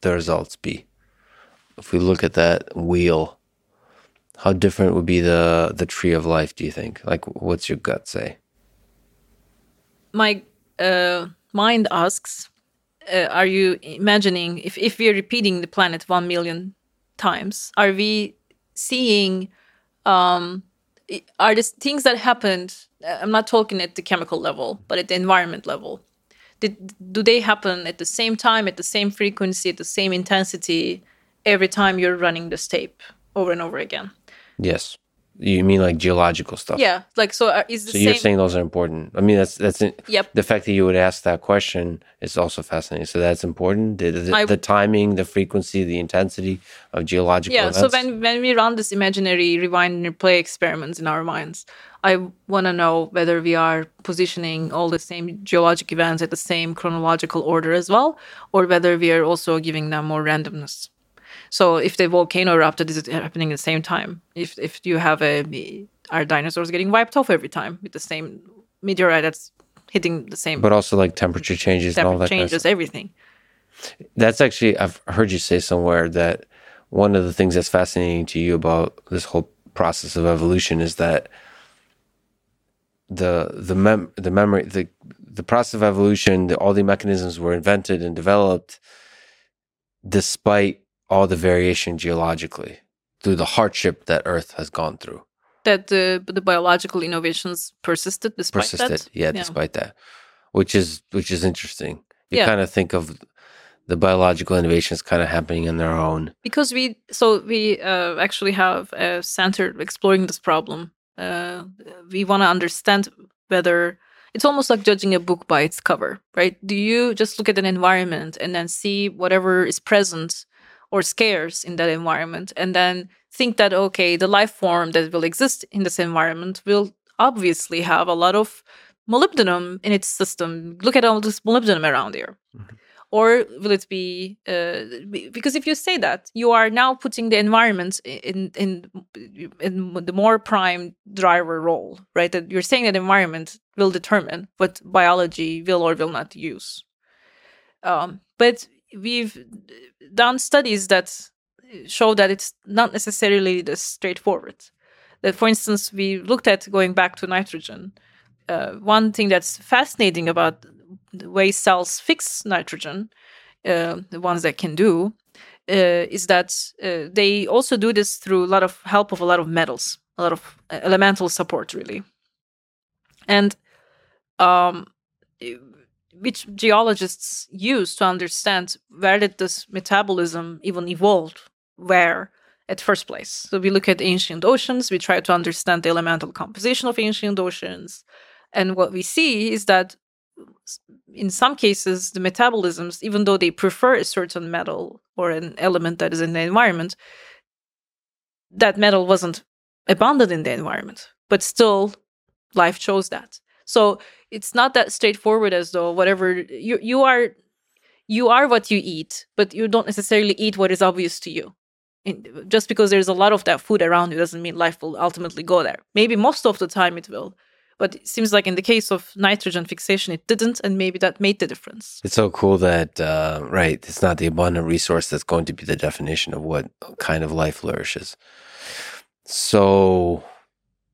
the results be? If we look at that wheel how different would be the the tree of life do you think? Like what's your gut say? My uh, mind asks uh, are you imagining if, if we're repeating the planet 1 million times are we seeing um, are the things that happened i'm not talking at the chemical level but at the environment level. Did, do they happen at the same time at the same frequency at the same intensity every time you're running this tape over and over again Yes. You mean like geological stuff? Yeah, like so. Uh, is the so same... you're saying those are important? I mean, that's that's. Yep. The fact that you would ask that question is also fascinating. So that's important. The, the, I... the timing, the frequency, the intensity of geological. Yeah. Events. So when when we run this imaginary rewind and replay experiments in our minds, I want to know whether we are positioning all the same geologic events at the same chronological order as well, or whether we are also giving them more randomness. So if the volcano erupted, is it happening at the same time? If if you have a are dinosaurs getting wiped off every time with the same meteorite that's hitting the same? But also like temperature changes temperature and all that changes kind of everything. That's actually I've heard you say somewhere that one of the things that's fascinating to you about this whole process of evolution is that the the mem the memory the the process of evolution the, all the mechanisms were invented and developed despite all the variation geologically through the hardship that Earth has gone through. That the the biological innovations persisted despite persisted, that. Yeah, yeah, despite that, which is which is interesting. You yeah. kind of think of the biological innovations kind of happening on their own because we so we uh, actually have a center exploring this problem. Uh, we want to understand whether it's almost like judging a book by its cover, right? Do you just look at an environment and then see whatever is present or scarce in that environment. And then think that okay the life form that will exist in this environment will obviously have a lot of molybdenum in its system. Look at all this molybdenum around here. Mm-hmm. or will it be uh, because if you say that you are now putting the environment in in in the more prime driver role right? That you're saying that environment will determine what biology will or will not use. Um, but we've done studies that show that it's not necessarily this straightforward. That, for instance, we looked at going back to nitrogen. Uh, one thing that's fascinating about the way cells fix nitrogen, uh, the ones that can do, uh, is that uh, they also do this through a lot of help of a lot of metals, a lot of uh, elemental support, really. And um, which geologists use to understand where did this metabolism even evolve where at first place. So we look at ancient oceans we try to understand the elemental composition of ancient oceans and what we see is that in some cases the metabolisms even though they prefer a certain metal or an element that is in the environment that metal wasn't abundant in the environment but still life chose that so it's not that straightforward as though whatever you you are you are what you eat, but you don't necessarily eat what is obvious to you. And just because there's a lot of that food around you doesn't mean life will ultimately go there. Maybe most of the time it will, but it seems like in the case of nitrogen fixation, it didn't, and maybe that made the difference. It's so cool that uh, right, it's not the abundant resource that's going to be the definition of what kind of life flourishes. So,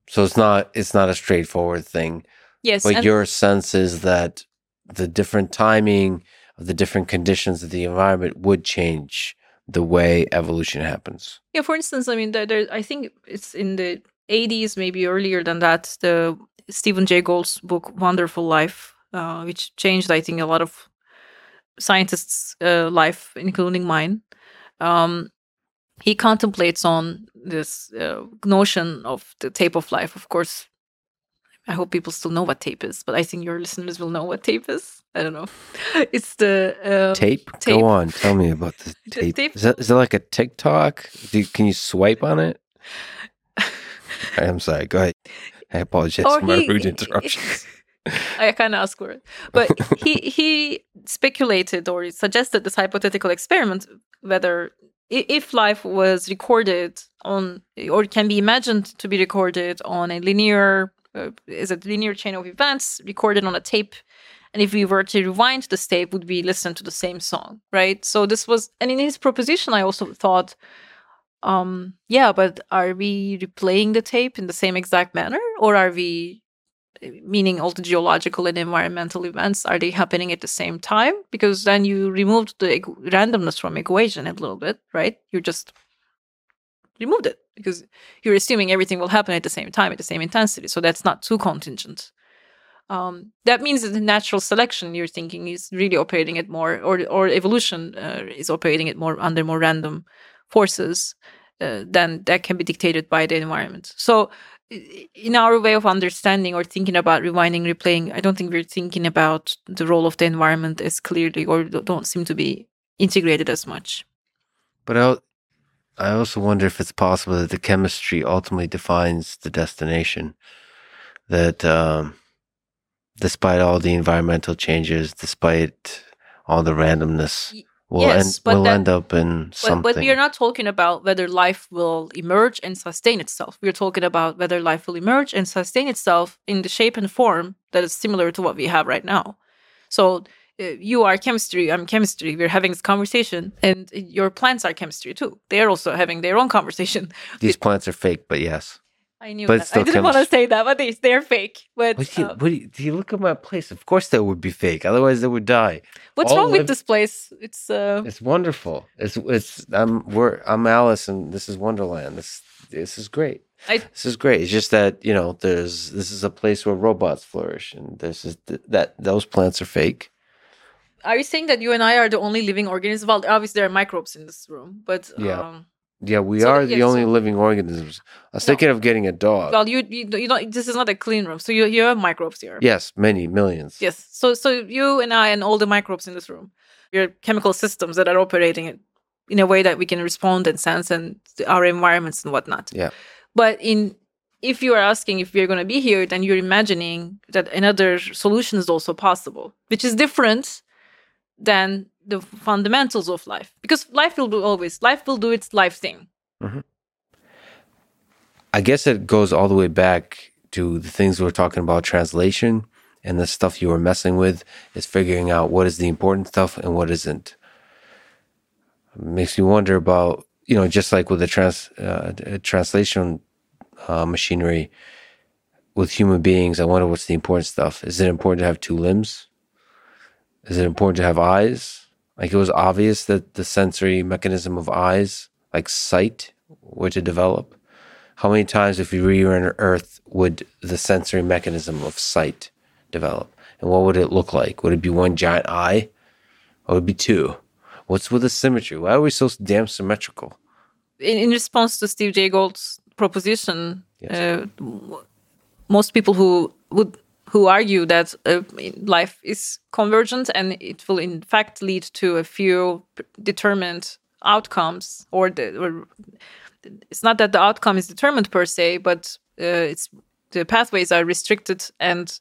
so it's not it's not a straightforward thing. Yes. But your sense is that the different timing of the different conditions of the environment would change the way evolution happens. Yeah. For instance, I mean, there, there, I think it's in the 80s, maybe earlier than that. The Stephen Jay Gould's book Wonderful Life, uh, which changed, I think, a lot of scientists' uh, life, including mine. Um, he contemplates on this uh, notion of the tape of life. Of course, I hope people still know what tape is, but I think your listeners will know what tape is. I don't know. It's the um, tape? tape. Go on, tell me about the The tape. tape- Is, that, is it like a TikTok? Do can you swipe on it? I'm sorry. Go ahead. I apologize Or for my he- rude interruptions. I of asked for it, but he he speculated or suggested this hypothetical experiment whether if life was recorded on or can be imagined to be recorded on a linear uh, is a linear chain of events recorded on a tape. And if we were to rewind this tape would we listen to the same song right? So this was and in his proposition i also thought um yeah but are we replaying the tape in the same exact manner? Or are we meaning all the geological and environmental events are they happening at the same time? Because then you removed the randomness from equation a little bit right? You just removed it because you're assuming everything will happen at the same time at the same intensity so that's not too contingent. Um, that means that the natural selection you're thinking is really operating at more or or evolution uh, is operating at more under more random forces uh, then that can be dictated by the environment. So in our way of understanding or thinking about rewinding replaying i don't think we're thinking about the role of the environment as clearly or don't seem to be integrated as much. But I, also wonder if it's possible that the chemistry ultimately defines the destination. That um, despite all the environmental changes, despite all the randomness, Y- we'll, yes, end, but we'll that- end up in something. but we are not talking about whether life will emerge and sustain itself we're talking about whether life will emerge and sustain itself in the shape and form that is similar to what we have right now so you are chemistry i'm chemistry we're having this conversation and your plants are chemistry too they're also having their own conversation These plants are fake, but yes. I knew But that. I didn't want to say that, but they, they're fake. But What do you, uh, what do you, do you look at my place? Of course, that would be fake. Otherwise, they would die. what's all wrong with this place? It's uh, It's wonderful. It's it's I'm we're I'm Alice, and this is Wonderland. This this is great. I This is great. It's just that you know, there's this is a place where robots flourish, and this is that those plants are fake. Are you saying that you and I are the only living organisms? Well, obviously there are microbes in this room, but Yeah. um, Yeah, we So, are yeah, the only so- living organisms. I was No. thinking of getting a dog. well, you you, you don't. This is not a clean room, so you you have microbes here. yes, many millions. Yes. So so you and I and all the microbes in this room, we're chemical systems that are operating in- in a way that we can respond and sense and our environments and whatnot. Yeah. But in if you are asking if we're going to be here, then you're imagining that another solution is also possible, which is different than the fundamentals of life. Because life will do always life will do its life thing. I guess it goes all the way back to the things we were talking about translation and the stuff you were messing with is figuring out what is the important stuff and what isn't. makes me wonder about, you know, just like with the trans, uh, translation uh, machinery with human beings, I wonder what's the important stuff. Is it important to have two limbs? Is it important to have eyes? Like it was obvious that the sensory mechanism of eyes, like sight, were to develop. How many times, if we were on Earth, would the sensory mechanism of sight develop? And what would it look like? Would it be one giant eye? Or would it be two? What's with the symmetry? Why are we so damn symmetrical? in, in response to Steve Jay Gould's proposition, Yes. uh, most people who would who argue that uh, life is convergent and it will in fact lead to a few determined outcomes, or, the, or it's not that the outcome is determined per se, but uh, it's the pathways are restricted and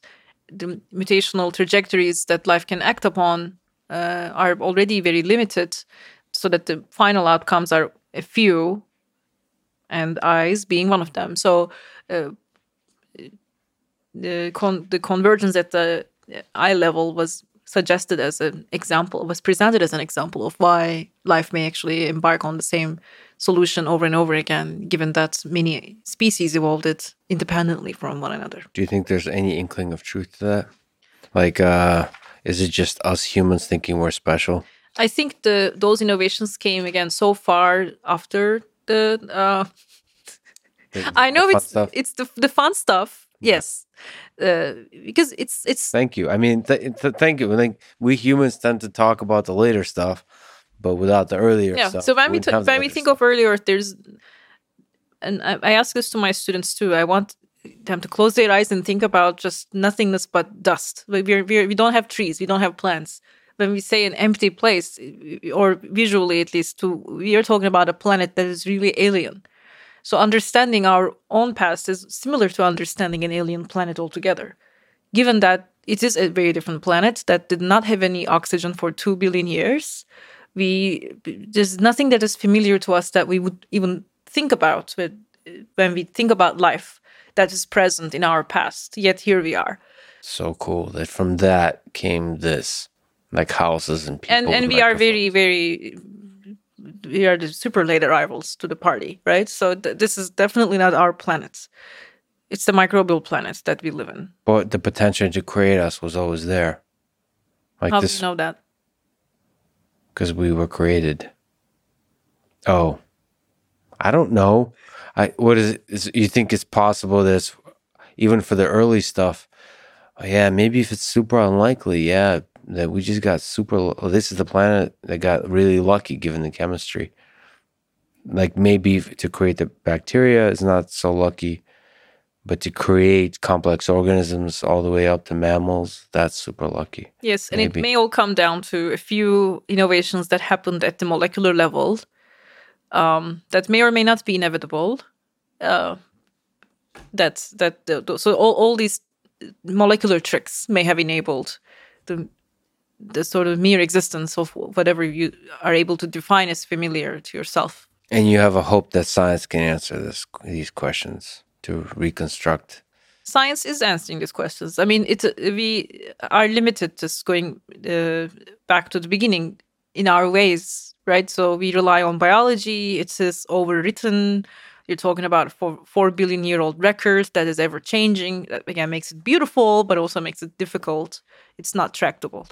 the mutational trajectories that life can act upon uh, are already very limited, so that the final outcomes are a few, and eyes being one of them. So uh, the con- the convergence at the eye level was suggested as an example, was presented as an example of why life may actually embark on the same solution over and over again, given that many species evolved it independently from one another. Do you think there's any inkling of truth to that? Like, uh, is it just us humans thinking we're special? I think the those innovations came again so far after the. Uh, The- I know it's stuff? it's the the fun stuff, Yes, uh, because it's it's. Thank you. I mean, th- th- thank you. I think we humans tend to talk about the later stuff, but without the earlier yeah. stuff. So when we t- when we think stuff. of earlier, there's, and I, I ask this to my students too. I want them to close their eyes and think about just nothingness but dust. We we're, we're, we don't have trees. We don't have plants. When we say an empty place, or visually at least, to, we are talking about a planet that is really alien. So understanding our own past is similar to understanding an alien planet altogether. Given that it is a very different planet that did not have any oxygen for 2 billion years, we there's nothing that is familiar to us that we would even think about when we think about life that is present in our past. Yet here we are. so cool that from that came this, like houses and people. and and we are very very we are the super late arrivals to the party right so th- this is definitely not our planet it's the microbial planet that we live in But the potential to create us was always there. Like how do this, you know that because we were created. Oh, I don't know. I what is it? Is, you think it's possible that it's, even for the early stuff? Oh, yeah, maybe if it's super unlikely, yeah, that we just got super. Oh, this is the planet that got really lucky given the chemistry. Like maybe to create the bacteria is not so lucky, but to create complex organisms all the way up to mammals, that's super lucky. yes and Maybe. it may all come down to a few innovations that happened at the molecular level um, that may or may not be inevitable uh, that that so all, all these molecular tricks may have enabled the the sort of mere existence of whatever you are able to define as familiar to yourself. And you have a hope that science can answer this these questions to reconstruct. Science is answering these questions. I mean, it's we are limited just going uh, back to the beginning in our ways, right? So we rely on biology. It is overwritten. You're talking about four, four billion year old records that is ever changing. That again makes it beautiful, but also makes it difficult. It's not tractable.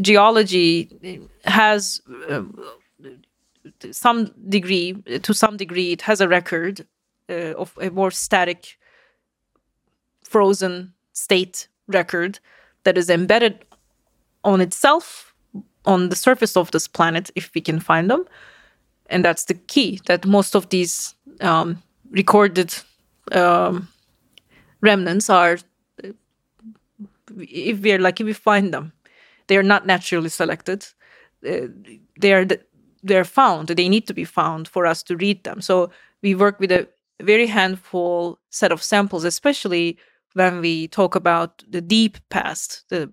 Geology has um, some degree, to some degree, it has a record uh, of a more static, frozen state record that is embedded on itself on the surface of this planet, if we can find them. And that's the key that most of these um, recorded um, remnants are, if we are lucky, we find them. They are not naturally selected. Uh, they are the, they're found. They need to be found for us to read them. So we work with a very handful set of samples, especially when we talk about the deep past, the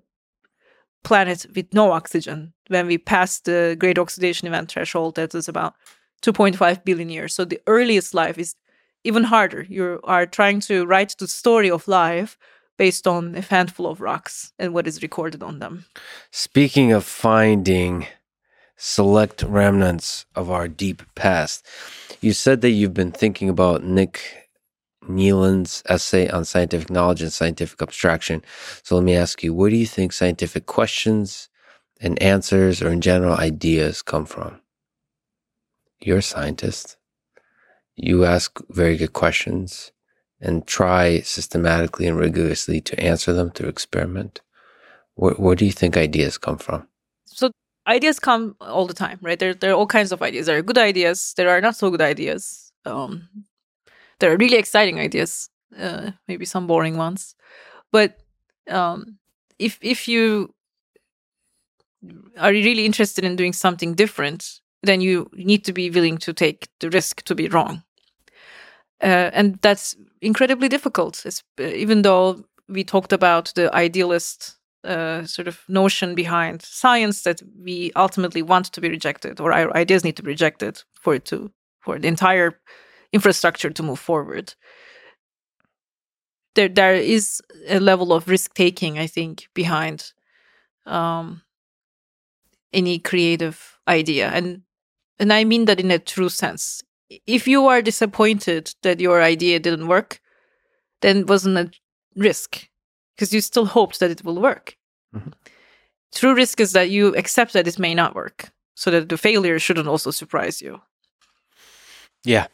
planet with no oxygen, when we pass the great oxidation event threshold, that is about 2.5 billion years. So the earliest life is even harder. You are trying to write the story of life based on a handful of rocks and what is recorded on them. Speaking of finding select remnants of our deep past, you said that you've been thinking about Nick Neelan's essay on scientific knowledge and scientific abstraction. So let me ask you, where do you think scientific questions and answers, or in general ideas, come from? You're a scientist. You ask very good questions and try systematically and rigorously to answer them through experiment. Where, where do you think ideas come from? So ideas come all the time, right? There, there are all kinds of ideas. There are good ideas. There are not so good ideas. Um, there are really exciting ideas. Uh, maybe some boring ones, but um, if if you are really interested in doing something different, then you need to be willing to take the risk to be wrong. Uh, and that's incredibly difficult, it's, uh, even though we talked about the idealist uh, sort of notion behind science that we ultimately want to be rejected or our ideas need to be rejected for it to for the entire infrastructure to move forward. There there is a level of risk taking i think behind um, any creative idea. And and i mean that in a true sense if you are disappointed that your idea didn't work then it wasn't a risk because you still hoped that it will work Mhm. true risk is that you accept that it may not work so that the failure shouldn't also surprise you Yeah.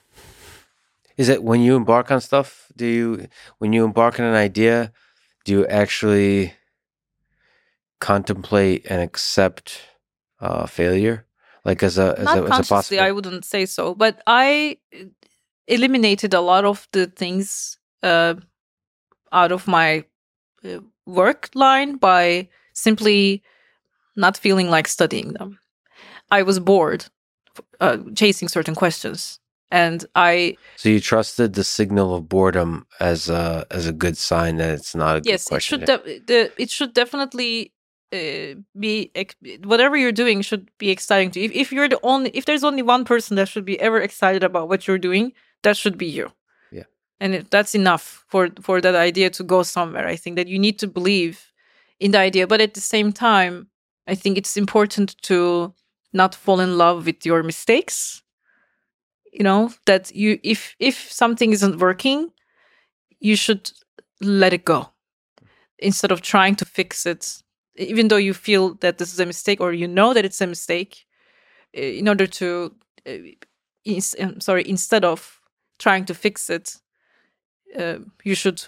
Is it when you embark on stuff? Do you when you embark on an idea, do you actually contemplate and accept uh, failure, like as a as Not a, as a consciously, possible? I wouldn't say so, but I uh, eliminated a lot of the things uh, out of my uh, work line by simply not feeling like studying them. I was bored uh, chasing certain questions, and I so you trusted the signal of boredom as a as a good sign that it's not a good yes, it should de- the it should definitely uh, be whatever you're doing should be exciting to you. If, if you're the only if there's only one person that should be ever excited about what you're doing, that should be you. Yeah. and it, that's enough for for that idea to go somewhere. I think that you need to believe in the idea, but at the same time, I think it's important to not fall in love with your mistakes. You know that you if if something isn't working, you should let it go instead of trying to fix it even though you feel that this is a mistake or you know that it's a mistake in order to uh, um, sorry instead of trying to fix it uh, you should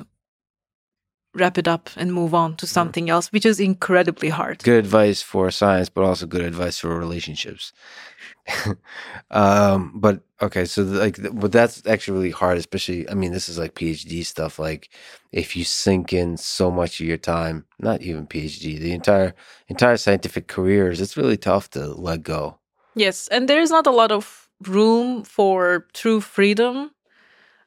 wrap it up and move on to something else which is incredibly hard good advice for science, but also good advice for relationships. um, but okay, so like, but that's actually really hard, especially. I mean, this is like PhD stuff. Like, if you sink in so much of your time, not even PhD, the entire entire scientific careers, it's really tough to let go. yes and there's not a lot of room for true freedom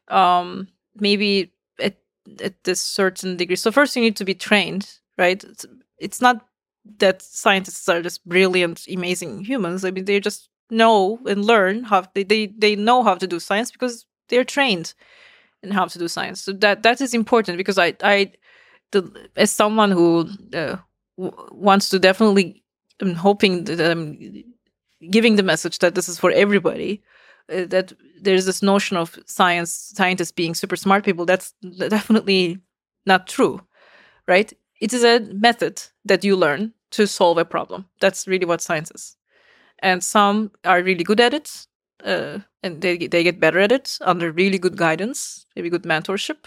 um maybe at at this certain degree so first you need to be trained right it's, it's not that scientists are just brilliant amazing humans i mean they're just know and learn how they, they they know how to do science because they're trained in how to do science. So that that is important because i i the, as someone who uh, w- wants to definitely i'm hoping that i'm giving the message that this is for everybody uh, that there's this notion of science scientists being super smart people that's definitely not true right? It is a method that you learn to solve a problem. That's really what science is and some are really good at it uh, and they, they get better at it under really good guidance maybe good mentorship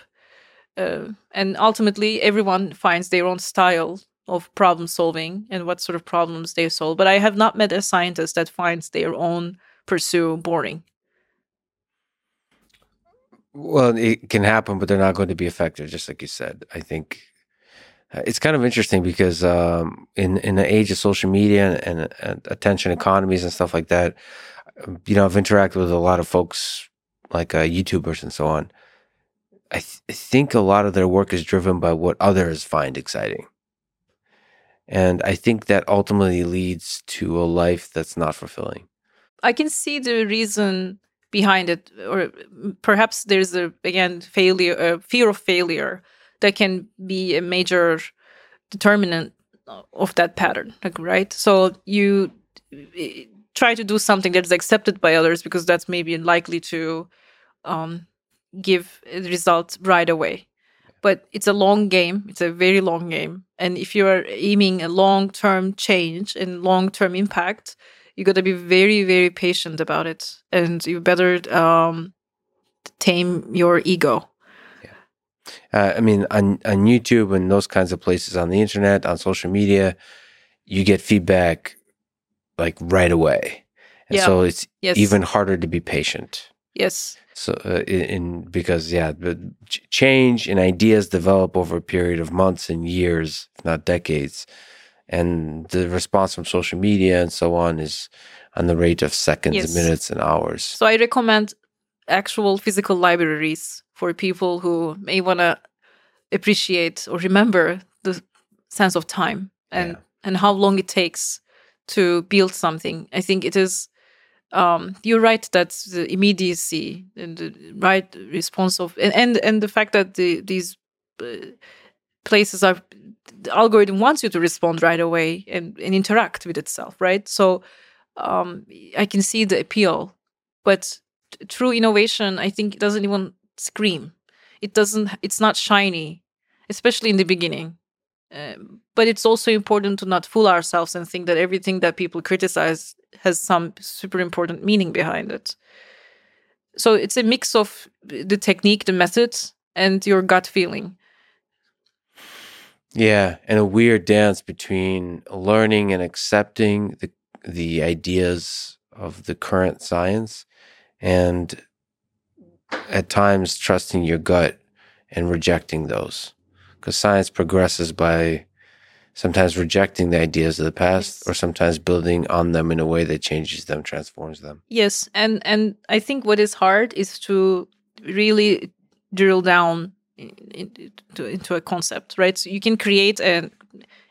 uh, and ultimately everyone finds their own style of problem solving and what sort of problems they solve but i have not met a scientist that finds their own pursuit boring Well, it can happen, but they're not going to be effective, just like you said. I think it's kind of interesting because um, in in the age of social media and, and attention economies and stuff like that, you know, I've interacted with a lot of folks like uh, YouTubers and so on. I, th- I think a lot of their work is driven by what others find exciting, and I think that ultimately leads to a life that's not fulfilling. I can see the reason behind it, or perhaps there's a again failure, a fear of failure that can be a major determinant of that pattern, like, right? So you eh, try to do something that is accepted by others because that's maybe likely to um, give a result right away. But it's a long game. It's a very long game, and if you are aiming a long-term change and long-term impact, you got to be very very patient about it and you better um tame your ego Uh, I mean, on on YouTube and those kinds of places, on the internet, on social media, you get feedback like right away, and Yeah. so it's yes even harder to be patient. yes So, uh, in, in because yeah, the change and ideas develop over a period of months and years, if not decades, and the response from social media and so on is on the rate of seconds, Yes. minutes, and hours. so i recommend actual physical libraries for people who may want to appreciate or remember the sense of time and Yeah. and how long it takes to build something i think it is um, you're right that the immediacy and the right response of and and, and the fact that the, these uh, places are the algorithm wants you to respond right away and, and interact with itself right so um, i can see the appeal but true innovation i think it doesn't even scream. It doesn't it's not shiny especially in the beginning. Um, but it's also important to not fool ourselves and think that everything that people criticize has some super important meaning behind it. So it's a mix of the technique, the methods, and your gut feeling. Yeah, and a weird dance between learning and accepting the the ideas of the current science and at times trusting your gut and rejecting those. Because science progresses by sometimes rejecting the ideas of the past yes. or sometimes building on them in a way that changes them, transforms them. Yes, and and I think what is hard is to really drill down into, into a concept, right? So you can create a,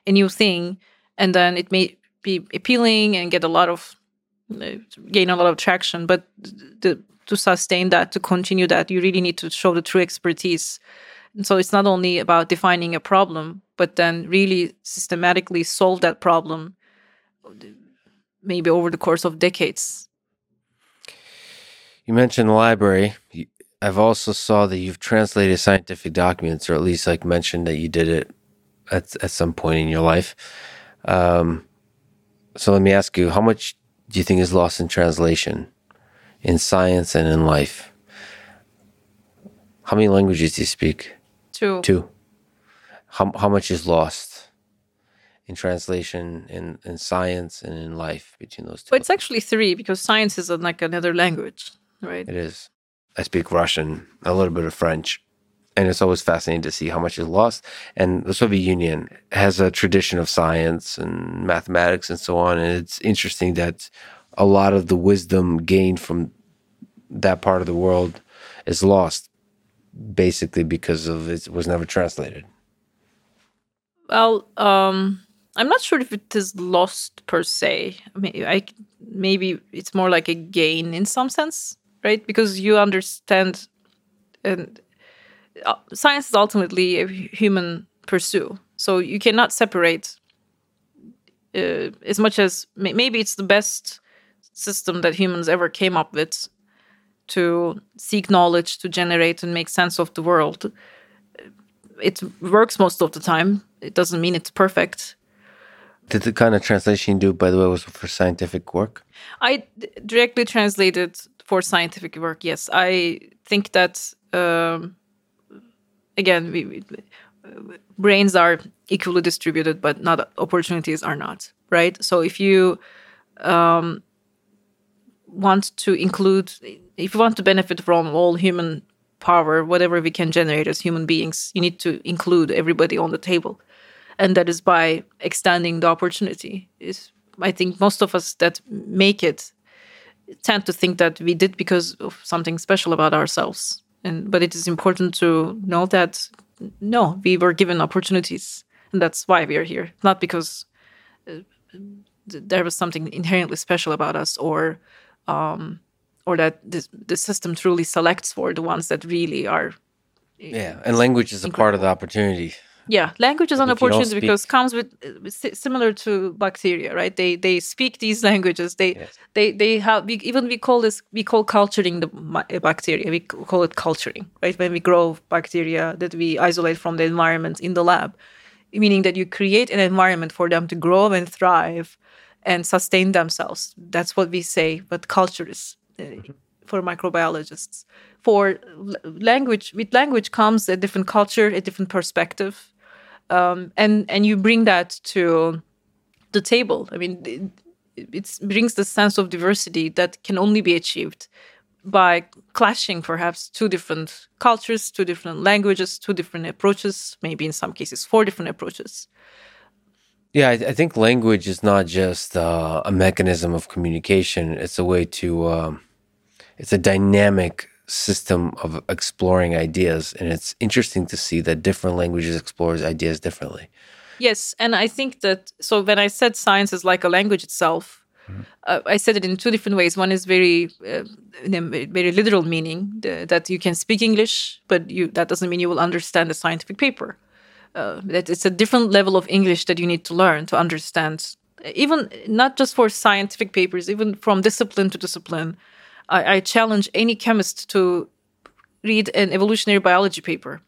a new thing, and then it may be appealing and get a lot of gain a lot of traction, but the, to sustain that, to continue that, you really need to show the true expertise. And so it's not only about defining a problem, but then really systematically solve that problem, maybe over the course of decades. You mentioned the library. I've also saw that you've translated scientific documents, or at least like mentioned that you did it at at some point in your life. Um, so let me ask you, how much do you think is lost in translation, in science and in life? How many languages do you speak? Two. Two. How how much is lost in translation in in science and in life between those two? Well, it's actually three because science is uh, like another language, right? It is. I speak Russian, a little bit of French, and it's always fascinating to see how much is lost. And the Soviet Union has a tradition of science and mathematics and so on. And it's interesting that a lot of the wisdom gained from that part of the world is lost, basically because of it was never translated. Well, um, I'm not sure if it is lost per se. I mean, I maybe it's more like a gain in some sense right? Because you understand, and uh, science is ultimately a human pursuit. So you cannot separate uh, as much as maybe it's the best system that humans ever came up with to seek knowledge, to generate and make sense of the world. It works most of the time. It doesn't mean it's perfect. Did the kind of translation you do, by the way, was for scientific work? I directly translated for scientific work. Yes, I think that um, again, we, we, brains are equally distributed, but not opportunities are not right. So if you um, want to include, if you want to benefit from all human power, whatever we can generate as human beings, you need to include everybody on the table, and that is by extending the opportunity. Is I think most of us that make it tend to think that we did because of something special about ourselves. And but it is important to know that no, we were given opportunities, and that's why we are here. Not because uh, there was something inherently special about us, or um, or that this, the system truly selects for the ones that really are. Yeah, and language is a part of the opportunity. Yeah, language is an opportunity because comes with similar to bacteria, right? They they speak these languages. They yes. they they have we, even we call this we call culturing the eh, bacteria. We call it culturing, right? When we grow bacteria that we isolate from the environment in the lab, meaning that you create an environment for them to grow and thrive and sustain themselves. That's what we say. But culture is mm-hmm. for microbiologists. For language, with language comes a different culture, a different perspective um, and and you bring that to the table. I mean, it, it brings the sense of diversity that can only be achieved by clashing perhaps two different cultures, two different languages, two different approaches, maybe in some cases four different approaches. Yeah, I, I think language is not just uh, a mechanism of communication; it's a way to, um, it's a dynamic system of exploring ideas and it's interesting to see that different languages explores ideas differently. Yes and i think that so when i said science is like a language itself mm-hmm. uh, i said it in two different ways. One is very uh, very literal meaning the, that you can speak english but you that doesn't mean you will understand a scientific paper uh, that it's a different level of english that you need to learn to understand even not just for scientific papers even from discipline to discipline I, I challenge any chemist to read an evolutionary biology paper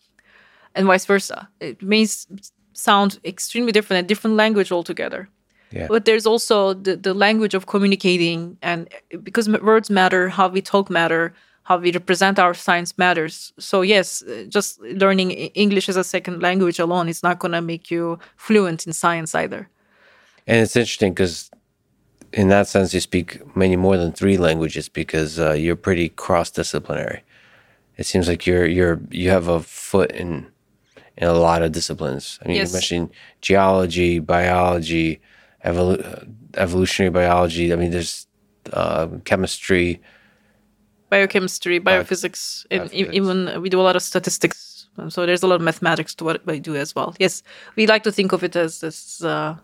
and vice versa. It may sound extremely different, a different language altogether. Yeah. But there's also the, the language of communicating, and because words matter, how we talk matter, how we represent our science matters. So yes, uh, just learning English as a second language alone is not going to make you fluent in science either. And it's interesting because in that sense, you speak many more than three languages because uh, you're pretty cross-disciplinary. It seems like you're you're you have a foot in in a lot of disciplines. I mean, yes. you mentioned geology, biology, evolu- evolutionary biology. I mean, there's uh, chemistry, biochemistry, biophysics, and even we do a lot of statistics. So there's a lot of mathematics to what we do as well. Yes, we like to think of it as this. Uh,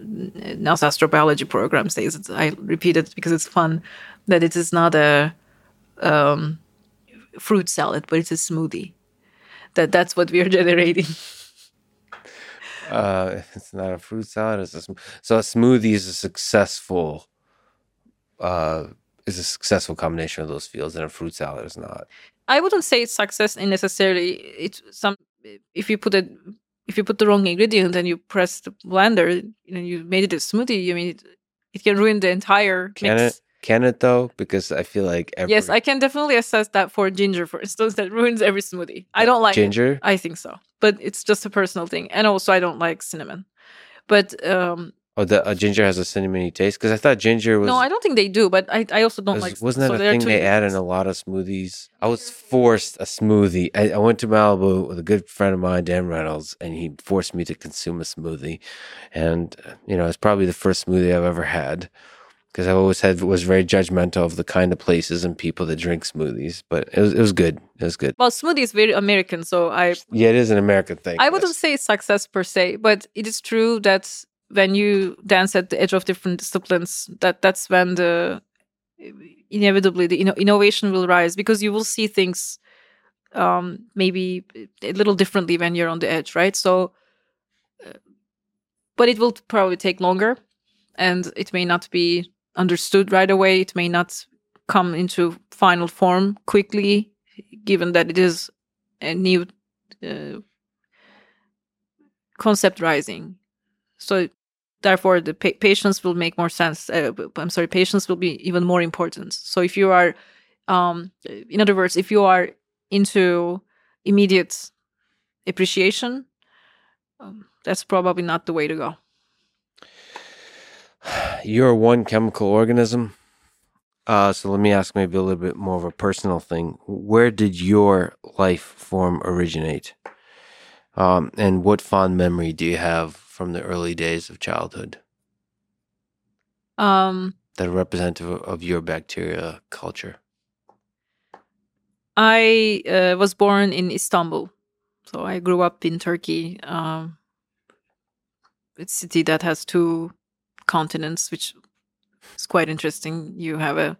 NASA astrobiology program says I repeat it because it's fun that it is not a um, fruit salad, but it's a smoothie. That that's what we are generating. uh, it's not a fruit salad. It's a sm- so a smoothie is a successful uh, is a successful combination of those fields, and a fruit salad is not. I wouldn't say it's success in necessarily. It's some if you put it if you put the wrong ingredient and you press the blender and you made it a smoothie, I mean, it, it can ruin the entire can mix. It? Can it though? Because I feel like every... yes, I can definitely assess that for ginger, for instance, that ruins every smoothie. I don't like ginger. It. I think so, but it's just a personal thing, and also I don't like cinnamon. But um, Oh, the uh, ginger has a cinnamony taste because I thought ginger was. No, I don't think they do, but I, I also don't was, like. Wasn't that so a thing they add in a lot of smoothies? I was forced a smoothie. I, I, went to Malibu with a good friend of mine, Dan Reynolds, and he forced me to consume a smoothie, and you know it's probably the first smoothie I've ever had because I always had was very judgmental of the kind of places and people that drink smoothies. But it was it was good. It was good. Well, smoothie is very American, so I yeah, it is an American thing. I wouldn't say success per se, but it is true that when you dance at the edge of different disciplines, that that's when the inevitably the innovation will rise because you will see things um, maybe a little differently when you're on the edge, right? So, uh, but it will probably take longer, and it may not be understood right away. It may not come into final form quickly, given that it is a new uh, concept rising. So therefore the pa- patience will make more sense uh, i'm sorry patience will be even more important. So if you are um, in other words if you are into immediate appreciation um, that's probably not the way to go. You're one chemical organism. Uh, so let me ask maybe a little bit more of a personal thing. Where did your life form originate? Um, and what fond memory do you have from the early days of childhood um, that are representative of your bacteria culture? I uh, was born in Istanbul, so I grew up in Turkey. Um, it's a city that has two continents, which is quite interesting. You have a,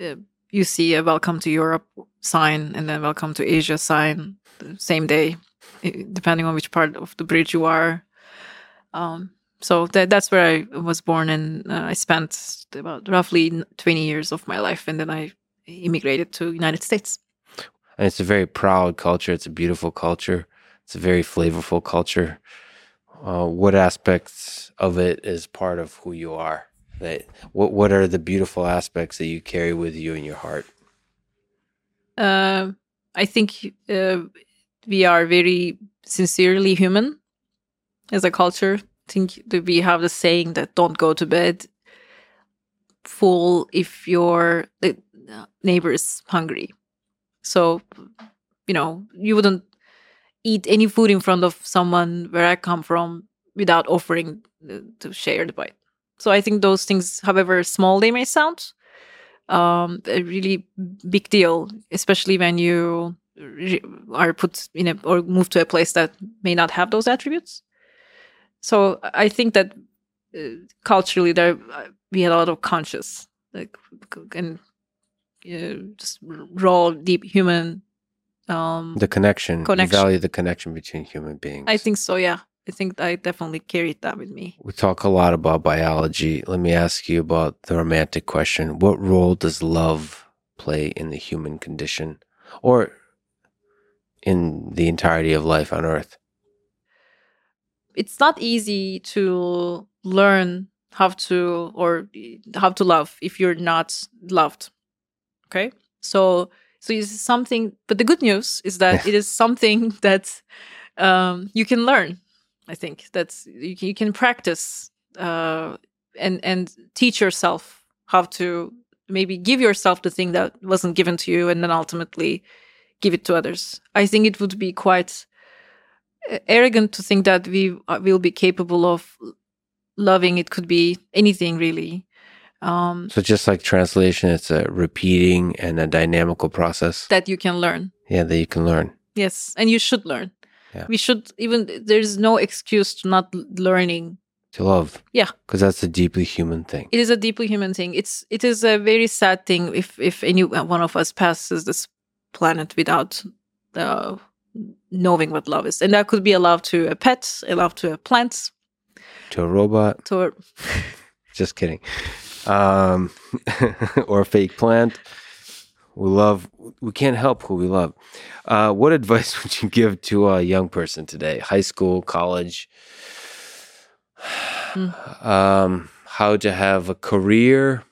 a you see a welcome to Europe sign and then welcome to Asia sign the same day, depending on which part of the bridge you are. Um, so that, that's where I was born, and uh, I spent about roughly 20 years of my life, and then I immigrated to United States. And it's a very proud culture. It's a beautiful culture. It's a very flavorful culture. Uh, what aspects of it is part of who you are? That what what are the beautiful aspects that you carry with you in your heart? Uh, I think uh, we are very sincerely human as a culture. I think we have the saying that don't go to bed full if your neighbor is hungry. So, you know, you wouldn't eat any food in front of someone where I come from without offering to share the bite. So I think those things, however small they may sound, um, a really big deal, especially when you are put in a or move to a place that may not have those attributes. So I think that uh, culturally there uh, we had a lot of conscious like and just raw deep human um the connection. Connection. you value the connection between human beings. I think so yeah. I think i definitely carried that with me. We talk a lot about biology. Let me ask you about the romantic question. What role does love play in the human condition or in the entirety of life on earth it's not easy to learn how to or how to love if you're not loved okay So so it's something. But the good news is that it is something that um, you can learn. I think that's you can, you can practice uh, and and teach yourself how to maybe give yourself the thing that wasn't given to you, and then ultimately give it to others. I think it would be quite arrogant to think that we uh, will be capable of loving. It could be anything really. Um, so just like translation, it's a repeating and a dynamical process that you can learn. Yeah, that you can learn. Yes, and you should learn. Yeah. We should even. There's no excuse to not learning to love. Yeah, because that's a deeply human thing. It is a deeply human thing. It's it is a very sad thing if if any one of us passes this planet without uh, knowing what love is, and that could be a love to a pet, a love to a plant, to a robot, to a. Just kidding um, or a fake plant. We love, we can't help who we love. Uh, what advice would you give to a young person today? High school, college? Mm. Um, how to have a career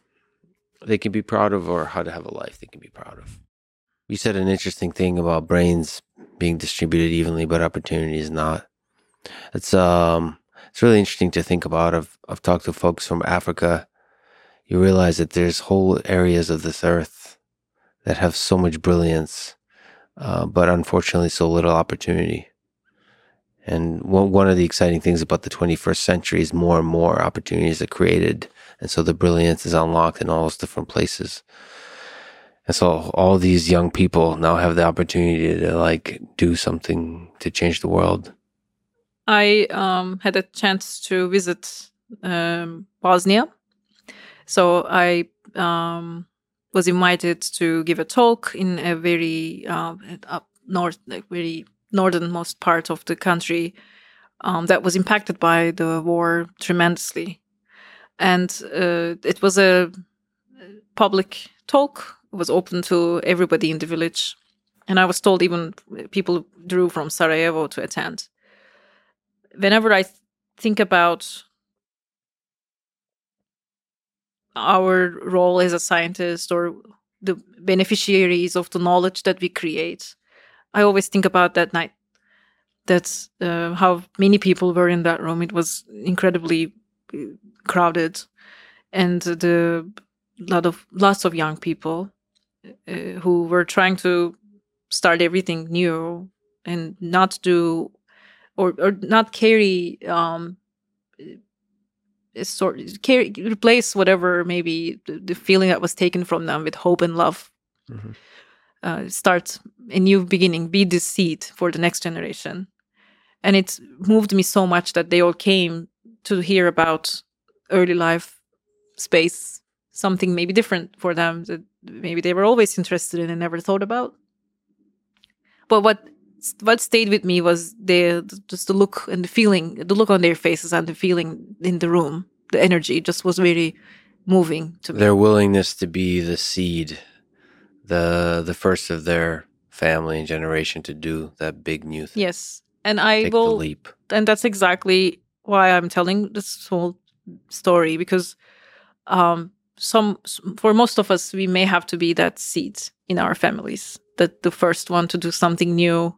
they can be proud of, or how to have a life they can be proud of. You said an interesting thing about brains being distributed evenly, but opportunity is not. It's um, it's really interesting to think about. I've I've talked to folks from Africa you realize that there's whole areas of this earth that have so much brilliance, uh, but unfortunately, so little opportunity. And one, one of the exciting things about the 21st century is more and more opportunities are created. And so the brilliance is unlocked in all those different places. And so all these young people now have the opportunity to like do something to change the world. I um, had a chance to visit um, Bosnia so I um, was invited to give a talk in a very uh, up north, like very northernmost part of the country um, that was impacted by the war tremendously, and uh, it was a public talk. Was open to everybody in the village, and I was told even people drew from Sarajevo to attend. Whenever I think about our role as a scientist or the beneficiaries of the knowledge that we create. I always think about that night. That's uh, how many people were in that room. It was incredibly uh, crowded, and the lot of lots of young people uh, who were trying to start everything new and not do or or not carry um, sort carry, replace whatever maybe the, the, feeling that was taken from them with hope and love. Mm-hmm. Uh, start a new beginning, be the seed for the next generation. And it moved me so much that they all came to hear about early life, space, something maybe different for them that maybe they were always interested in and never thought about. But what what stayed with me was the just the look and the feeling, the look on their faces and the feeling in the room. The energy just was very moving to me. Their willingness to be the seed, the the first of their family and generation to do that big new thing. Yes, and I Take will leap, and that's exactly why I'm telling this whole story because um, some for most of us we may have to be that seed in our families that the first one to do something new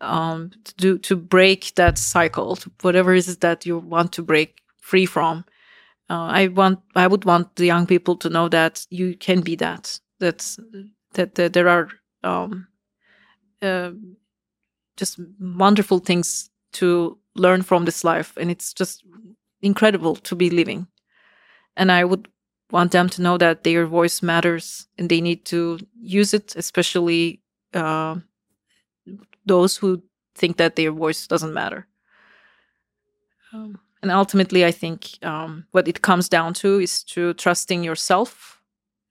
um, to do to break that cycle, whatever it is that you want to break free from. Uh, I want I would want the young people to know that you can be that. That's that, that there are um, uh, just wonderful things to learn from this life, and it's just incredible to be living. And I would want them to know that their voice matters, and they need to use it, especially. Uh, those who think that their voice doesn't matter. Um, and ultimately, I think um, what it comes down to is to trusting yourself,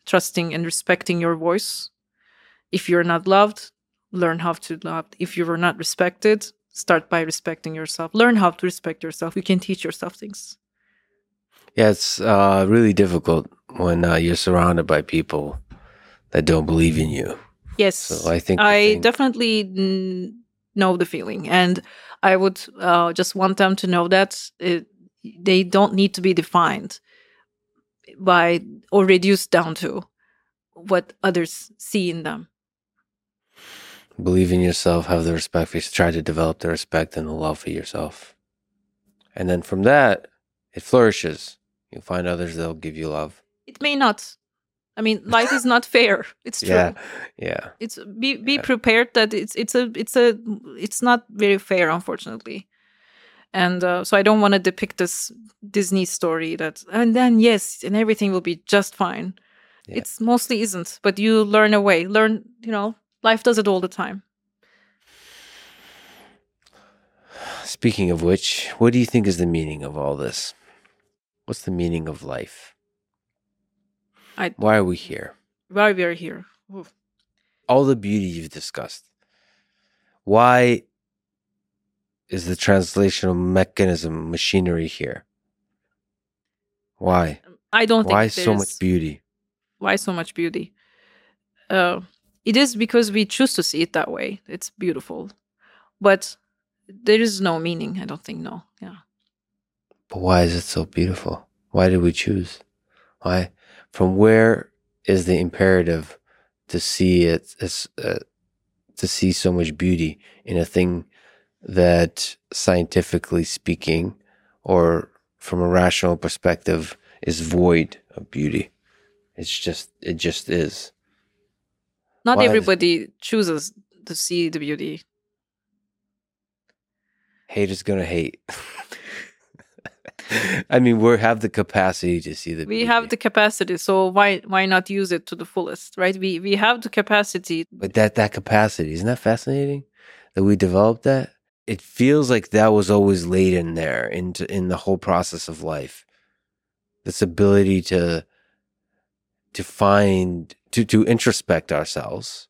trusting and respecting your voice. If you're not loved, learn how to love. If you are not respected, start by respecting yourself. Learn how to respect yourself. You can teach yourself things. Yeah, it's uh, really difficult when uh, you're surrounded by people that don't believe in you Yes. So I think I thing... definitely know the feeling. And I would uh, just want them to know that it, they don't need to be defined by or reduced down to what others see in them. Believe in yourself, have the respect for yourself, try to develop the respect and the love for yourself. And then from that, it flourishes. You'll find others that'll give you love. It may not. I mean, life is not fair. It's true. Yeah. Yeah. It's be be prepared that it's it's a it's a it's not very fair, unfortunately. And uh, so I don't want to depict this Disney story that and then yes, and everything will be just fine. Yeah. It's mostly isn't, but you learn a way. Learn, you know, life does it all the time. Speaking of which, what do you think is the meaning of all this? What's the meaning of life? I- Why are we here? Why are we are here. All the beauty you've discussed. Why is the translational mechanism machinery here? Why? I don't Why think so much beauty? why so much beauty uh, it is because we choose to see it that way it's beautiful but there is no meaning i don't think no yeah But why is it so beautiful? Why did we choose? Why? From where is the imperative to see it as uh, to see so much beauty in a thing that, scientifically speaking, or from a rational perspective, is void of beauty? It's just it just is. not Why is- everybody chooses to see the beauty Hate is gonna hate. I mean, we have the capacity to see the. we beauty. have the capacity so why why not use it to the fullest right we we have the capacity But that that capacity isn't that fascinating that we developed that. It feels like that was always laid in there into in the whole process of life. This ability to to find to to introspect ourselves.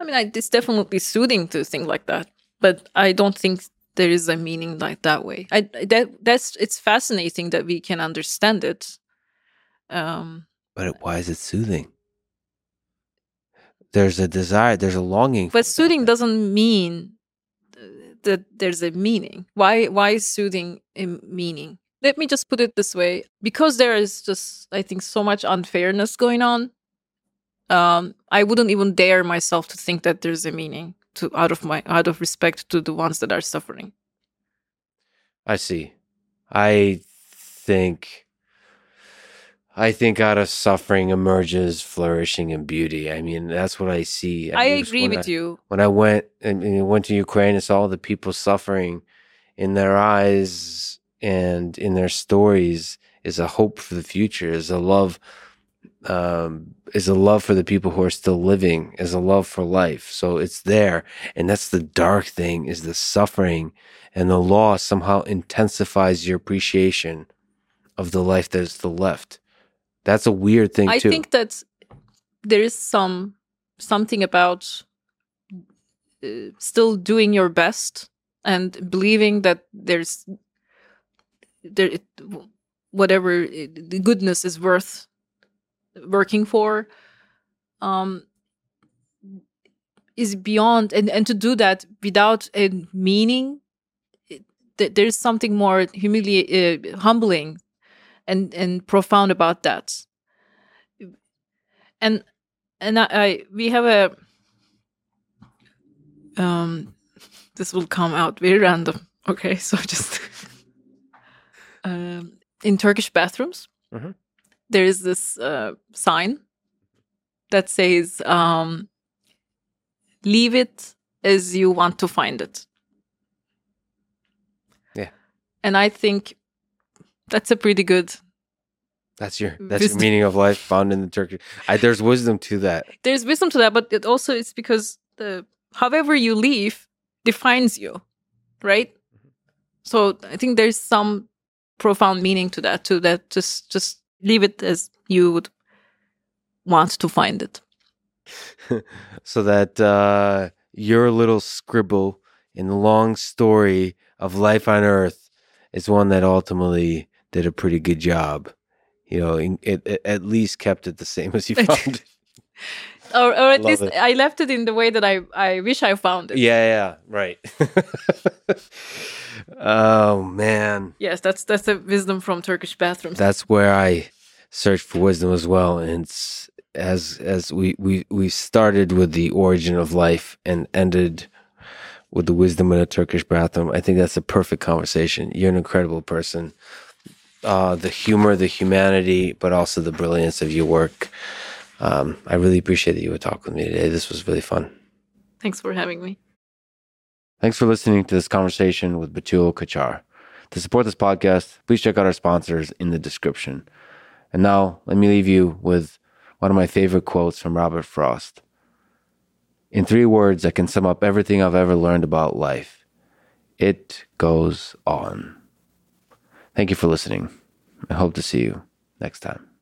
i mean I, it's definitely soothing to think like that but i don't think there is a meaning like that way i that that's it's fascinating that we can understand it um But it, why is it soothing? There's a desire. There's a longing. but soothing doesn't mean that there's a meaning why why is soothing a meaning let me just put it this way because there is just i think so much unfairness going on um i wouldn't even dare myself to think that there's a meaning to out of my out of respect to the ones that are suffering I see. I think I think out of suffering emerges flourishing and beauty. I mean, that's what I see. i, mean, agree with I- you When I went and went to Ukraine and saw the people suffering in their eyes and in their stories is a hope for the future, is a love um, is a love for the people who are still living, is a love for life. So it's there. And that's the dark thing is the suffering and the loss somehow intensifies your appreciation of the life that is still left. That's a weird thing i too. think that there is some something about uh, still doing your best and believing that there's there it, whatever it, the goodness is worth working for um is beyond and and to do that without a meaning it, th- there's something more humili- uh, humbling and and profound about that and and I, I we have a um this will come out very random okay so just um in turkish bathrooms Mhm. There is this uh, sign that says um leave it as you want to find it Yeah. and i think that's a pretty good That's your that's your meaning of life found in the Turkish. I, there's wisdom to that. there's wisdom to that, but it also it's because the however you leave defines you, right? So I think there's some profound meaning to that too. That just just leave it as you would want to find it. so that uh, your little scribble in the long story of life on Earth is one that ultimately did a pretty good job. You know, in, it, it at least kept it the same as you found it. Or, or at Love least it. I left it in the way that I, I wish I found it. Yeah, yeah, right. oh man, Yes, that's that's a wisdom from Turkish bathrooms. that's where I search for wisdom as well, and it's as as we we we started with the origin of life and ended with the wisdom in a Turkish bathroom. I think that's a perfect conversation. You're an incredible person. Uh, the humor, the humanity, but also the brilliance of your work. Um, I really appreciate that you would talk with me today. This was really fun. Thanks for having me. Thanks for listening to this conversation with Betül Kaçar. To support this podcast, please check out our sponsors in the description. And now, let me leave you with one of my favorite quotes from Robert Frost. In three words, I can sum up everything I've ever learned about life it goes on. Thank you for listening. I hope to see you next time.